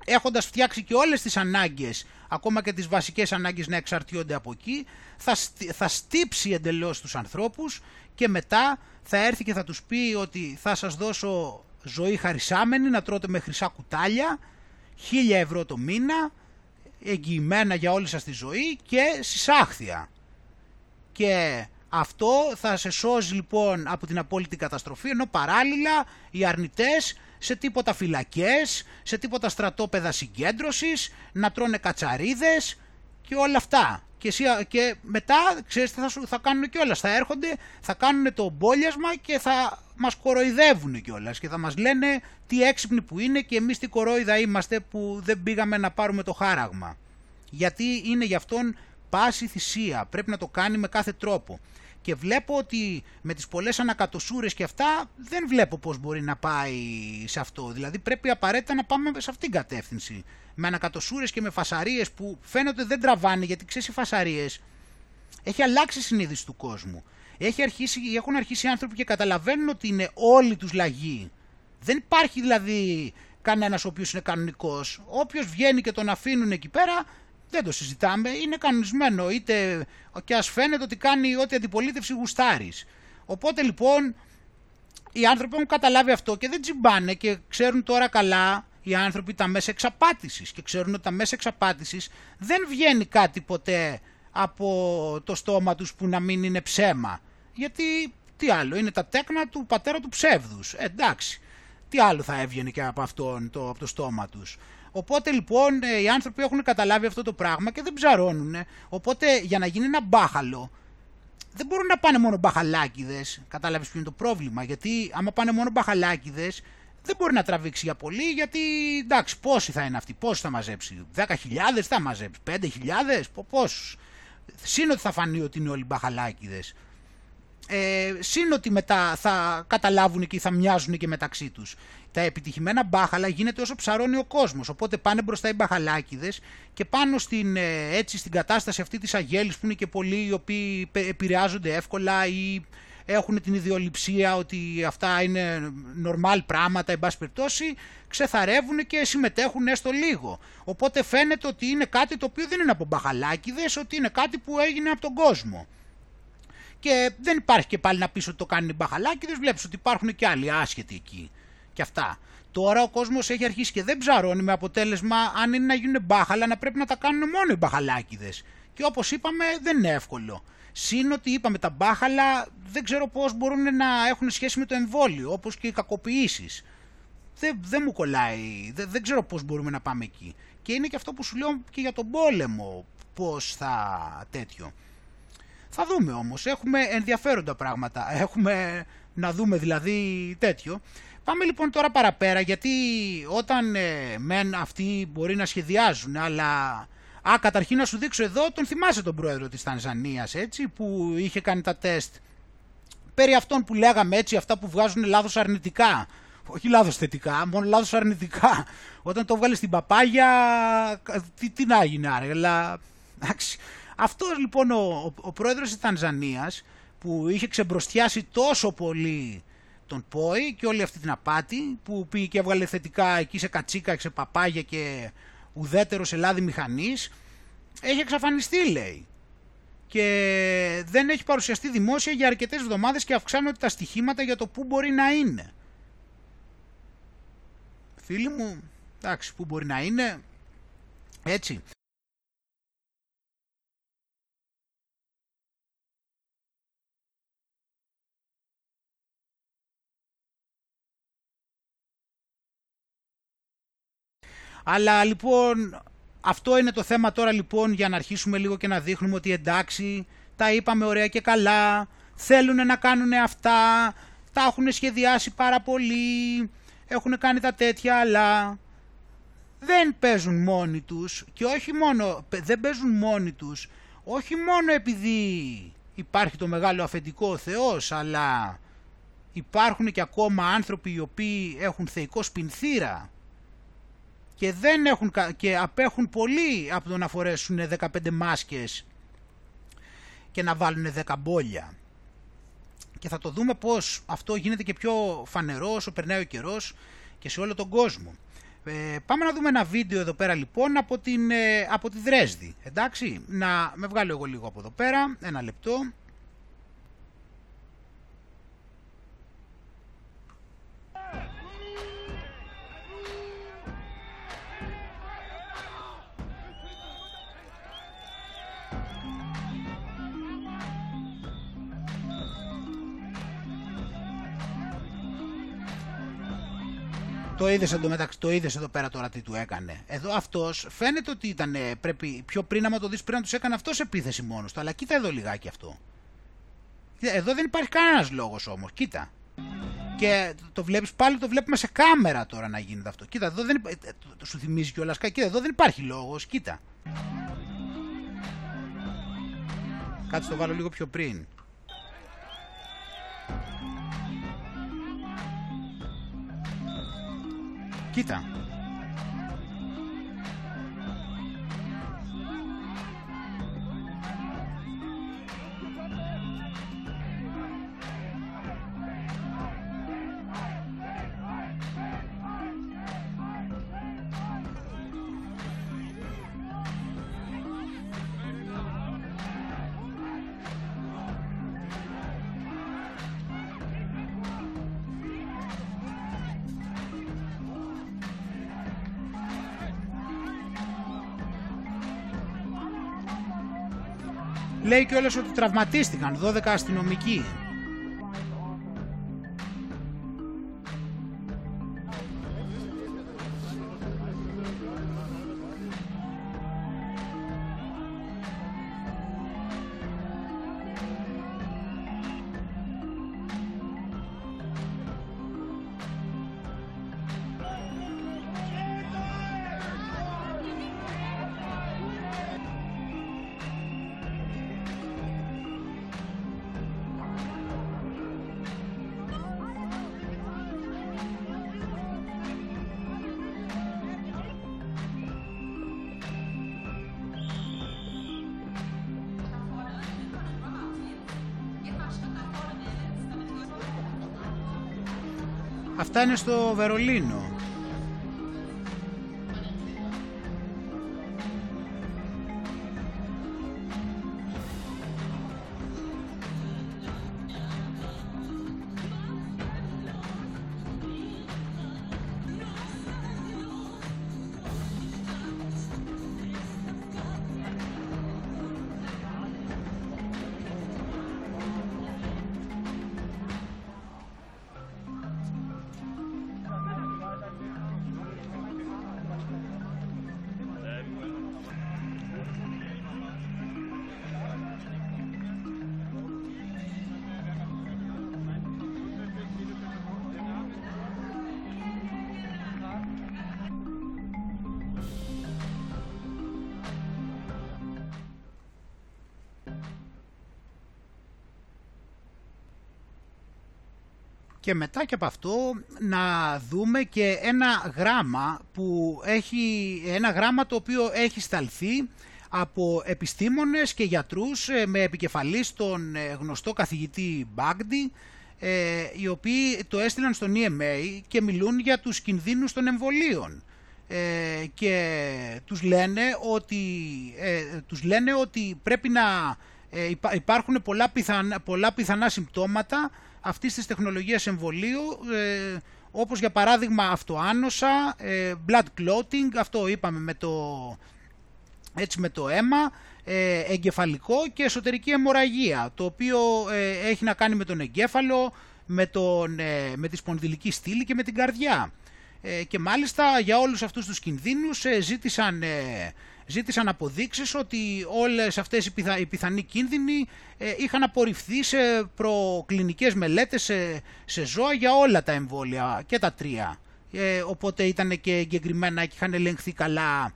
έχοντας φτιάξει και όλες τις ανάγκες, ακόμα και τις βασικές ανάγκες να εξαρτιόνται από εκεί, θα, θα στύψει εντελώς τους ανθρώπους και μετά θα έρθει και θα τους πει ότι θα σας δώσω ζωή χαρισάμενη, να τρώτε με χρυσά κουτάλια, χίλια ευρώ το μήνα, εγγυημένα για όλη σας τη ζωή και συσάχθεια. Και αυτό θα σε σώζει λοιπόν από την απόλυτη καταστροφή, ενώ παράλληλα οι αρνητές σε τίποτα φυλακές, σε τίποτα στρατόπεδα συγκέντρωσης, να τρώνε κατσαρίδες και όλα αυτά. Και, και μετά, ξέρεις τι θα, θα κάνουν κιόλας. Θα έρχονται, θα κάνουν το μπόλιασμα και θα μας κοροϊδεύουν κιόλας και θα μας λένε τι έξυπνοι που είναι και εμείς τι κορόιδα είμαστε που δεν πήγαμε να πάρουμε το χάραγμα. Γιατί είναι γι' αυτόν πάση θυσία. Πρέπει να το κάνει με κάθε τρόπο και βλέπω ότι με τις πολλές ανακατοσούρες και αυτά δεν βλέπω πώς μπορεί να πάει σε αυτό. Δηλαδή πρέπει απαραίτητα να πάμε σε αυτήν την κατεύθυνση. Με ανακατοσούρες και με φασαρίες που φαίνονται δεν τραβάνε γιατί ξέρεις οι φασαρίες έχει αλλάξει η συνείδηση του κόσμου. Έχει αρχίσει, έχουν αρχίσει οι άνθρωποι και καταλαβαίνουν ότι είναι όλοι τους λαγοί. Δεν υπάρχει δηλαδή κανένας ο οποίος είναι κανονικός. Όποιος βγαίνει και τον αφήνουν εκεί πέρα δεν το συζητάμε, είναι κανονισμένο, είτε και ας φαίνεται ότι κάνει ό,τι αντιπολίτευση γουστάρεις. Οπότε λοιπόν οι άνθρωποι έχουν καταλάβει αυτό και δεν τσιμπάνε και ξέρουν τώρα καλά οι άνθρωποι τα μέσα εξαπάτησης και ξέρουν ότι τα μέσα εξαπάτησης δεν βγαίνει κάτι ποτέ από το στόμα τους που να μην είναι ψέμα. Γιατί τι άλλο, είναι τα τέκνα του πατέρα του ψεύδους. Ε, εντάξει, τι άλλο θα έβγαινε και από αυτόν το, από το στόμα τους. Οπότε λοιπόν ε, οι άνθρωποι έχουν καταλάβει αυτό το πράγμα και δεν ψαρώνουν. Οπότε για να γίνει ένα μπάχαλο δεν μπορούν να πάνε μόνο μπαχαλάκιδε. Κατάλαβες ποιο είναι το πρόβλημα; Γιατί άμα πάνε μόνο μπαχαλάκιδε δεν μπορεί να τραβήξει για πολύ γιατί εντάξει πόσοι θα είναι αυτοί, πόσοι θα μαζέψει; 10.000 θα μαζέψει, 5.000, πόσους; Συν ότι θα φανεί ότι είναι όλοι μπαχαλάκιδε. Ε, συν ότι μετά θα καταλάβουν και θα μοιάζουν και μεταξύ τους τα επιτυχημένα μπάχαλα γίνεται όσο ψαρώνει ο κόσμος. Οπότε πάνε μπροστά οι μπαχαλάκιδες και πάνω στην, ε, έτσι, στην κατάσταση αυτή της αγέλης που είναι και πολλοί οι οποίοι επηρεάζονται εύκολα ή έχουν την ιδιοληψία ότι αυτά είναι normal πράγματα, εν πάση περιπτώσει, ξεθαρεύουν και συμμετέχουν έστω λίγο. Οπότε φαίνεται ότι είναι κάτι το οποίο δεν είναι από μπαχαλάκιδες, ότι είναι κάτι που έγινε από τον κόσμο. Και δεν υπάρχει και πάλι να πεις ότι το κάνουν οι μπαχαλάκιδες, βλέπεις ότι υπάρχουν και άλλοι άσχετοι εκεί και αυτά. Τώρα ο κόσμος έχει αρχίσει και δεν ψαρώνει με αποτέλεσμα, αν είναι να γίνουν μπάχαλα, να πρέπει να τα κάνουν μόνο οι μπαχαλάκιδες. Και όπως είπαμε, δεν είναι εύκολο. Συν ότι είπαμε τα μπάχαλα δεν ξέρω πώς μπορούν να έχουν σχέση με το εμβόλιο, όπως και οι κακοποιήσεις. Δεν, δεν μου κολλάει, δεν, δεν ξέρω πώς μπορούμε να πάμε εκεί. Και είναι και αυτό που σου λέω και για τον πόλεμο, πώς θα τέτοιο. Θα δούμε όμως, έχουμε ενδιαφέροντα πράγματα, έχουμε να δούμε δηλαδή τέτοιο. Πάμε λοιπόν τώρα παραπέρα γιατί όταν ε, μεν αυτοί μπορεί να σχεδιάζουν αλλά Α, καταρχήν να σου δείξω εδώ, τον θυμάσαι τον πρόεδρο της Τανζανίας, έτσι, που είχε κάνει τα τεστ. Περί αυτών που λέγαμε έτσι, αυτά που βγάζουν λάθος αρνητικά. Όχι λάθος θετικά, μόνο λάθος αρνητικά. Όταν το βγάλεις στην παπάγια, τι, τι να γίνει άρα, αλλά... Εντάξει. Αυτός λοιπόν ο, ο, ο πρόεδρος της Τανζανίας, που είχε ξεμπροστιάσει τόσο πολύ τον ΠΟΗ και όλη αυτή την απάτη, που πήγε και έβγαλε θετικά εκεί σε κατσίκα, σε παπάγια και ουδέτερος σε λάδι μηχανής, έχει εξαφανιστεί λέει. Και δεν έχει παρουσιαστεί δημόσια για αρκετές εβδομάδες και αυξάνονται τα στοιχήματα για το πού μπορεί να είναι. Φίλοι μου, εντάξει, πού μπορεί να είναι, έτσι. Αλλά λοιπόν αυτό είναι το θέμα τώρα λοιπόν για να αρχίσουμε λίγο και να δείχνουμε ότι εντάξει τα είπαμε ωραία και καλά, θέλουν να κάνουν αυτά, τα έχουν σχεδιάσει πάρα πολύ, έχουν κάνει τα τέτοια αλλά δεν παίζουν μόνοι τους. Και όχι μόνο, δεν παίζουν μόνοι τους, όχι μόνο επειδή υπάρχει το μεγάλο αφεντικό ο Θεός αλλά υπάρχουν και ακόμα άνθρωποι οι οποίοι έχουν θεϊκό σπινθήρα και, δεν έχουν, και απέχουν πολύ από το να φορέσουν 15 μάσκες και να βάλουν 10 μπόλια. Και θα το δούμε πως αυτό γίνεται και πιο φανερός όσο περνάει ο καιρός και σε όλο τον κόσμο. Ε, πάμε να δούμε ένα βίντεο εδώ πέρα λοιπόν από, την, ε, από τη Δρέσδη. Εντάξει, να με βγάλω εγώ λίγο από εδώ πέρα, ένα λεπτό. Το είδες εντωμεταξύ, το είδες εδώ πέρα τώρα τι του έκανε. Εδώ αυτός φαίνεται ότι ήταν πρέπει πιο πριν, άμα το δεις πριν, να τους έκανε αυτός επίθεση μόνος του. Αλλά κοίτα εδώ λιγάκι αυτό. Εδώ δεν υπάρχει κανένας λόγος όμως. Κοίτα. Και το βλέπεις πάλι, το βλέπουμε σε κάμερα τώρα να γίνεται αυτό. Κοίτα, εδώ δεν υπάρχει. Το σου θυμίζει κιόλας. Κοίτα, εδώ δεν υπάρχει λόγος. Κοίτα. Κάτσε το βάλω λίγο πιο πριν. Κοίτα. Λέει κιόλας ότι τραυματίστηκαν 12 αστυνομικοί. Αυτά είναι στο Βερολίνο. Και μετά και από αυτό να δούμε και ένα γράμμα που έχει ένα γράμμα το οποίο έχει σταλθεί από επιστήμονες και γιατρούς ε, με επικεφαλής τον ε, γνωστό καθηγητή Μπάγντι ε, οι οποίοι το έστειλαν στον EMA και μιλούν για τους κινδύνους των εμβολίων. Και τους λένε ότι, τους λένε ότι πρέπει να υπάρχουν πολλά, πιθανά, πολλά πιθανά συμπτώματα αυτής της τεχνολογίας εμβολίου όπως για παράδειγμα αυτοάνοσα, blood clotting, αυτό είπαμε με το έτσι με το αίμα, ε, εγκεφαλικό και εσωτερική αιμορραγία, το οποίο ε, έχει να κάνει με τον εγκέφαλο, με, τον, ε, με τη σπονδυλική στήλη και με την καρδιά. Και μάλιστα για όλους αυτούς τους κινδύνους ζήτησαν, ζήτησαν αποδείξεις ότι όλες αυτές οι, πιθα, οι πιθανοί κίνδυνοι είχαν απορριφθεί σε προκλινικές μελέτες σε, σε ζώα για όλα τα εμβόλια και τα τρία. οπότε ήταν και εγκεκριμένα και είχαν ελεγχθεί καλά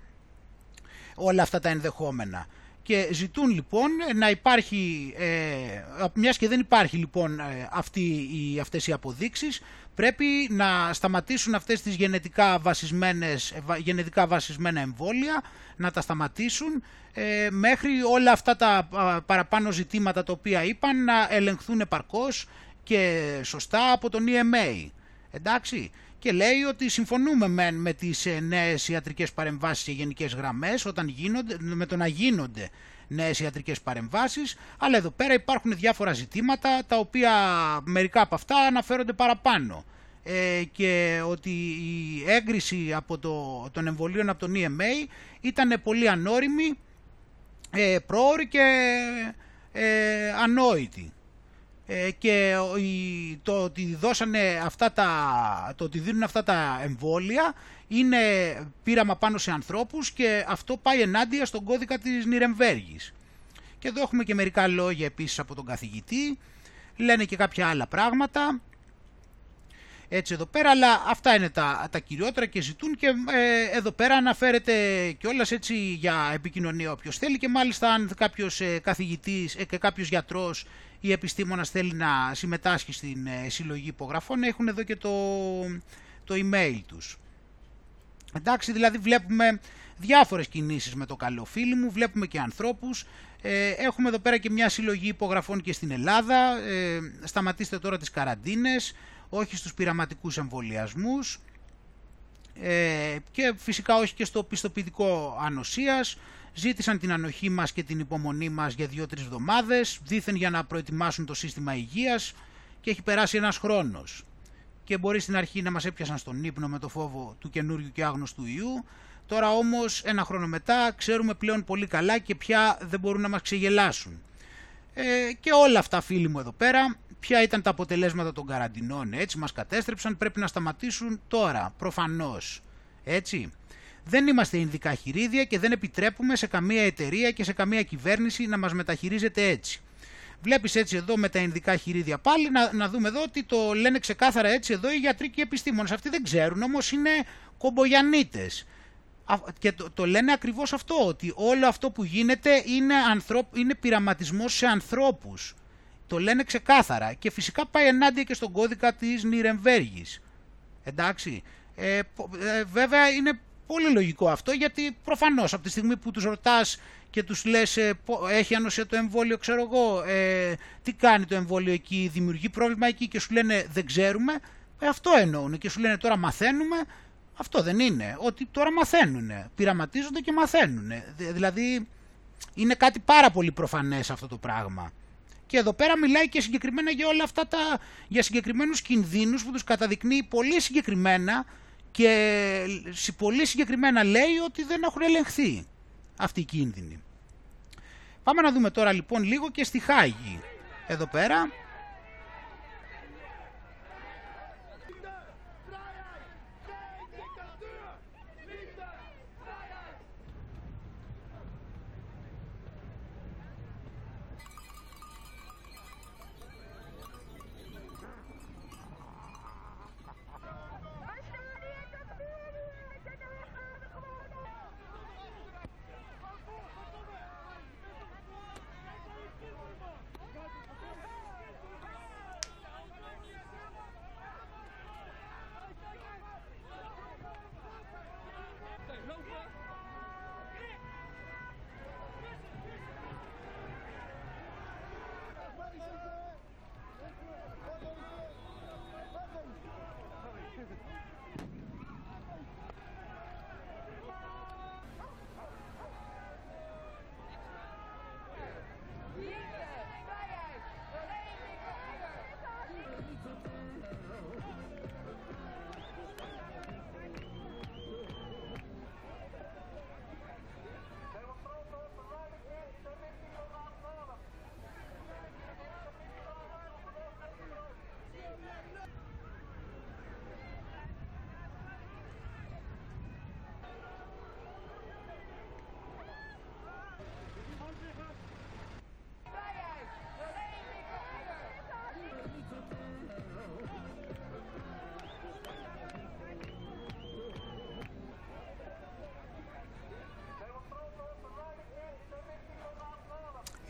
όλα αυτά τα ενδεχόμενα. Και ζητούν λοιπόν να υπάρχει, ε, μιας και δεν υπάρχει λοιπόν ε, αυτή, οι, αυτές οι αποδείξεις, πρέπει να σταματήσουν αυτές τις γενετικά, βασισμένες, ε, γενετικά βασισμένα εμβόλια, να τα σταματήσουν ε, μέχρι όλα αυτά τα παραπάνω ζητήματα τα οποία είπαν να ελεγχθούν επαρκώς και σωστά από τον EMA. Εντάξει, και λέει ότι συμφωνούμε με, με τις ε, νέες ιατρικές παρεμβάσεις σε γενικές γραμμές όταν γίνονται, με το να γίνονται νέες ιατρικές παρεμβάσεις, αλλά εδώ πέρα υπάρχουν διάφορα ζητήματα τα οποία μερικά από αυτά αναφέρονται παραπάνω ε, και ότι η έγκριση από το, των εμβολίων από τον EMA ήταν πολύ ανώριμη, ε, πρόορη και ε, ανόητη. Ε, και το ότι δώσανε αυτά τα, το ότι δίνουν αυτά τα εμβόλια είναι πείραμα πάνω σε ανθρώπους και αυτό πάει ενάντια στον κώδικα της Νιρεμβέργης. Και εδώ έχουμε και μερικά λόγια επίσης από τον καθηγητή, λένε και κάποια άλλα πράγματα, έτσι εδώ πέρα, αλλά αυτά είναι τα, τα κυριότερα και ζητούν και ε, εδώ πέρα αναφέρεται κιόλας έτσι για επικοινωνία όποιος θέλει και μάλιστα αν κάποιος ε, καθηγητής ε, και κάποιος γιατρός ή επιστήμονας θέλει να συμμετάσχει στην ε, συλλογή υπογραφών έχουν εδώ και το, το email τους. Εντάξει, δηλαδή βλέπουμε διάφορες κινήσεις με το καλό φίλοι μου, βλέπουμε και ανθρώπους. Ε, έχουμε εδώ πέρα και μια συλλογή υπογραφών και στην Ελλάδα. Ε, σταματήστε τώρα τις καραντίνες, όχι στους πειραματικούς εμβολιασμούς ε, και φυσικά όχι και στο πιστοποιητικό ανοσίας ζήτησαν την ανοχή μας και την υπομονή μας για δύο-τρεις εβδομάδες, δήθεν για να προετοιμάσουν το σύστημα υγείας και έχει περάσει ένας χρόνος. Και μπορεί στην αρχή να μας έπιασαν στον ύπνο με το φόβο του καινούριου και άγνωστου ιού, τώρα όμως ένα χρόνο μετά ξέρουμε πλέον πολύ καλά και πια δεν μπορούν να μας ξεγελάσουν. Ε, και όλα αυτά φίλοι μου εδώ πέρα, ποια ήταν τα αποτελέσματα των καραντινών, έτσι μας κατέστρεψαν, πρέπει να σταματήσουν τώρα, προφανώς. Έτσι. Δεν είμαστε ειδικά χειρίδια και δεν επιτρέπουμε σε καμία εταιρεία και σε καμία κυβέρνηση να μας μεταχειρίζεται έτσι. Βλέπεις έτσι εδώ με τα ειδικά χειρίδια πάλι να, να δούμε εδώ ότι το λένε ξεκάθαρα έτσι εδώ οι γιατροί και οι επιστήμονες. Αυτοί δεν ξέρουν όμως είναι κομπογιανίτες. Και το, το λένε ακριβώς αυτό, ότι όλο αυτό που γίνεται είναι, ανθρω... είναι πειραματισμός σε ανθρώπους. Το λένε ξεκάθαρα και φυσικά πάει ενάντια και στον κώδικα της Νιρεμβέργης. Εντάξει. Ε, ε, βέβαια είναι πολύ λογικό αυτό γιατί προφανώς από τη στιγμή που τους ρωτάς και τους λες ε, έχει ανοσία το εμβόλιο ξέρω εγώ, ε, τι κάνει το εμβόλιο εκεί, δημιουργεί πρόβλημα εκεί και σου λένε δεν ξέρουμε, ε, αυτό εννοούν και σου λένε τώρα μαθαίνουμε, αυτό δεν είναι, ότι τώρα μαθαίνουν, πειραματίζονται και μαθαίνουν. Δηλαδή είναι κάτι πάρα πολύ προφανές αυτό το πράγμα. Και εδώ πέρα μιλάει και συγκεκριμένα για όλα αυτά τα, για συγκεκριμένους κινδύνους που τους καταδεικνύει πολύ συγκεκριμένα και πολύ συγκεκριμένα λέει ότι δεν έχουν ελεγχθεί αυτοί οι κίνδυνοι. Πάμε να δούμε τώρα λοιπόν λίγο και στη Χάγη. Εδώ πέρα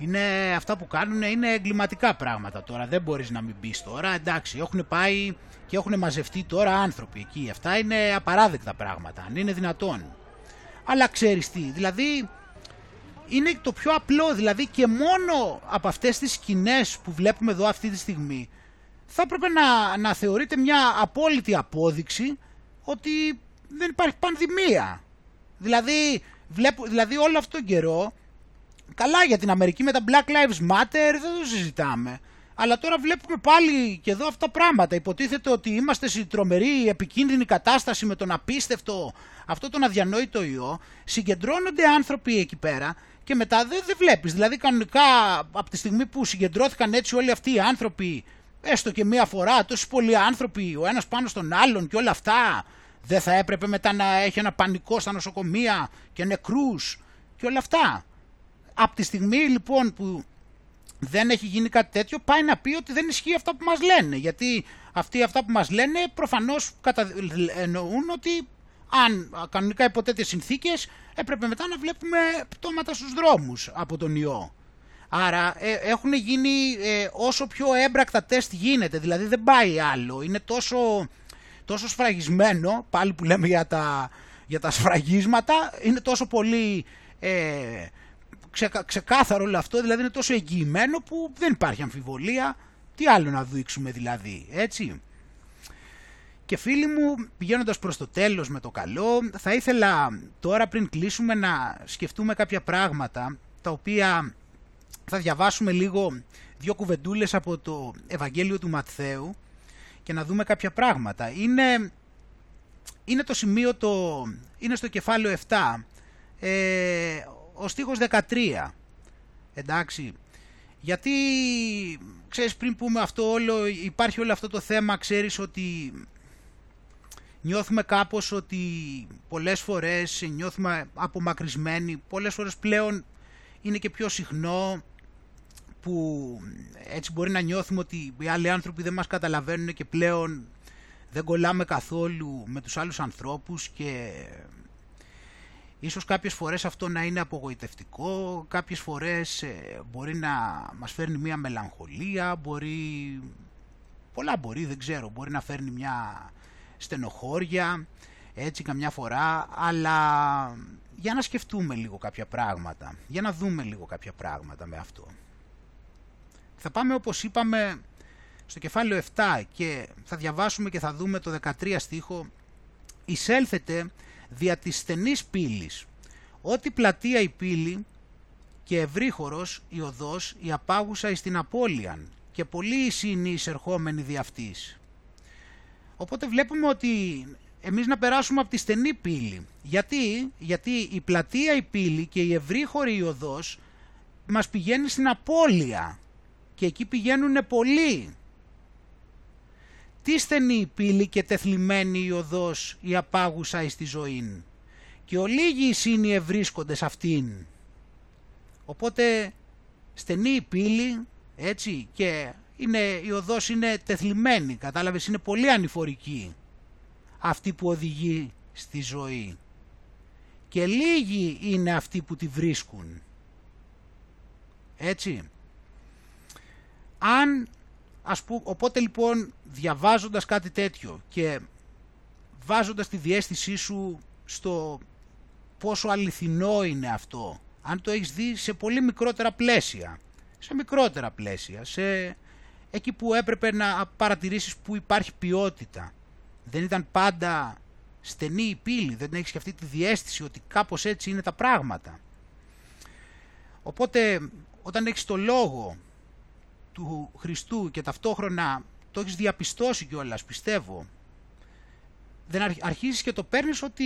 Είναι αυτά που κάνουν είναι εγκληματικά πράγματα τώρα. Δεν μπορείς να μην μπει τώρα. Εντάξει, έχουν πάει και έχουν μαζευτεί τώρα άνθρωποι εκεί. Αυτά είναι απαράδεκτα πράγματα, αν είναι δυνατόν. Αλλά ξέρεις τι, δηλαδή είναι το πιο απλό, δηλαδή και μόνο από αυτές τις σκηνές που βλέπουμε εδώ αυτή τη στιγμή θα έπρεπε να, να θεωρείται μια απόλυτη απόδειξη ότι δεν υπάρχει πανδημία. Δηλαδή, βλέπω, δηλαδή όλο αυτόν τον καιρό, καλά για την Αμερική με τα Black Lives Matter δεν το συζητάμε. Αλλά τώρα βλέπουμε πάλι και εδώ αυτά τα πράγματα. Υποτίθεται ότι είμαστε σε τρομερή επικίνδυνη κατάσταση με τον απίστευτο αυτό τον αδιανόητο ιό. Συγκεντρώνονται άνθρωποι εκεί πέρα και μετά δεν, δεν βλέπεις. Δηλαδή κανονικά από τη στιγμή που συγκεντρώθηκαν έτσι όλοι αυτοί οι άνθρωποι, έστω και μία φορά, τόσοι πολλοί άνθρωποι, ο ένας πάνω στον άλλον και όλα αυτά, δεν θα έπρεπε μετά να έχει ένα πανικό στα νοσοκομεία και νεκρούς και όλα αυτά. Από τη στιγμή λοιπόν που δεν έχει γίνει κάτι τέτοιο, πάει να πει ότι δεν ισχύει αυτά που μας λένε. Γιατί αυτοί αυτά που μας λένε προφανώς κατα... εννοούν ότι αν κανονικά υπό τέτοιες συνθήκες έπρεπε μετά να βλέπουμε πτώματα στους δρόμους από τον ιό. Άρα ε, έχουν γίνει ε, όσο πιο έμπρακτα τεστ γίνεται, δηλαδή δεν πάει άλλο. Είναι τόσο, τόσο σφραγισμένο, πάλι που λέμε για τα, για τα σφραγίσματα, είναι τόσο πολύ ε, ξεκάθαρο όλο αυτό, δηλαδή είναι τόσο εγγυημένο που δεν υπάρχει αμφιβολία. Τι άλλο να δείξουμε δηλαδή, έτσι; Και φίλοι μου, πηγαίνοντας προς το τέλος με το καλό, θα ήθελα τώρα πριν κλείσουμε να σκεφτούμε κάποια πράγματα, τα οποία θα διαβάσουμε λίγο δύο κουβεντούλες από το Ευαγγέλιο του Ματθαίου και να δούμε κάποια πράγματα. Είναι, είναι το σημείο, το, είναι στο κεφάλαιο 7, ε, ο στίχος 13, εντάξει. Γιατί, ξέρεις, πριν πούμε αυτό όλο, υπάρχει όλο αυτό το θέμα, ξέρεις ότι νιώθουμε κάπως ότι πολλές φορές νιώθουμε απομακρυσμένοι, πολλές φορές πλέον είναι και πιο συχνό που έτσι μπορεί να νιώθουμε ότι οι άλλοι άνθρωποι δεν μας καταλαβαίνουν και πλέον δεν κολλάμε καθόλου με τους άλλους ανθρώπους και ίσως κάποιες φορές αυτό να είναι απογοητευτικό, κάποιες φορές ε, μπορεί να μας φέρνει μια μελαγχολία, μπορεί, πολλά μπορεί, δεν ξέρω, μπορεί να φέρνει μια στενοχώρια, έτσι καμιά φορά, αλλά για να σκεφτούμε λίγο κάποια πράγματα, για να δούμε λίγο κάποια πράγματα με αυτό. Θα πάμε όπως είπαμε στο κεφάλαιο 7 και θα διαβάσουμε και θα δούμε το 13 στίχο «Εισέλθετε δια της στενής πύλης, ό,τι πλατεία η πύλη και ευρύχωρος η οδός η απάγουσα εις την απώλειαν και πολλοί είναι οι εισερχόμενοι δι' αυτής. Οπότε βλέπουμε ότι εμείς να περάσουμε από τη στενή πύλη. Γιατί, Γιατί η πλατεία η πύλη και η ευρύχωρη η οδός μας πηγαίνει στην απώλεια και εκεί πηγαίνουν πολλοί. Τι στενή η πύλη και τεθλιμμένη η οδός η απάγουσα εις τη ζωή και ολίγοι είναι οι ευρίσκοντες αυτήν. Οπότε στενή η πύλη έτσι και είναι, η οδός είναι τεθλιμμένη, κατάλαβες, είναι πολύ ανηφορική αυτή που οδηγεί στη ζωή. Και λίγοι είναι αυτοί που τη βρίσκουν. Έτσι. Αν, ας πούμε, οπότε λοιπόν διαβάζοντας κάτι τέτοιο και βάζοντας τη διέστησή σου στο πόσο αληθινό είναι αυτό, αν το έχεις δει σε πολύ μικρότερα πλαίσια, σε μικρότερα πλαίσια, σε εκεί που έπρεπε να παρατηρήσεις που υπάρχει ποιότητα. Δεν ήταν πάντα στενή η πύλη, δεν έχεις και αυτή τη διέστηση ότι κάπως έτσι είναι τα πράγματα. Οπότε όταν έχεις το λόγο του Χριστού και ταυτόχρονα το έχεις διαπιστώσει κιόλας, πιστεύω, δεν αρχίζεις και το παίρνεις ότι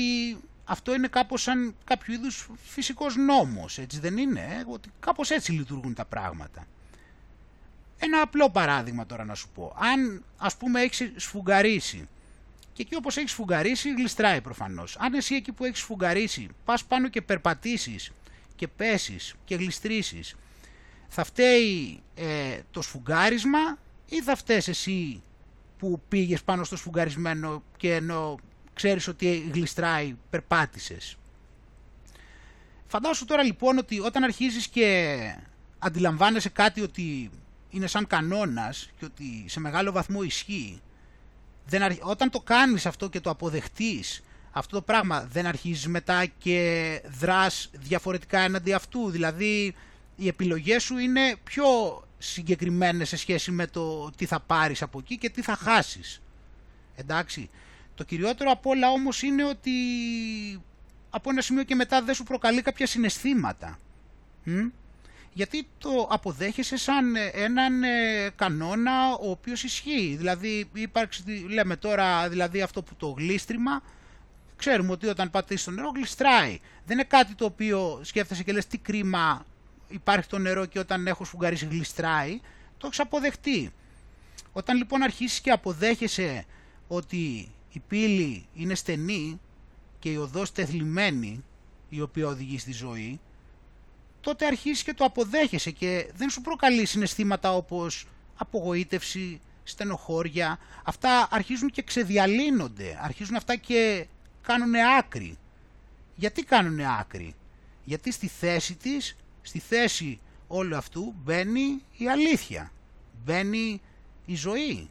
αυτό είναι κάπως σαν κάποιο είδους φυσικός νόμος, έτσι δεν είναι, ε; ότι κάπως έτσι λειτουργούν τα πράγματα. Ένα απλό παράδειγμα τώρα να σου πω. Αν ας πούμε έχεις σφουγγαρίσει και εκεί όπως έχεις σφουγγαρίσει γλιστράει προφανώς. Αν εσύ εκεί που έχεις σφουγγαρίσει πας πάνω και περπατήσεις και πέσεις και γλιστρήσεις θα φταίει ε, το σφουγγάρισμα ή θα φταίς εσύ που πήγες πάνω στο σφουγγαρισμένο και ενώ ξέρεις ότι γλιστράει περπάτησες; Φαντάσου τώρα λοιπόν ότι όταν αρχίζεις και αντιλαμβάνεσαι κάτι ότι είναι σαν κανόνας και ότι σε μεγάλο βαθμό ισχύει, δεν όταν το κάνεις αυτό και το αποδεχτείς αυτό το πράγμα, δεν αρχίζεις μετά και δράς διαφορετικά έναντι αυτού. Δηλαδή οι επιλογές σου είναι πιο συγκεκριμένες σε σχέση με το τι θα πάρεις από εκεί και τι θα χάσεις. Εντάξει. Το κυριότερο από όλα όμως είναι ότι από ένα σημείο και μετά δεν σου προκαλεί κάποια συναισθήματα. Γιατί το αποδέχεσαι σαν έναν ε, κανόνα ο οποίος ισχύει. Δηλαδή υπάρξει, λέμε τώρα δηλαδή αυτό που το γλίστριμα, ξέρουμε ότι όταν πατήσεις το νερό γλιστράει. Δεν είναι κάτι το οποίο σκέφτεσαι και λες τι κρίμα υπάρχει το νερό και όταν έχω σφουγγαρίσει γλιστράει. Το έχεις αποδεχτεί. Όταν λοιπόν αρχίσεις και αποδέχεσαι ότι η πύλη είναι στενή και η οδός τεθλιμμένη η οποία οδηγεί στη ζωή, τότε αρχίζεις και το αποδέχεσαι και δεν σου προκαλεί συναισθήματα όπως απογοήτευση, στενοχώρια. Αυτά αρχίζουν και ξεδιαλύνονται, αρχίζουν αυτά και κάνουν άκρη. Γιατί κάνουν άκρη; Γιατί στη θέση της, στη θέση όλου αυτού μπαίνει η αλήθεια. Μπαίνει η ζωή.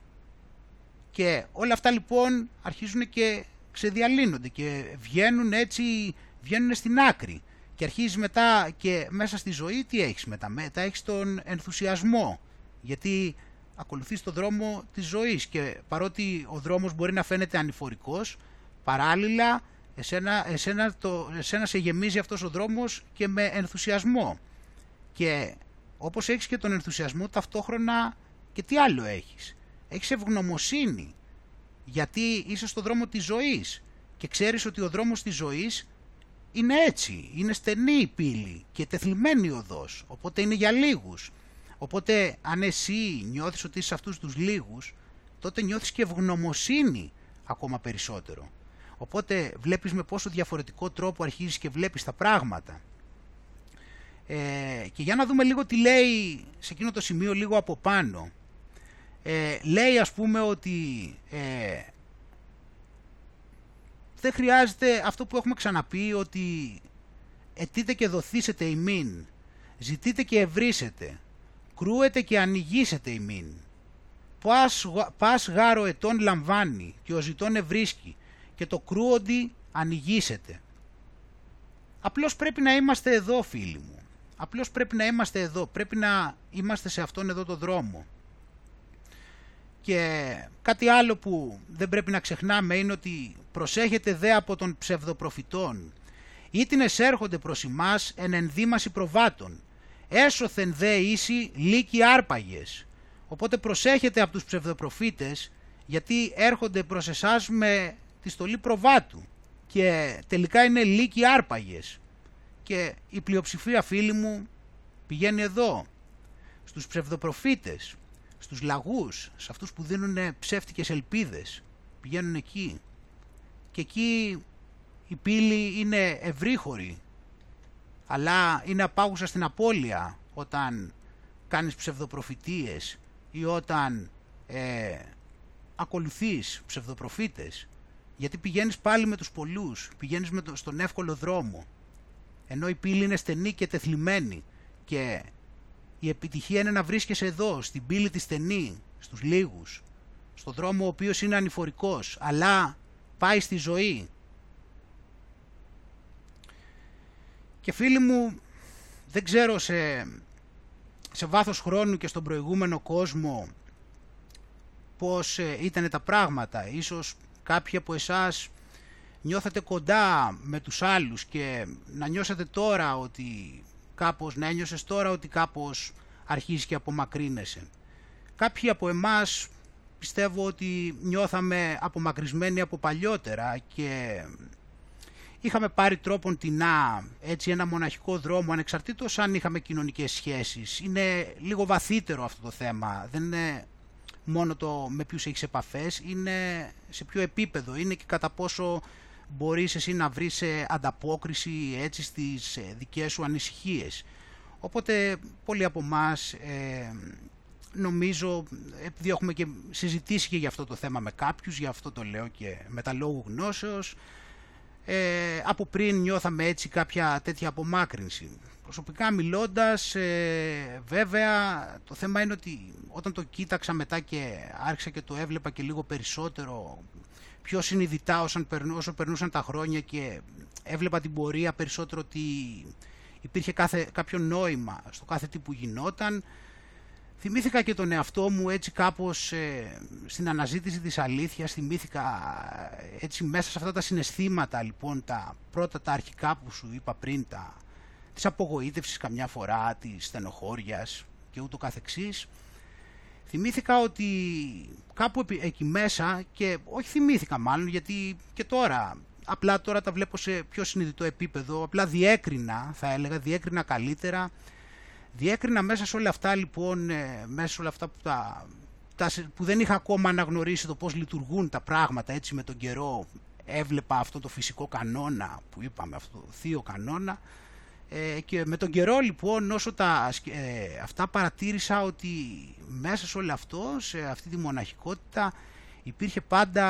Και όλα αυτά λοιπόν αρχίζουν και ξεδιαλύνονται και βγαίνουν έτσι, βγαίνουν στην άκρη. Και αρχίζει μετά και μέσα στη ζωή τι έχεις μετά; Μετά έχεις τον ενθουσιασμό. Γιατί ακολουθείς τον δρόμο της ζωής και παρότι ο δρόμος μπορεί να φαίνεται ανηφορικός, παράλληλα εσένα, εσένα, το, εσένα σε γεμίζει αυτός ο δρόμος και με ενθουσιασμό. Και όπως έχεις και τον ενθουσιασμό ταυτόχρονα και τι άλλο έχεις. Έχεις ευγνωμοσύνη γιατί είσαι στο δρόμο της ζωής και ξέρεις ότι ο δρόμος της ζωής είναι έτσι, είναι στενή η πύλη και τεθλιμμένη η οδός, οπότε είναι για λίγους. Οπότε αν εσύ νιώθεις ότι είσαι σε αυτούς τους λίγους, τότε νιώθεις και ευγνωμοσύνη ακόμα περισσότερο. Οπότε βλέπεις με πόσο διαφορετικό τρόπο αρχίζεις και βλέπεις τα πράγματα. Ε, και για να δούμε λίγο τι λέει σε εκείνο το σημείο λίγο από πάνω. Ε, λέει ας πούμε ότι ε, δεν χρειάζεται αυτό που έχουμε ξαναπεί ότι ετείτε και δοθήσετε ημίν, ζητείτε και ευρύσετε, κρούετε και ανοιγήσετε ημίν. Πας, πας γάρο ετών λαμβάνει και ο ζητών ευρίσκει και το κρούοντι ανοιγήσετε. Απλώς πρέπει να είμαστε εδώ φίλοι μου. Απλώς πρέπει να είμαστε εδώ. Πρέπει να είμαστε σε αυτόν εδώ το δρόμο. Και κάτι άλλο που δεν πρέπει να ξεχνάμε είναι ότι προσέχετε δε από των ψευδοπροφητών. Ήτινες έρχονται προς εμάς εν ενδύμαση προβάτων. Έσωθεν δε ίσοι λύκοι άρπαγες. Οπότε προσέχετε από τους ψευδοπροφήτες γιατί έρχονται προς εσάς με τη στολή προβάτου. Και τελικά είναι λύκοι άρπαγες. Και η πλειοψηφία φίλοι μου πηγαίνει εδώ στους ψευδοπροφήτες στους λαγούς, σε αυτούς που δίνουν ψεύτικες ελπίδες. Πηγαίνουν εκεί. Και εκεί η πύλη είναι ευρύχωρη αλλά είναι απάγουσα στην απώλεια όταν κάνεις ψευδοπροφητείες ή όταν ε, ακολουθείς ψευδοπροφήτες γιατί πηγαίνεις πάλι με τους πολλούς, πηγαίνεις με το, στον εύκολο δρόμο. Ενώ η πύλη είναι στενή και τεθλιμμένη και η επιτυχία είναι να βρίσκεσαι εδώ, στην πύλη τη στενή, στους λίγους, στο δρόμο ο οποίος είναι ανηφορικός, αλλά πάει στη ζωή. Και φίλοι μου, δεν ξέρω σε, σε βάθος χρόνου και στον προηγούμενο κόσμο πώς ε, ήταν τα πράγματα. Ίσως κάποιοι από εσάς νιώθετε κοντά με τους άλλους και να νιώσετε τώρα ότι κάπως, να ένιωσες τώρα ότι κάπως αρχίζεις και απομακρύνεσαι. Κάποιοι από εμάς πιστεύω ότι νιώθαμε απομακρυσμένοι από παλιότερα και είχαμε πάρει τρόπον τεινά έτσι ένα μοναχικό δρόμο ανεξαρτήτως αν είχαμε κοινωνικές σχέσεις. Είναι λίγο βαθύτερο αυτό το θέμα, δεν είναι μόνο το με ποιους έχεις επαφές, είναι σε ποιο επίπεδο, είναι και κατά πόσο μπορείς εσύ να βρεις ε, ανταπόκριση έτσι στις ε, δικές σου ανησυχίες. Οπότε πολλοί από εμάς ε, νομίζω, επειδή έχουμε και συζητήσει και για αυτό το θέμα με κάποιους, για αυτό το λέω και με τα λόγου γνώσεως, ε, από πριν νιώθαμε έτσι κάποια τέτοια απομάκρυνση. Προσωπικά μιλώντας, ε, βέβαια το θέμα είναι ότι όταν το κοίταξα μετά και άρχισα και το έβλεπα και λίγο περισσότερο πιο συνειδητά όσο, όσο περνούσαν τα χρόνια και έβλεπα την πορεία περισσότερο ότι υπήρχε κάθε, κάποιο νόημα στο κάθε τι που γινόταν. Θυμήθηκα και τον εαυτό μου έτσι κάπως ε, στην αναζήτηση της αλήθειας, θυμήθηκα ε, έτσι μέσα σε αυτά τα συναισθήματα λοιπόν τα πρώτα τα αρχικά που σου είπα πριν, τα, της απογοήτευσης καμιά φορά, της στενοχώριας και ούτω καθεξής. Θυμήθηκα ότι κάπου εκεί μέσα και όχι θυμήθηκα μάλλον γιατί και τώρα απλά τώρα τα βλέπω σε πιο συνειδητό επίπεδο, απλά διέκρινα, θα έλεγα, διέκρινα καλύτερα. Διέκρινα μέσα σε όλα αυτά λοιπόν, ε, μέσα σε όλα αυτά που, τα, τα, που δεν είχα ακόμα αναγνωρίσει το πώς λειτουργούν τα πράγματα έτσι με τον καιρό, έβλεπα αυτό το φυσικό κανόνα που είπαμε, αυτό το θείο κανόνα, ε, και με τον καιρό λοιπόν όσο τα, ε, αυτά παρατήρησα ότι μέσα σε όλο αυτό, σε αυτή τη μοναχικότητα, υπήρχε πάντα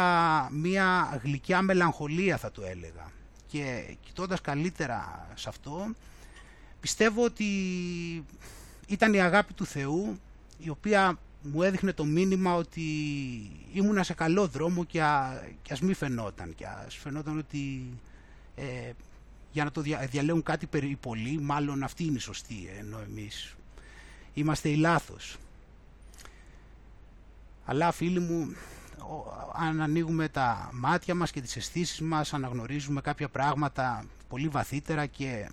μία γλυκιά μελαγχολία θα το έλεγα. Και κοιτώντας καλύτερα σε αυτό πιστεύω ότι ήταν η αγάπη του Θεού η οποία μου έδειχνε το μήνυμα ότι ήμουνα σε καλό δρόμο και, α, και ας μη φαινόταν. Και ας φαινόταν ότι ε, για να το δια, διαλέγουν κάτι περί πολύ μάλλον αυτή είναι η σωστή ενώ εμείς είμαστε οι λάθος αλλά φίλοι μου αν ανοίγουμε τα μάτια μας και τις αισθήσεις μας, αναγνωρίζουμε κάποια πράγματα πολύ βαθύτερα και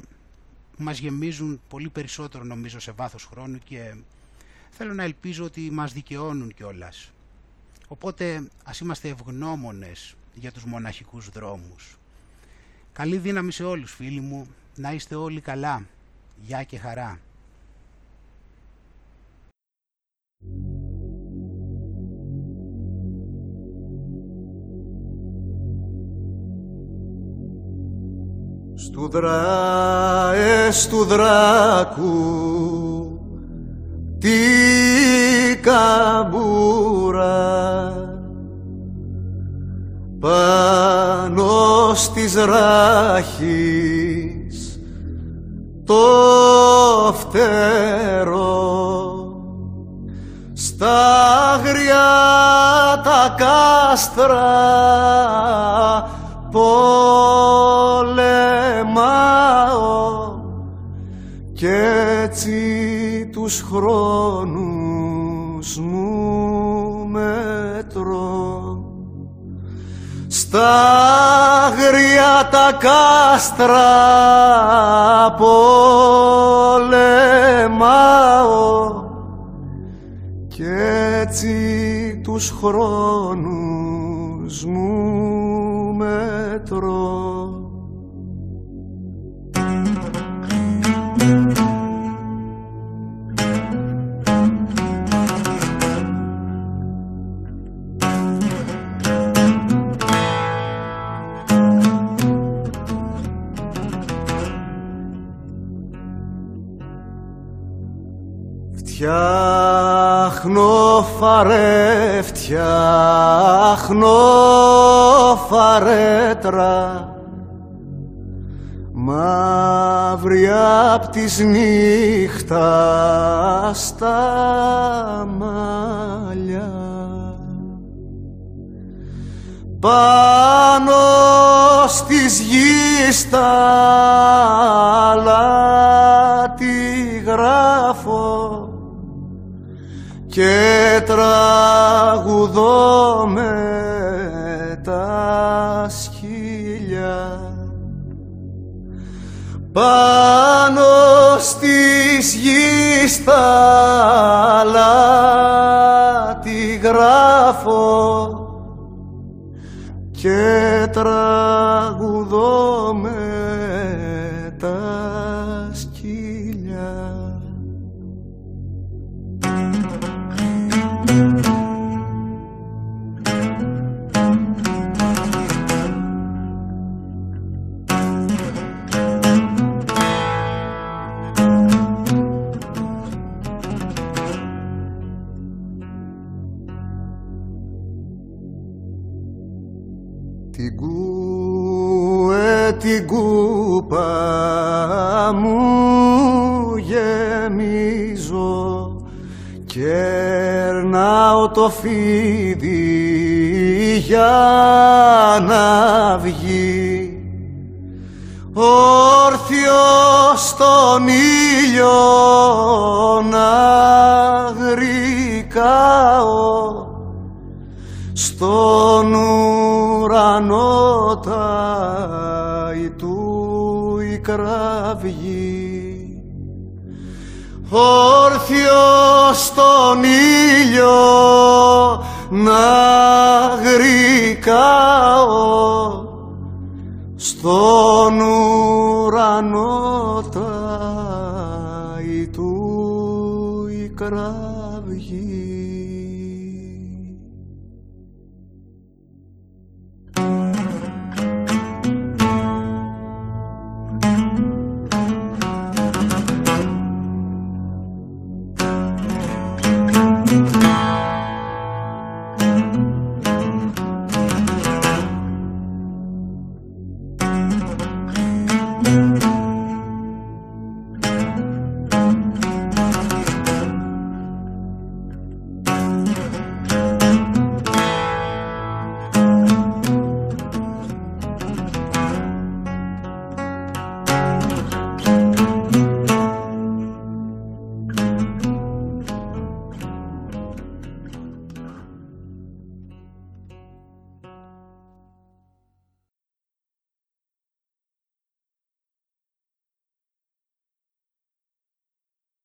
μας γεμίζουν πολύ περισσότερο νομίζω σε βάθος χρόνου και θέλω να ελπίζω ότι μας δικαιώνουν κιόλας. Οπότε ας είμαστε ευγνώμονες για τους μοναχικούς δρόμους. Καλή δύναμη σε όλους φίλοι μου, να είστε όλοι καλά. Γεια και χαρά. Στου δράες του δράκου τη καμπούρα πάνω στις ράχης το φτερό. Στα αγριά τα κάστρα και έτσι τους χρόνους μου μετρώ στα αγρία τα κάστρα πολεμάω και έτσι τους χρόνους μου μετρώ Φτιάχνω φαρέ, φτιάχνω φαρέτρα. Μαύρη απ' της νύχτας στα μαλλιά. Πάνω στις γης τα και τραγουδώ με τα σκυλιά. Πάνω στις γης τα τη γράφω και τραγουδώ την κούπα μου γεμίζω Κερνάω το φίδι για να βγει. Όρθιος στον ήλιο να γρικάω στον ουρανό τάι του η κραυγή όρθιο στον ήλιο να γρικάω στον ουρανό τάι του η κραυγή